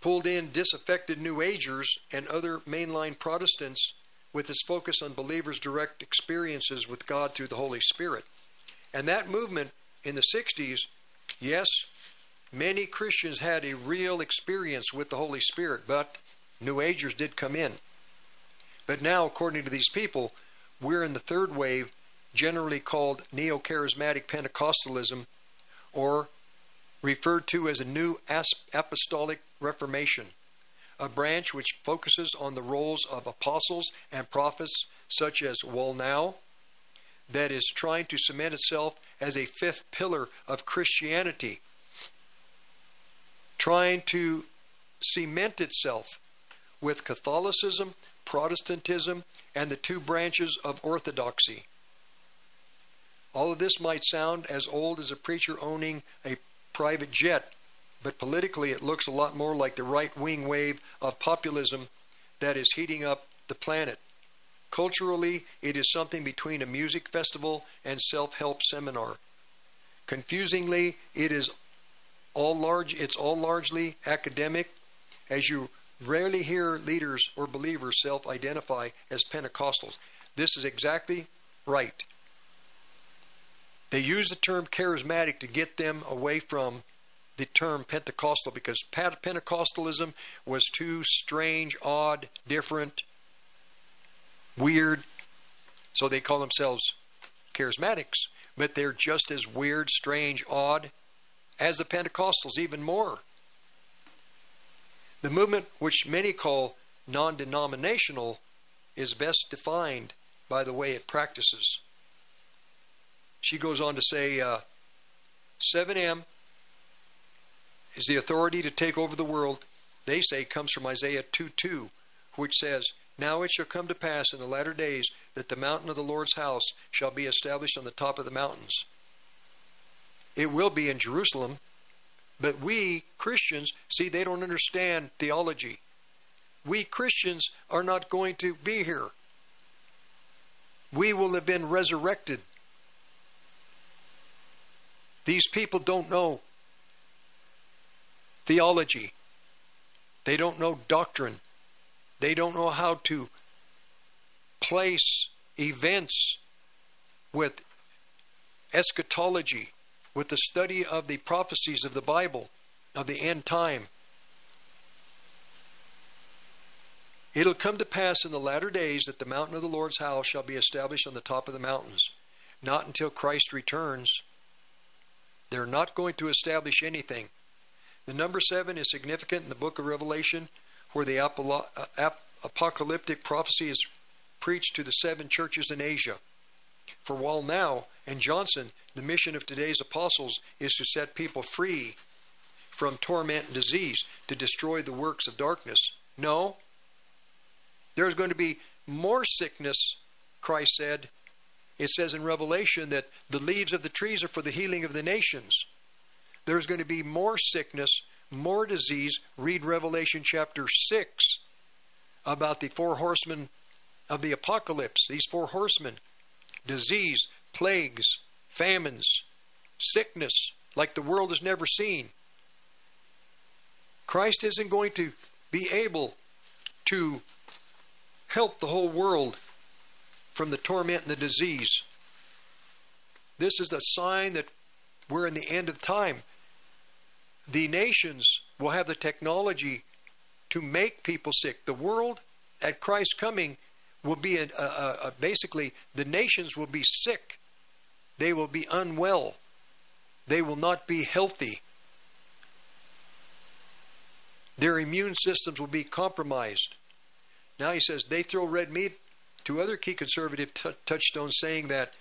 pulled in disaffected New Agers and other mainline Protestants with its focus on believers' direct experiences with God through the Holy Spirit. And that movement in the 60s, yes, many Christians had a real experience with the Holy Spirit, but New Agers did come in. But now, according to these people, we're in the third wave, generally called Neo Charismatic Pentecostalism, or referred to as a New Apostolic Reformation, a branch which focuses on the roles of apostles and prophets such as Wallnau, that is trying to cement itself as a fifth pillar of Christianity, trying to cement itself with Catholicism, Protestantism, and the two branches of Orthodoxy. All of this might sound as old as a preacher owning a private jet, but politically it looks a lot more like the right wing wave of populism that is heating up the planet. Culturally, it is something between a music festival and self help seminar. Confusingly, it is all large it's all largely academic, as you rarely hear leaders or believers self identify as Pentecostals. This is exactly right. They use the term charismatic to get them away from the term Pentecostal because Pentecostalism was too strange, odd, different, weird. So they call themselves charismatics, but they're just as weird, strange, odd as the Pentecostals, even more. The movement, which many call non denominational, is best defined by the way it practices. She goes on to say uh, 7M is the authority to take over the world, they say, comes from Isaiah 2 2, which says, now it shall come to pass in the latter days that the mountain of the Lord's house shall be established on the top of the mountains. It will be in Jerusalem, but we Christians, see, they don't understand theology. We Christians are not going to be here. We will have been resurrected. These people don't know theology, they don't know doctrine. They don't know how to place events with eschatology, with the study of the prophecies of the Bible, of the end time. It'll come to pass in the latter days that the mountain of the Lord's house shall be established on the top of the mountains, not until Christ returns. They're not going to establish anything. The number seven is significant in the book of Revelation where the uh, apocalyptic prophecy is preached to the seven churches in Asia. For Wallnau and Johnson, the mission of today's apostles is to set people free from torment and disease, to destroy the works of darkness. No. There's going to be more sickness, Christ said. It says in Revelation that the leaves of the trees are for the healing of the nations. There's going to be more sickness more disease. Read Revelation chapter 6 about the four horsemen of the apocalypse. These four horsemen disease, plagues, famines, sickness like the world has never seen. Christ isn't going to be able to help the whole world from the torment and the disease. This is a sign that we're in the end of time the nations will have the technology to make people sick. The world at Christ's coming will be a, a, a, basically the nations will be sick. They will be unwell. They will not be healthy. Their immune systems will be compromised. Now he says they throw red meat to other key conservative t- touchstones, saying that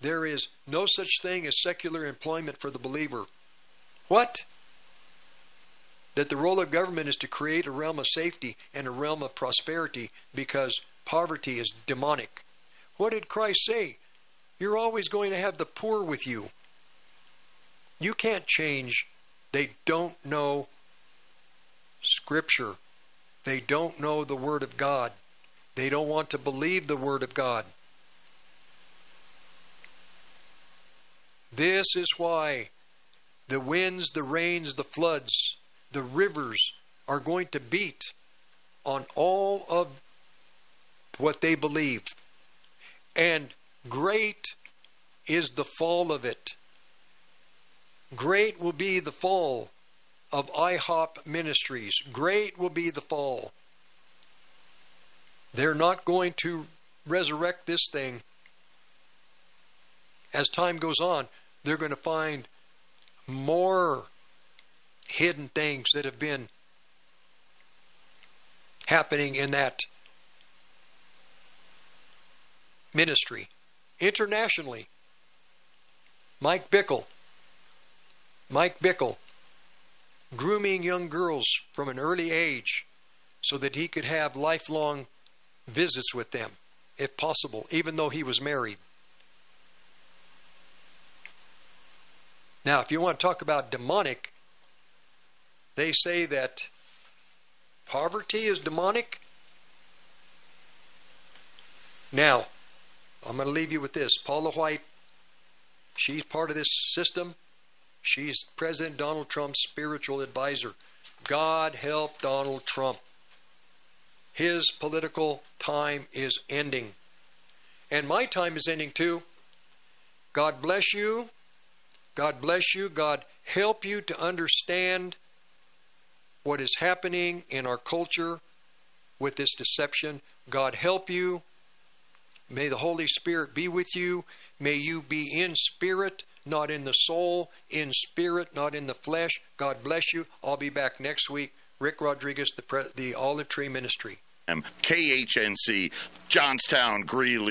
there is no such thing as secular employment for the believer. What? that the role of government is to create a realm of safety and a realm of prosperity because poverty is demonic. What did Christ say? You're always going to have the poor with you. You can't change. They don't know Scripture. They don't know the Word of God. They don't want to believe the Word of God. This is why the winds, the rains, the floods, the rivers are going to beat on all of what they believe. And great is the fall of it. Great will be the fall of IHOP Ministries. Great will be the fall. They're not going to resurrect this thing, as time goes on, they're going to find more hidden things that have been happening in that ministry internationally. Mike Bickle. Mike Bickle grooming young girls from an early age so that he could have lifelong visits with them, if possible, even though he was married. Now, if you want to talk about demonic, they say that poverty is demonic. Now, I'm going to leave you with this. Paula White, she's part of this system. She's President Donald Trump's spiritual advisor. God help Donald Trump. His political time is ending. And my time is ending too. God bless you. God bless you. God help you to understand what is happening in our culture with this deception. God help you. May the Holy Spirit be with you. May you be in spirit, not in the soul, in spirit, not in the flesh. God bless you. I'll be back next week. Rick Rodriguez, the, Pre- the Olive Tree Ministry. Um, KHNC, Johnstown, Greeley.